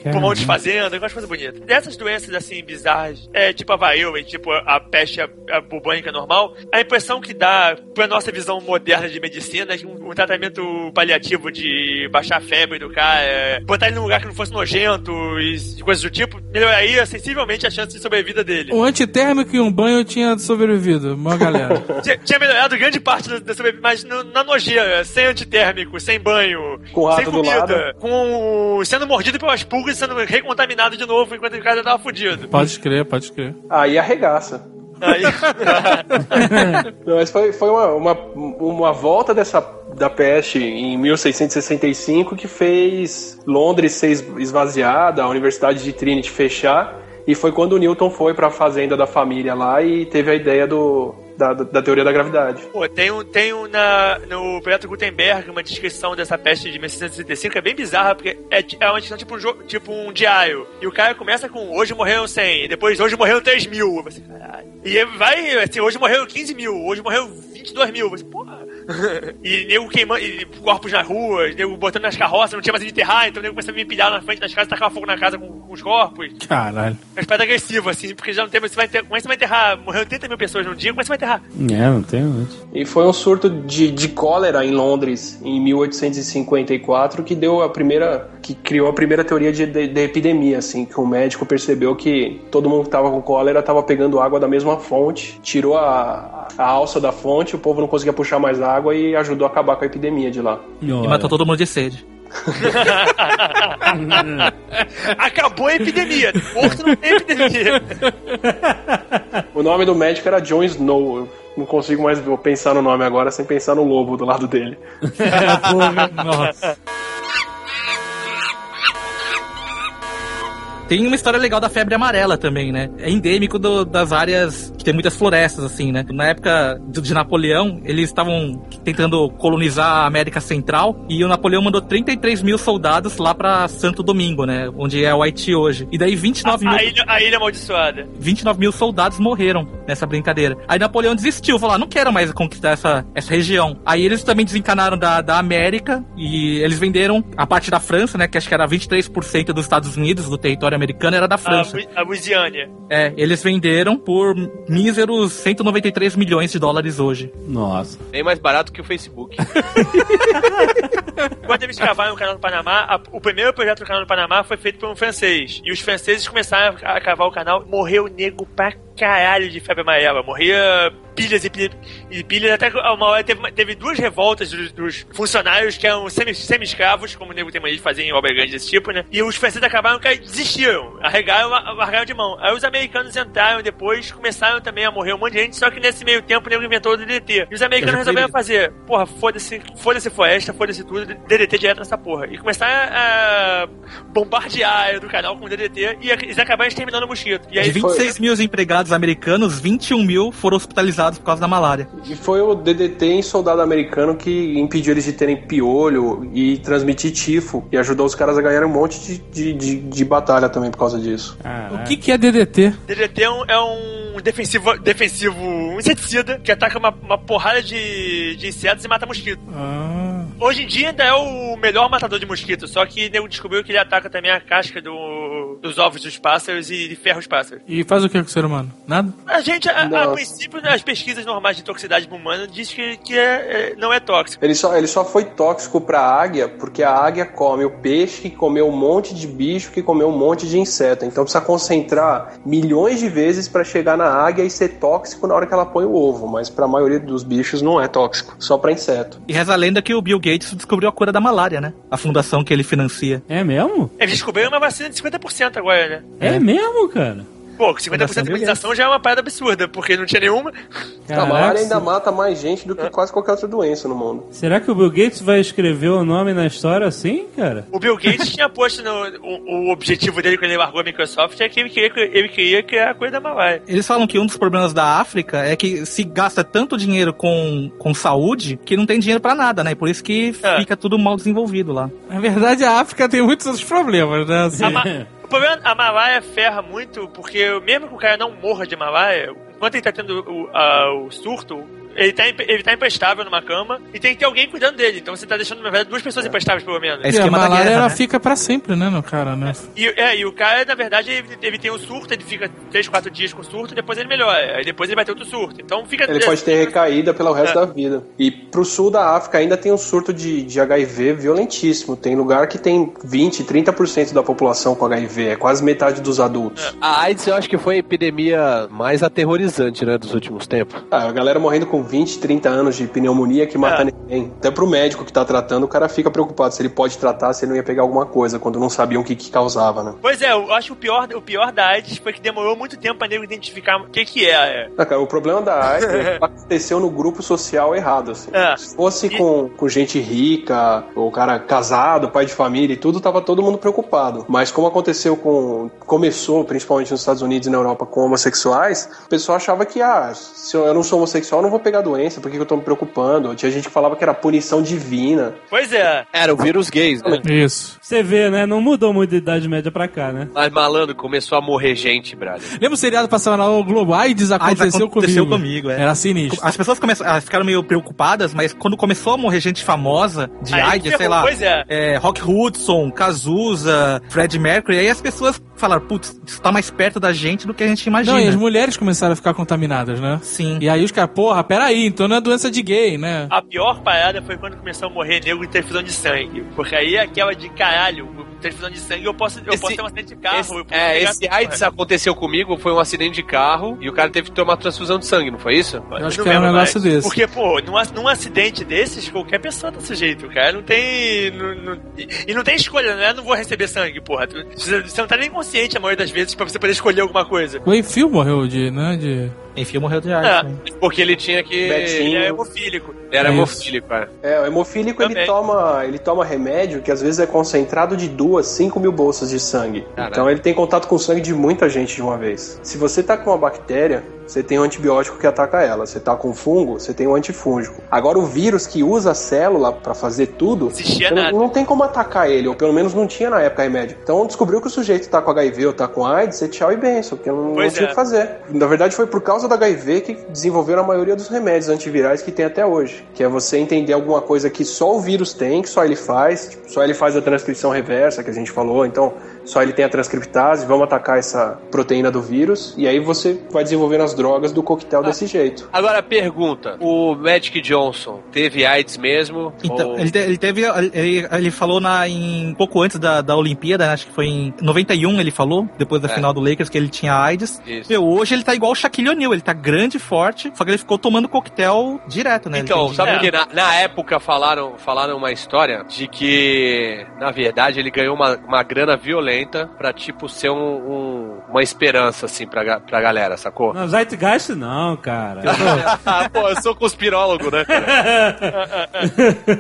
Pulmão desfazendo, aquelas coisas bonitas. Dessas doenças assim bizarras, é tipo a varíola e tipo a peste a, a bubônica normal, a impressão que dá pra nossa visão moderna de medicina é que um, um tratamento paliativo de baixar a febre do cara, é, botar ele num lugar que não fosse nojento e coisas do tipo, melhoraria sensivelmente a chance de sobrevida dele. Um antitérmico e um banho tinha sobrevivido. Uma galera. Tinha- Tinha melhorado grande parte da, da sobrevivência, mas no- na nojeira, sem antitérmico, sem banho, Com sem comida, com sendo mordido pelas pulgas e sendo recontaminado de novo enquanto o cara tava fudido. pode crer, pode crer. Aí arregaça. Aí, Não, mas foi, foi uma, uma, uma volta dessa da peste em 1665 que fez Londres ser es- esvaziada, a Universidade de Trinity fechar, e foi quando o Newton foi para a fazenda da família lá e teve a ideia do, da, da teoria da gravidade. pô, tem um, tem um na, no projeto Gutenberg uma descrição dessa peste de 1665 que é bem bizarra, porque é, é uma descrição tipo um, jo- tipo um diário. E o cara começa com hoje morreram 100, e depois hoje morreram 3 mil. Caralho. E vai, assim, hoje morreram 15 mil, hoje morreram 22 mil. Eu falei, porra. e nego queimando, e corpos na rua, nego botando nas carroças, não tinha mais onde enterrar, então nego começava a me empilhar na frente das casas, tacar fogo na casa com, com os corpos. Caralho. Uma espada agressiva, assim, porque já não tem, você vai ter, como é que você vai enterrar? Morreu 80 mil pessoas num dia, como é que você vai enterrar? É, não tem onde. E foi um surto de, de cólera em Londres em 1854 que deu a primeira, que criou a primeira teoria de, de- de epidemia, assim, que o médico percebeu que todo mundo que tava com cólera tava pegando água da mesma fonte, tirou a, a alça da fonte, o povo não conseguia puxar mais água e ajudou a acabar com a epidemia de lá. E matou todo mundo de sede. Acabou a epidemia. Morto não tem epidemia. O nome do médico era John Snow. Eu não consigo mais pensar no nome agora sem pensar no lobo do lado dele. Nossa. Tem uma história legal da febre amarela também, né? É endêmico do- das áreas que tem muitas florestas, assim, né? Na época de, de Napoleão, eles estavam tentando colonizar a América Central e o Napoleão mandou 33 mil soldados lá pra Santo Domingo, né? Onde é o Haiti hoje. E daí 29 mil... A ilha, a ilha amaldiçoada. 29 mil soldados morreram nessa brincadeira. Aí Napoleão desistiu, falou: ah, não quero mais conquistar essa, essa região. Aí eles também desencanaram da, da América e eles venderam a parte da França, né? Que acho que era 23% dos Estados Unidos, do território americano, era da A, França. A Louisiana. É, eles venderam por míseros 193 milhões de dólares hoje. Nossa. Bem mais barato que o Facebook. Quando eles cavaram o canal do Panamá, a- o primeiro projeto do canal do Panamá foi feito por um francês. E os franceses começaram a cavar o canal. Morreu nego pra caralho de febre amarela. Morria pilhas e pilhas, e pilhas. Até uma hora teve, teve duas revoltas dos, dos funcionários que eram semi- semi-escravos, como o nego tem mania de fazer em obra grande desse tipo, né? E os franceses acabaram que desistiram. Arregaram, largaram de mão. Aí os americanos entraram depois, começaram também a morrer um monte de gente, só que nesse meio tempo o nego inventou o DDT. E os americanos resolveram fazer, porra, foda-se, foda-se floresta, foda-se tudo, DDT direto nessa porra. E começaram a bombardear do canal com DDT e eles acabaram exterminando o mosquito. E aí De 26 mil empregados americanos, 21 mil foram hospitalizados por causa da malária. E foi o DDT em soldado americano que impediu eles de terem piolho e transmitir tifo. E ajudou os caras a ganharem um monte de, de, de, de batalha também por causa disso. O que, que é DDT? DDT é um, é um defensivo, defensivo um inseticida que ataca uma, uma porrada de, de insetos e mata mosquito. Ah, Hoje em dia ainda é o melhor matador de mosquito, só que nego descobriu que ele ataca também a casca do, dos ovos dos pássaros e ferra os pássaros. E faz o que com o ser humano? Nada? A gente, a, a princípio, as pesquisas normais de toxicidade humana diz que, que é- é- não é tóxico. Ele só, ele só foi tóxico pra águia porque a águia come o peixe que comeu um monte de bicho que comeu um monte de inseto. Então precisa concentrar milhões de vezes pra chegar na águia e ser tóxico na hora que ela põe o ovo. Mas pra maioria dos bichos não é tóxico, só pra inseto. E reza a lenda que o Bill Gates descobriu a cura da malária, né? A fundação que ele financia. É mesmo? Eles descobriram uma vacina de 50% agora, né? É, mesmo, cara? Pô, 50% de imunização já é uma parada absurda, porque não tinha nenhuma. a malária ainda mata mais gente do que quase qualquer outra doença no mundo. Será que o Bill Gates vai escrever o nome na história assim, cara? O Bill Gates tinha posto no. O, o objetivo dele quando ele largou a Microsoft é que ele queria, ele queria criar a coisa da malária. Eles falam que um dos problemas da África é que se gasta tanto dinheiro com, com saúde que não tem dinheiro pra nada, né? E por isso que É. fica tudo mal desenvolvido lá. Na verdade, a África tem muitos outros problemas, né? Assim, problema, a malária ferra muito, porque mesmo que o cara não morra de malária, enquanto ele tá tendo o, a- o surto, ele tá, ele tá imprestável numa cama e tem que ter alguém cuidando dele. Então você tá deixando, na verdade, duas pessoas imprestáveis, pelo menos. É e a esquema da malária guerra, ela né? fica pra sempre, né, no cara, né? E, é, e o cara, na verdade, ele, ele tem um surto, ele fica 3, 4 dias com surto, depois ele melhora. Aí depois ele vai ter outro surto. Então fica. Ele pode ter recaída pelo resto É. da vida. E pro sul da África ainda tem um surto de, de HIV violentíssimo. Tem lugar que tem 20, 30% da população com HIV. É quase metade dos adultos. A AIDS eu acho que foi a epidemia mais aterrorizante, né, dos últimos tempos. Ah, a galera morrendo com 20, 30 anos de pneumonia que mata É. ninguém. Até pro médico que tá tratando, o cara fica preocupado se ele pode tratar, se ele não ia pegar alguma coisa, quando não sabiam o que, que causava, né? Pois é, eu acho que o pior, o pior da AIDS foi que demorou muito tempo pra nego identificar o que que é. Ah, cara, o problema da AIDS é que aconteceu no grupo social errado, assim. É. Se fosse E- com, com gente rica, ou cara casado, pai de família e tudo, tava todo mundo preocupado. Mas como aconteceu com. Começou, principalmente nos Estados Unidos e na Europa, com homossexuais, o pessoal achava que, ah, se eu não sou homossexual, não vou pegar doença, por que que eu tô me preocupando? Tinha gente que falava que era punição divina. Pois é. Era o vírus gays, né? Isso. Você vê, né? Não mudou muito de idade média pra cá, né? Mas malandro, começou a morrer gente, brother. Lembra o seriado passava na Globo? AIDS aconteceu, aconteceu comigo. comigo, é. Era sinistro. As pessoas começam, elas ficaram meio preocupadas, mas quando começou a morrer gente famosa de Aí AIDS, sei lá, pois é. é, Rock Hudson, Cazuza, Fred Mercury, aí as pessoas falaram, putz, isso tá mais perto da gente do que a gente imagina. Não, e as mulheres começaram a ficar contaminadas, né? Sim. E aí os caras, porra, peraí, então não é doença de gay, né? A pior parada foi quando começou a morrer nego de transfusão de sangue. Porque aí é aquela de caralho, transfusão de sangue, eu posso, eu Esse- posso ter um acidente de carro. Esse, eu posso é, pegar- esse AIDS aconteceu comigo, foi um acidente de carro e o cara teve que tomar transfusão de sangue, não foi isso? Eu acho que era um lembro negócio mais. desse. Porque, pô, num, num acidente desses, qualquer pessoa tá sujeito, cara. Não tem. não- não- e, e não tem escolha, né? Não vou receber sangue, porra. Você, não tá nem consciente a maioria das vezes pra você poder escolher alguma coisa. O Enfio morreu de, né, de... Enfim, morreu de AIDS. É. né? Porque ele tinha que. Betinho. Ele é hemofílico. Ele era É hemofílico, é. É, o hemofílico ele toma, ele toma remédio que às vezes é concentrado de duas, cinco mil bolsas de sangue. Caralho. Então ele tem contato com o sangue de muita gente de uma vez. Se você tá com uma bactéria, você tem um antibiótico que ataca ela. Você tá com fungo, você tem um antifúngico. Agora o vírus que usa a célula pra fazer tudo, não, não tem como atacar ele, ou pelo menos não tinha na época remédio. Então descobriu que o sujeito tá com HIV ou tá com AIDS, você tchau e benção, porque não, não tinha o é. que fazer. Na verdade foi por causa do HIV que desenvolveram a maioria dos remédios antivirais que tem até hoje. Que é você entender alguma coisa que só o vírus tem, que só ele faz, tipo, só ele faz a transcrição reversa que a gente falou, então só ele tem a transcriptase, vamos atacar essa proteína do vírus, e aí você vai desenvolvendo as drogas do coquetel desse jeito. Agora, pergunta: o Magic Johnson teve AIDS mesmo? Então, Ou- ele, te- ele teve. Ele, ele falou na, em pouco antes da, da Olimpíada, acho que foi em 91 ele falou, depois da É. final do Lakers, que ele tinha AIDS. Isso. Meu, hoje ele tá igual o Shaquille O'Neal, ele tá grande e forte, só que ele ficou tomando coquetel direto, né? Então, tem- sabe É. por quê? Na, na época falaram, falaram uma história de que, na verdade, ele ganhou uma, uma grana violenta pra, tipo, ser um, um- uma esperança, assim, pra, pra galera, sacou? Não, Zeitgeist não, cara. ah, pô, eu sou conspirólogo, né? cara?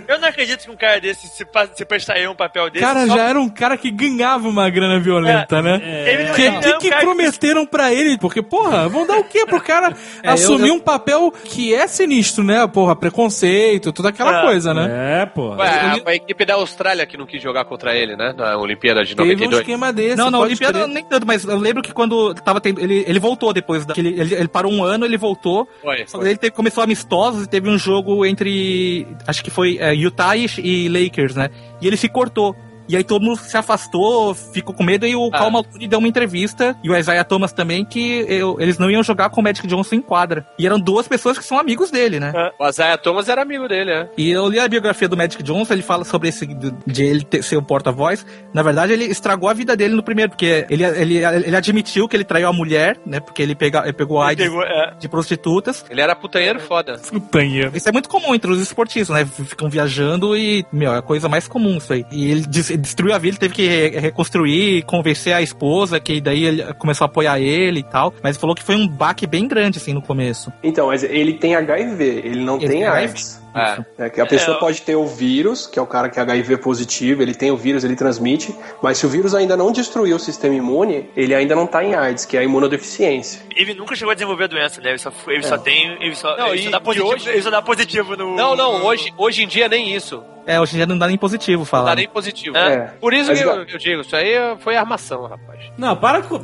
Eu não acredito que um cara desse se, se prestaria um papel desse. Cara, só- já era um cara que ganhava uma grana violenta, né? Ele não, Que, ele não que, é um que cara prometeram pra ele? Porque, porra, vão dar o quê pro cara É, assumir eu- um papel que é sinistro, né? Porra, preconceito, toda aquela É. coisa, né? É, pô. Ué, a, a equipe da Austrália que não quis jogar contra ele, né? Na Olimpíada de Teve um 92. esquema desse. Não, na pode Olimpíada crer. nem tanto, mas eu lembro que quando tava tendo. Ele, ele voltou depois da. que Ele, ele, ele parou um ano, ele voltou. Foi, foi. Ele teve- começou amistosos e teve um jogo entre. Acho que foi é, Utah e, e Lakers, né? E ele se cortou. E aí todo mundo se afastou, ficou com medo, e o Ah. Cal Maltuni deu uma entrevista, e o Isaiah Thomas também, que eu- eles não iam jogar com o Magic Johnson em quadra. E eram duas pessoas que são amigos dele, né? O Isaiah Thomas era amigo dele, né? E eu li a biografia do Magic Johnson, ele fala sobre esse de ele ter, ser o porta-voz. Na verdade, ele estragou a vida dele no primeiro, porque ele, ele, ele admitiu que ele traiu a mulher, né? Porque ele, pega, ele pegou AIDS Pegou, é. de prostitutas. Ele era putanheiro foda. Putanheiro. Isso é muito comum entre os esportistas, né? Ficam viajando e, meu, é a coisa mais comum isso aí. E ele des- destruiu a vida, ele teve que re- reconstruir, convencer a esposa, que daí ele começou a apoiar ele e tal. Mas falou que foi um baque bem grande, assim, no começo. Então, mas ele tem HIV, ele não Ele tem tem AIDS. É. É, que a pessoa É, pode ter o vírus, que é o cara que é HIV positivo, ele tem o vírus, ele transmite, mas se o vírus ainda não destruiu o sistema imune, ele ainda não tá em AIDS, que é a imunodeficiência. Ele nunca chegou a desenvolver a doença, né? Ele só, ele só tem. Ele só, Não, ele e- só dá positivo, hoje- ele só dá positivo no. Não, não, hoje, hoje em dia nem isso. É, hoje em dia não dá nem positivo Não falar. dá nem positivo. É. Por isso Mas que eu, eu digo, isso aí foi armação, rapaz. Não, para com.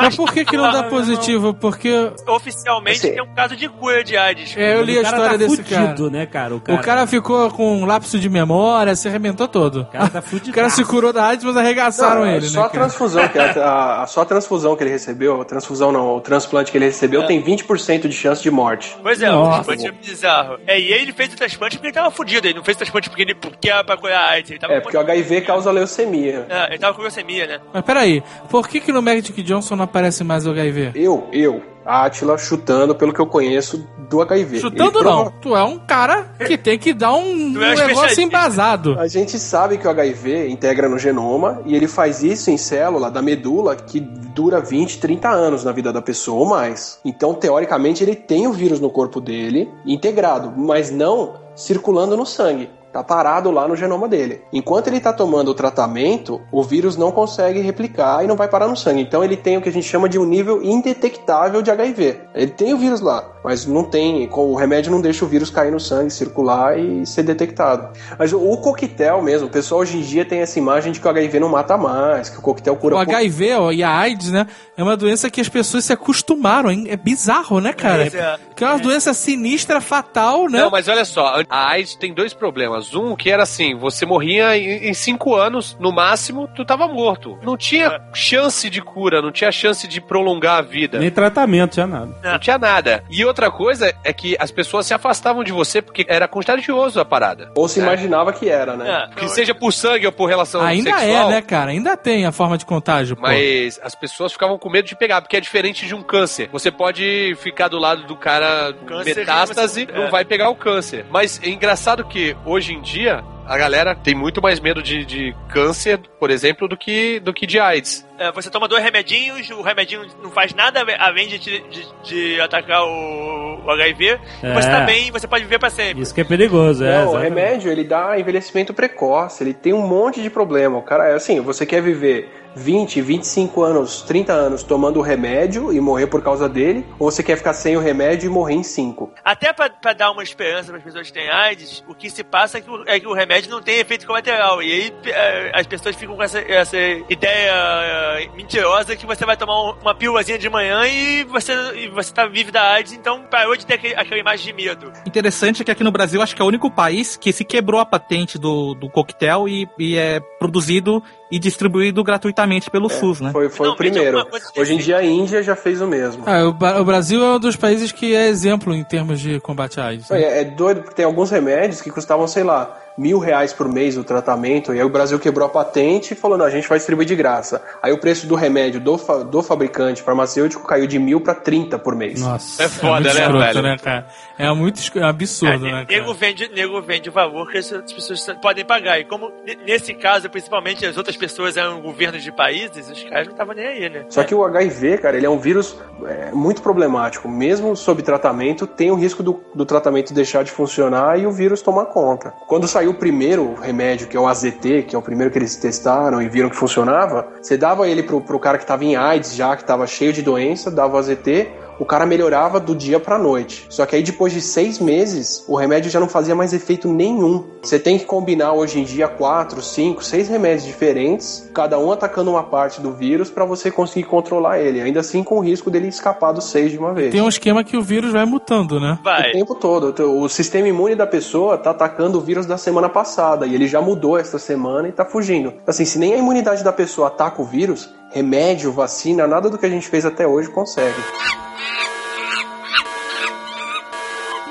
Mas por que que não dá positivo? Porque Oficialmente Assim- tem um caso de cura de AIDS. é, eu li a história tá desse fudido, cara. né, cara? O cara, O cara ficou com um lapso de memória, se arrebentou todo. o cara tá fudido. O cara se curou da AIDS, mas arregaçaram Não, ele, só né? a cara? transfusão, que a, a- a- só a transfusão que ele recebeu, a transfusão não, o transplante que ele recebeu tem 20% de chance de morte. Pois é, Nossa. o transplante é bizarro. É, e ele fez o transplante porque ele tava fudido. Ele não fez o transplante porque ele porque era pra curar a AIDS. Ele tava É, porque o HIV causa leucemia. É, ele tava com leucemia, né? Mas peraí, por que que no Magic Johnson não aparece mais o HIV? Eu, eu, Átila, chutando pelo que eu conheço do HIV. Chutando Ele não, prova- tu é um cara que tem que dar um, um é um negócio embasado. A gente sabe que o HIV integra no genoma e ele faz isso em célula da medula que dura 20, 30 anos na vida da pessoa ou mais. Então, teoricamente, ele tem o vírus no corpo dele integrado, mas não circulando no sangue. Tá parado lá no genoma dele. Enquanto ele tá tomando o tratamento, o vírus não consegue replicar e não vai parar no sangue. Então ele tem o que a gente chama de um nível indetectável de HIV. Ele tem o vírus lá, mas não tem, com o remédio não deixa o vírus cair no sangue, circular e ser detectado. Mas o, o coquetel mesmo, o pessoal hoje em dia tem essa imagem de que o HIV não mata mais, que o coquetel cura O. HIV ó, e a AIDS, né? É uma doença que as pessoas se acostumaram. hein? É bizarro, né, cara? É. Que é uma doença sinistra, fatal, né? Não, mas olha só, a AIDS tem dois problemas. Um, que era assim, você morria em cinco anos, no máximo, tu tava morto. Não tinha chance de cura, não tinha chance de prolongar a vida. Nem tratamento, tinha nada. Não tinha nada. E outra coisa é que as pessoas se afastavam de você porque era contagioso a parada. Ou se imaginava que era, né? É, Que seja por sangue ou por relação Ainda sexual. é, né, cara? Ainda tem a forma de contágio, pô. Mas as pessoas ficavam com medo de pegar, porque é diferente de um câncer. Você pode ficar do lado do cara Câncer, metástase, você- não é. vai pegar o câncer. Mas é engraçado que hoje em dia a galera tem muito mais medo de, de câncer, por exemplo, do que, do que de AIDS. É, você toma dois remedinhos, o remedinho não faz nada além de, de, de atacar o, o HIV. É. Você tá bem, você pode viver pra sempre. Isso que é perigoso, é. Não, o remédio ele dá envelhecimento precoce, ele tem um monte de problema. O cara é assim, você quer viver 20, 25 anos, 30 anos tomando o remédio e morrer por causa dele, ou você quer ficar sem o remédio e morrer em 5? Até pra, pra dar uma esperança para as pessoas que têm AIDS, o que se passa é que o, é que o remédio não tem efeito colateral. E aí é, as pessoas ficam com essa, essa ideia é, mentirosa que você vai tomar um- uma pílulazinha de manhã e você, e você tá vivo da AIDS, então parou de ter aquele, aquela imagem de medo. Interessante é que aqui no Brasil acho que é o único país que se quebrou a patente do, do coquetel e, e é produzido e distribuído gratuitamente pelo SUS, né? Foi, foi o Finalmente primeiro. Hoje em dia a Índia já fez o mesmo. Ah, o, o Brasil é um dos países que é exemplo em termos de combate à AIDS. né? É, é doido porque tem alguns remédios que custavam, sei lá, mil reais por mês o tratamento, e aí o Brasil quebrou a patente e falou, não, a gente vai distribuir de graça. Aí o preço do remédio do, fa- do fabricante farmacêutico caiu de mil para 30 por mês. Nossa, É foda, muito né, escroto, velho? né, cara? É muito é absurdo, né, nego, cara? vende, nego vende o valor que as pessoas podem pagar. E como nesse caso, principalmente, as outras pessoas eram governos de países, os caras não estavam nem aí, né? Só que o HIV, cara, ele é um vírus é, muito problemático. Mesmo sob tratamento, tem o risco do, do tratamento deixar de funcionar e o vírus tomar conta. Quando saiu o primeiro remédio, que é o AZT, que é o primeiro que eles testaram e viram que funcionava, você dava ele pro, pro cara que tava em AIDS já, que tava cheio de doença, dava o AZT, o cara melhorava do dia pra noite. Só que aí depois de seis meses, o remédio já não fazia mais efeito nenhum. Você tem que combinar hoje em dia quatro, cinco, seis remédios diferentes, cada um atacando uma parte do vírus pra você conseguir controlar ele. Ainda assim com o risco dele escapar dos seis de uma vez. Tem um esquema que o vírus vai mutando, né? O Vai. tempo todo. O sistema imune da pessoa tá atacando o vírus da semana passada e ele já mudou esta semana e tá fugindo. Assim, se nem a imunidade da pessoa ataca o vírus, remédio, vacina, nada do que a gente fez até hoje consegue.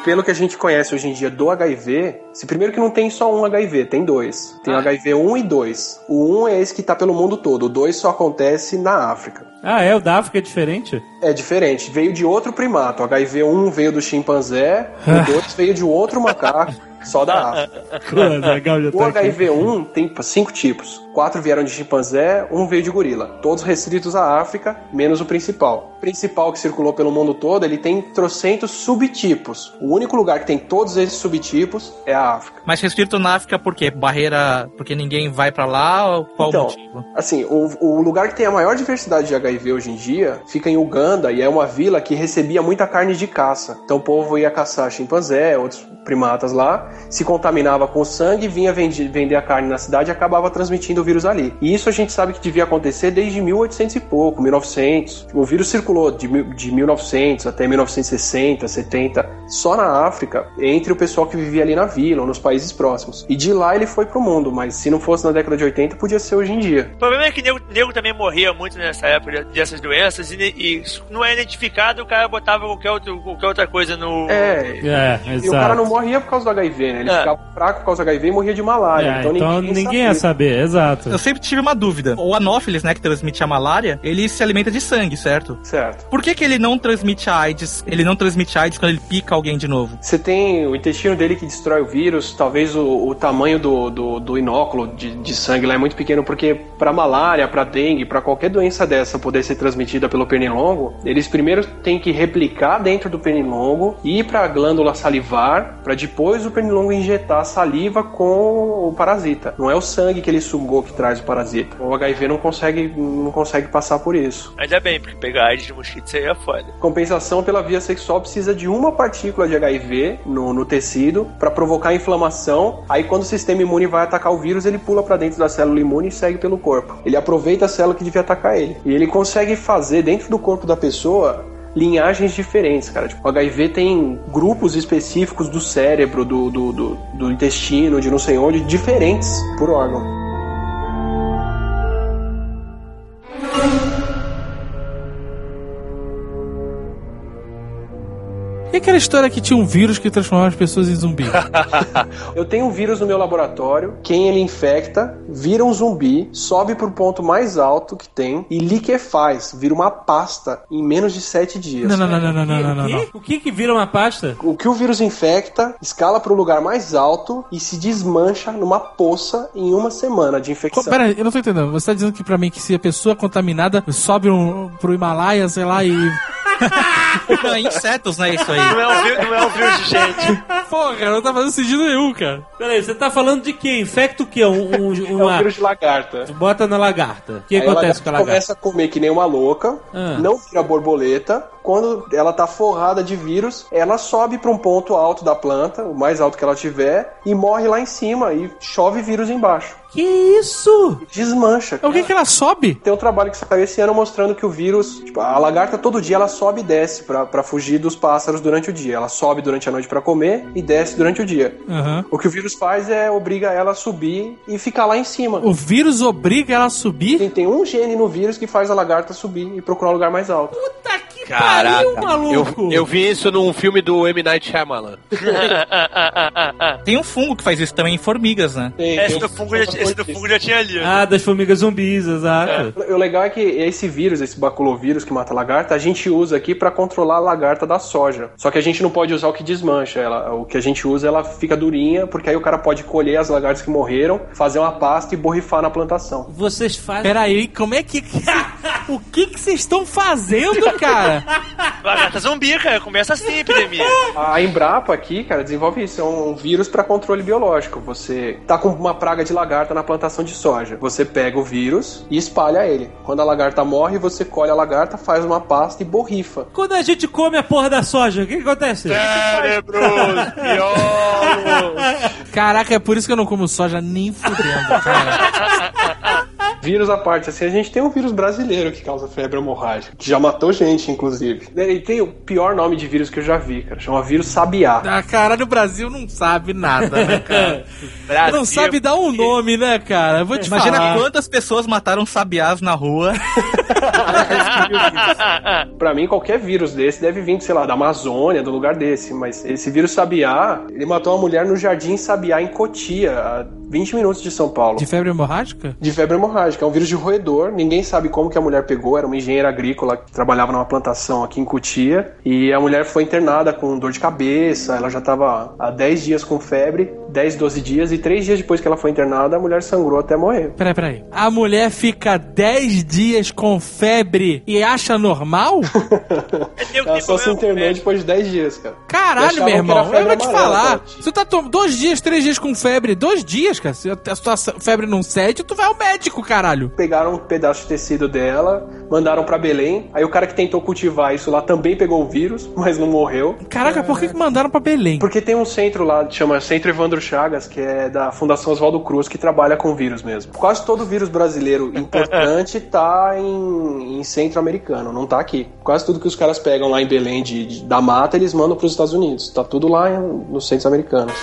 Pelo que a gente conhece hoje em dia do HIV, se primeiro que não tem só um HIV, tem dois. Tem o HIV 1 e 2. O 1 é esse que tá pelo mundo todo, o 2 só acontece na África. Ah, é? O da África é diferente? É diferente, veio de outro primato. O HIV1 veio do chimpanzé, o 2 veio de outro macaco, só da África. Pô, legal, já O tá aqui. HIV1 tem cinco tipos. Quatro vieram de chimpanzé, um veio de gorila. Todos restritos à África, menos o principal. O principal que circulou pelo mundo todo, ele tem trocentos subtipos. O único lugar que tem todos esses subtipos é a África. Mas restrito na África por quê? Barreira porque ninguém vai pra lá ou qual Então, o motivo? Assim, o, o lugar que tem a maior diversidade de HIV hoje em dia fica em Uganda e é uma vila que recebia muita carne de caça. Então o povo ia caçar chimpanzé, outros primatas lá, se contaminava com o sangue, vinha vendi- vender a carne na cidade e acabava transmitindo o vírus ali. E isso a gente sabe que devia acontecer desde 1800 e pouco, 1900. O vírus circulou de, mil- de 1900 até 1960, 70, só na África, entre o pessoal que vivia ali na vila ou nos países próximos. E de lá ele foi pro mundo, mas se não fosse na década de 80, podia ser hoje em dia. O problema é que nego, nego também morria muito nessa época dessas doenças e, e não é identificado, o cara botava qualquer, outro, qualquer outra coisa no. É, É, E o cara não morria por causa do HIV, né? Ele É. ficava fraco por causa do HIV e morria de malária. É, então, então ninguém, ninguém ia saber, exato. Eu sempre tive uma dúvida. O anófilis, né, que transmite a malária, ele se alimenta de sangue, certo? Certo. Por que, que ele não transmite a AIDS? Ele não transmite a AIDS quando ele pica alguém de novo? Você tem o intestino dele que destrói o vírus, talvez o, o tamanho do, do, do inóculo de, de sangue lá é muito pequeno, porque para malária, para dengue, para qualquer doença dessa poder ser transmitida pelo pernilongo, eles primeiro têm que replicar dentro do pernilongo, ir para a glândula salivar, para depois o pernilongo injetar saliva com o parasita. Não é o sangue que ele sugou que traz o parasita. O HIV não consegue, não consegue passar por isso. Ainda bem, porque pegar AIDS de mosquito seria foda. Compensação pela via sexual precisa de uma partícula de HIV no, no tecido para provocar inflamação. Aí quando o sistema imune vai atacar o vírus, ele pula para dentro da célula imune e segue pelo corpo. Ele aproveita a célula que devia atacar ele. E ele consegue fazer dentro do corpo da pessoa linhagens diferentes, cara. Tipo, o HIV tem grupos específicos do cérebro, do, do, do, do intestino, de não sei onde, diferentes por órgão. E aquela história que tinha um vírus que transformava as pessoas em zumbi? Eu tenho um vírus no meu laboratório, quem ele infecta, vira um zumbi, sobe pro ponto mais alto que tem e liquefaz, vira uma pasta em menos de sete dias. Não, não, não, não, não, não, não, não, o, não. quê? o que que vira uma pasta? O que o vírus infecta, escala pro lugar mais alto e se desmancha numa poça em uma semana de infecção. Pera aí, eu não tô entendendo. Você tá dizendo que pra mim que se a pessoa contaminada sobe um, pro Himalaia, sei lá, e. Não, é insetos, né, isso aí. Não é um vírus, não é um vírus de gente. Pô, cara, não tá fazendo sentido nenhum, cara. Peraí, você tá falando de quê? Infecta o quê? Um, um- É um uma... vírus de lagarta. Bota na lagarta. O que Aí a acontece com a lagarta? começa a comer que nem uma louca, Ah. não vira borboleta. Quando ela tá forrada de vírus, ela sobe pra um ponto alto da planta, o mais alto que ela tiver, e morre lá em cima e chove vírus embaixo. Que isso? Desmancha. É o que que ela sobe? Tem um trabalho que saiu esse ano mostrando que o vírus, tipo, a lagarta todo dia ela sobe e desce pra pra fugir dos pássaros durante o dia. Ela sobe durante a noite pra comer e desce durante o dia. Aham. O que o vírus faz é obriga ela a subir e ficar lá em cima. O vírus obriga ela a subir? Tem, tem um gene no vírus que faz a lagarta subir e procurar um lugar mais alto. Puta que Caraca, pariu, maluco! eu, eu vi isso num filme do M. Night Shyamalan. Tem um fungo que faz isso também em formigas, né? Tem- Esse tem do fungo já, esse do fungo já tinha ali. Ah, das formigas zumbis, exato. O legal é que esse vírus, esse baculovírus que mata a lagarta, a gente usa aqui pra controlar a lagarta da soja. Só que a gente não pode usar o que desmancha. Ela, o que a gente usa, ela fica durinha, porque aí o cara pode colher as lagartas que morreram, fazer uma pasta e borrifar na plantação. Vocês fazem. Pera aí, como é que. O que que vocês estão fazendo, cara? Lagarta zumbi, cara. Começa assim a epidemia. A Embrapa aqui, cara, desenvolve isso. É um vírus para controle biológico. Você tá com uma praga de lagarta na plantação de soja. Você pega o vírus e espalha ele. Quando a lagarta morre, você colhe a lagarta, faz uma pasta e borrifa. Quando a gente come a porra da soja, o que, que acontece? Cérebros, miolos. Caraca, é por isso que eu não como soja nem fudendo, cara. Vírus à parte, assim, a gente tem um vírus brasileiro que causa febre hemorrágica, que já matou gente, inclusive. E tem o pior nome de vírus que eu já vi, cara. Chama vírus sabiá. Ah, caralho, o Brasil não sabe nada, né, cara? Brasil. Não sabe dar um nome, né, cara? Vou te Imagina falar. quantas pessoas mataram sabiás na rua. Pra mim, qualquer vírus desse deve vir, sei lá, da Amazônia, do lugar desse. Mas esse vírus sabiá, ele matou uma mulher no Jardim Sabiá, em Cotia, a 20 minutos de São Paulo. De febre hemorrágica? De febre hemorrágica. É um vírus de roedor. Ninguém sabe como que a mulher pegou. Era uma engenheira agrícola que trabalhava numa plantação aqui em Cotia. E a mulher foi internada com dor de cabeça. Ela já estava há 10 dias com febre. 10, 12 dias. E 3 dias depois que ela foi internada, a mulher sangrou até morrer. Peraí, peraí. A mulher fica 10 dias com febre e acha normal? É que Ela só se com internou depois de 10 dias, cara. Caralho, meu irmão. febre Eu vou te falar. Você tá tomando dois dias, três dias com febre. Dois dias, cara. Se a tua febre não cede, tu vai ao médico, caralho. Pegaram um pedaço de tecido dela, mandaram pra Belém. Aí o cara que tentou cultivar isso lá também pegou o vírus, mas não morreu. Caraca, por que, que mandaram pra Belém? Porque tem um centro lá, que chama Centro Evandro Chagas, que é da Fundação Oswaldo Cruz, que trabalha com vírus mesmo. Quase todo vírus brasileiro importante tá em, em centro americano, não tá aqui. Quase tudo que os caras pegam lá em Belém de, de- da mata, eles mandam pros Estados Unidos. Tá tudo lá em- nos centros americanos.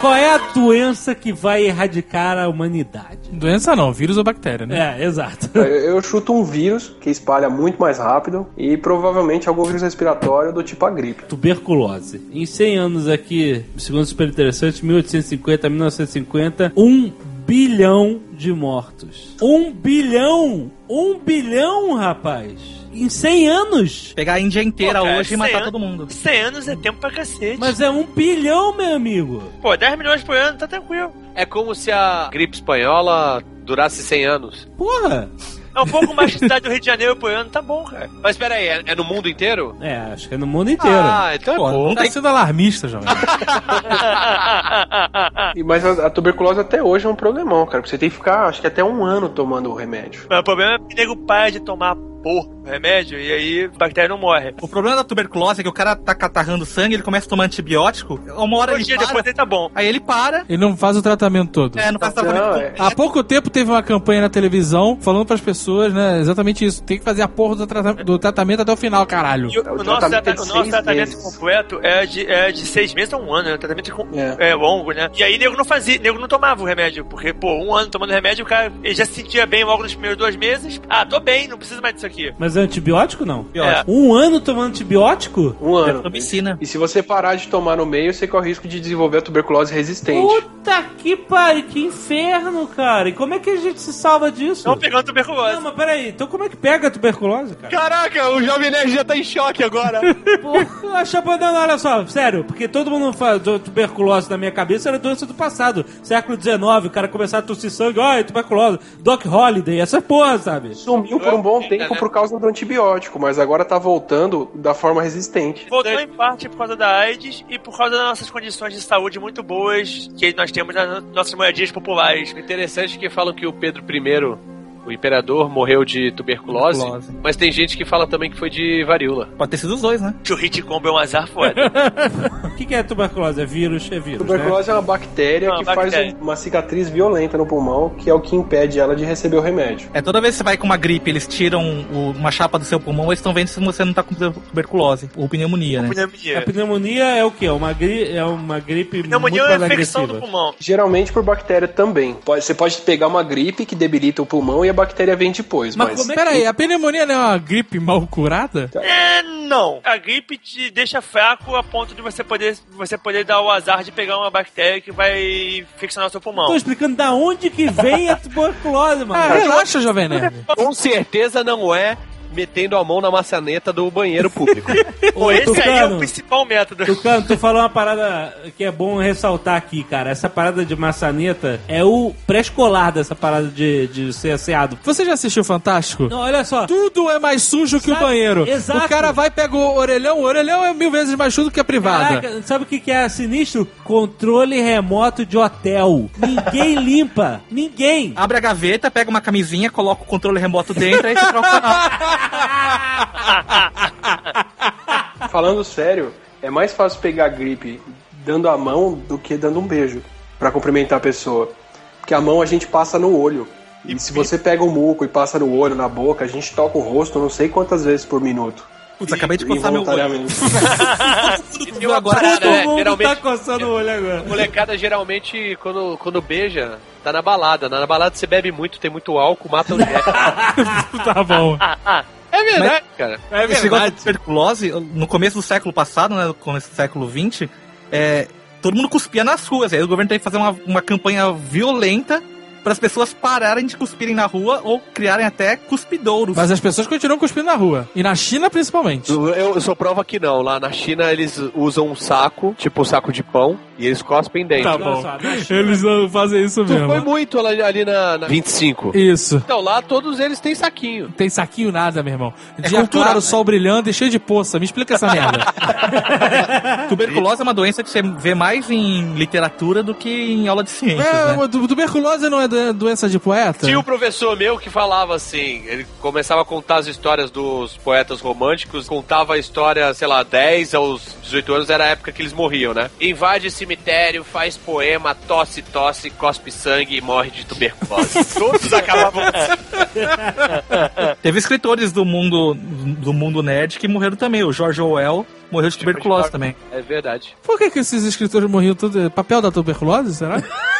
Qual é a doença que vai erradicar a humanidade? Doença não, vírus ou bactéria, né? É, exato. Eu, eu chuto um vírus que espalha muito mais rápido e provavelmente algum vírus respiratório do tipo a gripe. Tuberculose. Em 100 anos aqui, segundo super interessante, 1850 a 1950, um bilhão de mortos. Um bilhão! Um bilhão, rapaz! Em 100 anos! Pegar a Índia inteira Pô, cara, hoje e matar 100 todo mundo. 100 anos é tempo pra cacete. Mas é um bilhão, meu amigo! Pô, 10 milhões por ano, tá tranquilo. É como se a gripe espanhola durasse 100 anos. Porra! É um pouco mais que cidade do Rio de Janeiro por ano, tá bom, cara. Mas peraí, é, é no mundo inteiro? É, acho que é no mundo inteiro. Ah, então é Pô, bom. não tá sendo alarmista, jovem. E, mas a, a tuberculose até hoje é um problemão, cara. porque Você tem que ficar, acho que até um ano tomando o remédio. Mas o problema é que o nego para de tomar o remédio e aí a bactéria não morre. O problema da tuberculose é que o cara tá catarrando sangue, ele começa a tomar antibiótico, uma hora Um ele dia para, depois ele tá bom. aí ele para, Ele não faz o tratamento todo. é, não faz Não, tratamento é. completo. Há pouco tempo teve uma campanha na televisão falando pras pessoas, né, exatamente isso. Tem que fazer a porra do, trata- do tratamento até o final, caralho. E o, É, o o nosso, tratamento o nosso tratamento meses. completo é de, é de seis meses a um ano, né? O tratamento é, com- É. é longo, né? E aí nego não fazia, nego não tomava o remédio, porque, pô, um ano tomando remédio, o cara ele já se sentia bem logo nos primeiros dois meses. Ah, tô bem, não preciso mais disso aqui. Mas é antibiótico não? É. Um ano tomando antibiótico? Um ano. Tomicina. E se você parar de tomar no meio, você corre o risco de desenvolver a tuberculose resistente. Puta que pariu, que inferno, cara. E como é que a gente se salva disso? Não pegando tuberculose. Não, mas peraí, então como é que pega a tuberculose, cara? Caraca, o Jovem Nerd já tá em choque agora. Porra, Chapadão, olha só, sério, porque todo mundo fala do- tuberculose na minha cabeça era doença do passado. Século XIX, o cara começava a tossir sangue, ó, é tuberculose. Doc Holiday, essa porra, sabe? Sumiu por um bom tempo por causa do antibiótico, mas agora tá voltando da forma resistente. Voltou em parte por causa da AIDS e por causa das nossas condições de saúde muito boas que nós temos nas nossas moradias populares. O interessante é que falam que o Pedro I, o imperador, morreu de tuberculose, Tuberculose. mas tem gente que fala também que foi de varíola. Pode ter sido os dois, né? Que o hit combo é um azar foda. O que, que é tuberculose? É vírus? É vírus, né? Tuberculose é uma bactéria Uma que bactéria. faz uma cicatriz violenta no pulmão, que é o que impede ela de receber o remédio. É toda vez que você vai com uma gripe, eles tiram o- uma chapa do seu pulmão, eles estão vendo se você não tá com tuberculose ou pneumonia, né? A Pneumonia. pneumonia é o quê? É uma, gri... é uma gripe Pneumonia muito é uma infecção agressiva. do pulmão. Geralmente por bactéria também. Pode- você pode pegar uma gripe que debilita o pulmão e a bactéria vem depois. Mas Mas, como é Peraí, a pneumonia não é uma gripe mal curada? É, não. A gripe te deixa fraco a ponto de você poder, você poder dar o azar de pegar uma bactéria que vai infeccionar o seu pulmão. Tô explicando da onde que vem a tuberculose, mano. Ah, relaxa, Jovem Nerd. Com certeza não é metendo a mão na maçaneta do banheiro público. Ô, esse aí é Tucano. o principal método. Tucano, tu falou uma parada que é bom ressaltar aqui, cara. Essa parada de maçaneta é o pré-escolar dessa parada de, de ser asseado. Você já assistiu Fantástico? Não, olha só. Tudo é mais sujo que o Sabe- banheiro. Exato. O cara vai, pega o orelhão, o orelhão é mil vezes mais sujo que a privada. Caraca, sabe o que, que é sinistro? Controle remoto de hotel. Ninguém limpa. Ninguém. Abre a gaveta, pega uma camisinha, coloca o controle remoto dentro, aí você troca o canal. Falando sério, é mais fácil pegar gripe dando a mão do que dando um beijo pra cumprimentar a pessoa. Porque a mão a gente passa no olho. E se você pega o muco e passa no olho, na boca, a gente toca o rosto não sei quantas vezes por minuto. Putz, acabei de coçar meu olho. E tem uma Agora, parada, Todo né? mundo Geralmente, tá coçando o olho agora. molecada geralmente, quando, quando beija, tá na balada. Na balada você bebe muito, tem muito álcool, mata o jeito. tá bom. É verdade, cara. É Esse negócio de tuberculose, no começo do século passado, né, no começo do século XX, é, todo mundo cuspia nas ruas. Aí o governo teve que fazer uma, uma campanha violenta para as pessoas pararem de cuspirem na rua ou criarem até cuspidouros. Mas as pessoas continuam cuspindo na rua. E na China, principalmente. Eu, eu sou prova que não. Lá na China eles usam um saco, tipo um saco de pão, e eles cospem dentro. Tá bom. Eles não fazem isso Tu mesmo. foi muito ali, ali na, na 25. Isso. Então lá todos eles têm saquinho. Tem saquinho nada, meu irmão. Dia cultura, claro, né? sol brilhando e cheio de poça. Me explica essa merda. Tuberculose é uma doença que você vê mais em literatura do que em aula de ciências, é, né? tu- tuberculose não é do- doença de poeta? Tinha um professor meu que falava assim, ele começava a contar as histórias dos poetas românticos, contava a história, sei lá, 10 aos 18 anos, era a época que eles morriam, né? Invade cemitério, faz poema, tosse, tosse, cospe sangue e morre de tuberculose. Todos acabavam assim. Teve escritores do mundo do mundo nerd que morreram também. O George Orwell morreu de tuberculose também. É verdade. Por que, que esses escritores morriam tudo? Papel da tuberculose, será?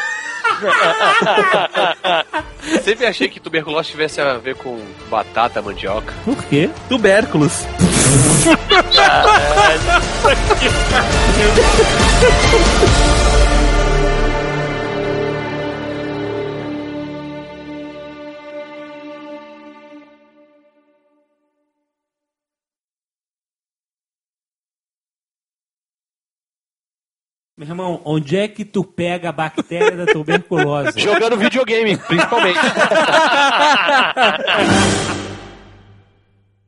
Sempre achei que tuberculose tivesse a ver com batata, mandioca. Por quê? Tubérculos. Meu irmão, onde é que tu pega a bactéria da tuberculose? Jogando videogame, principalmente.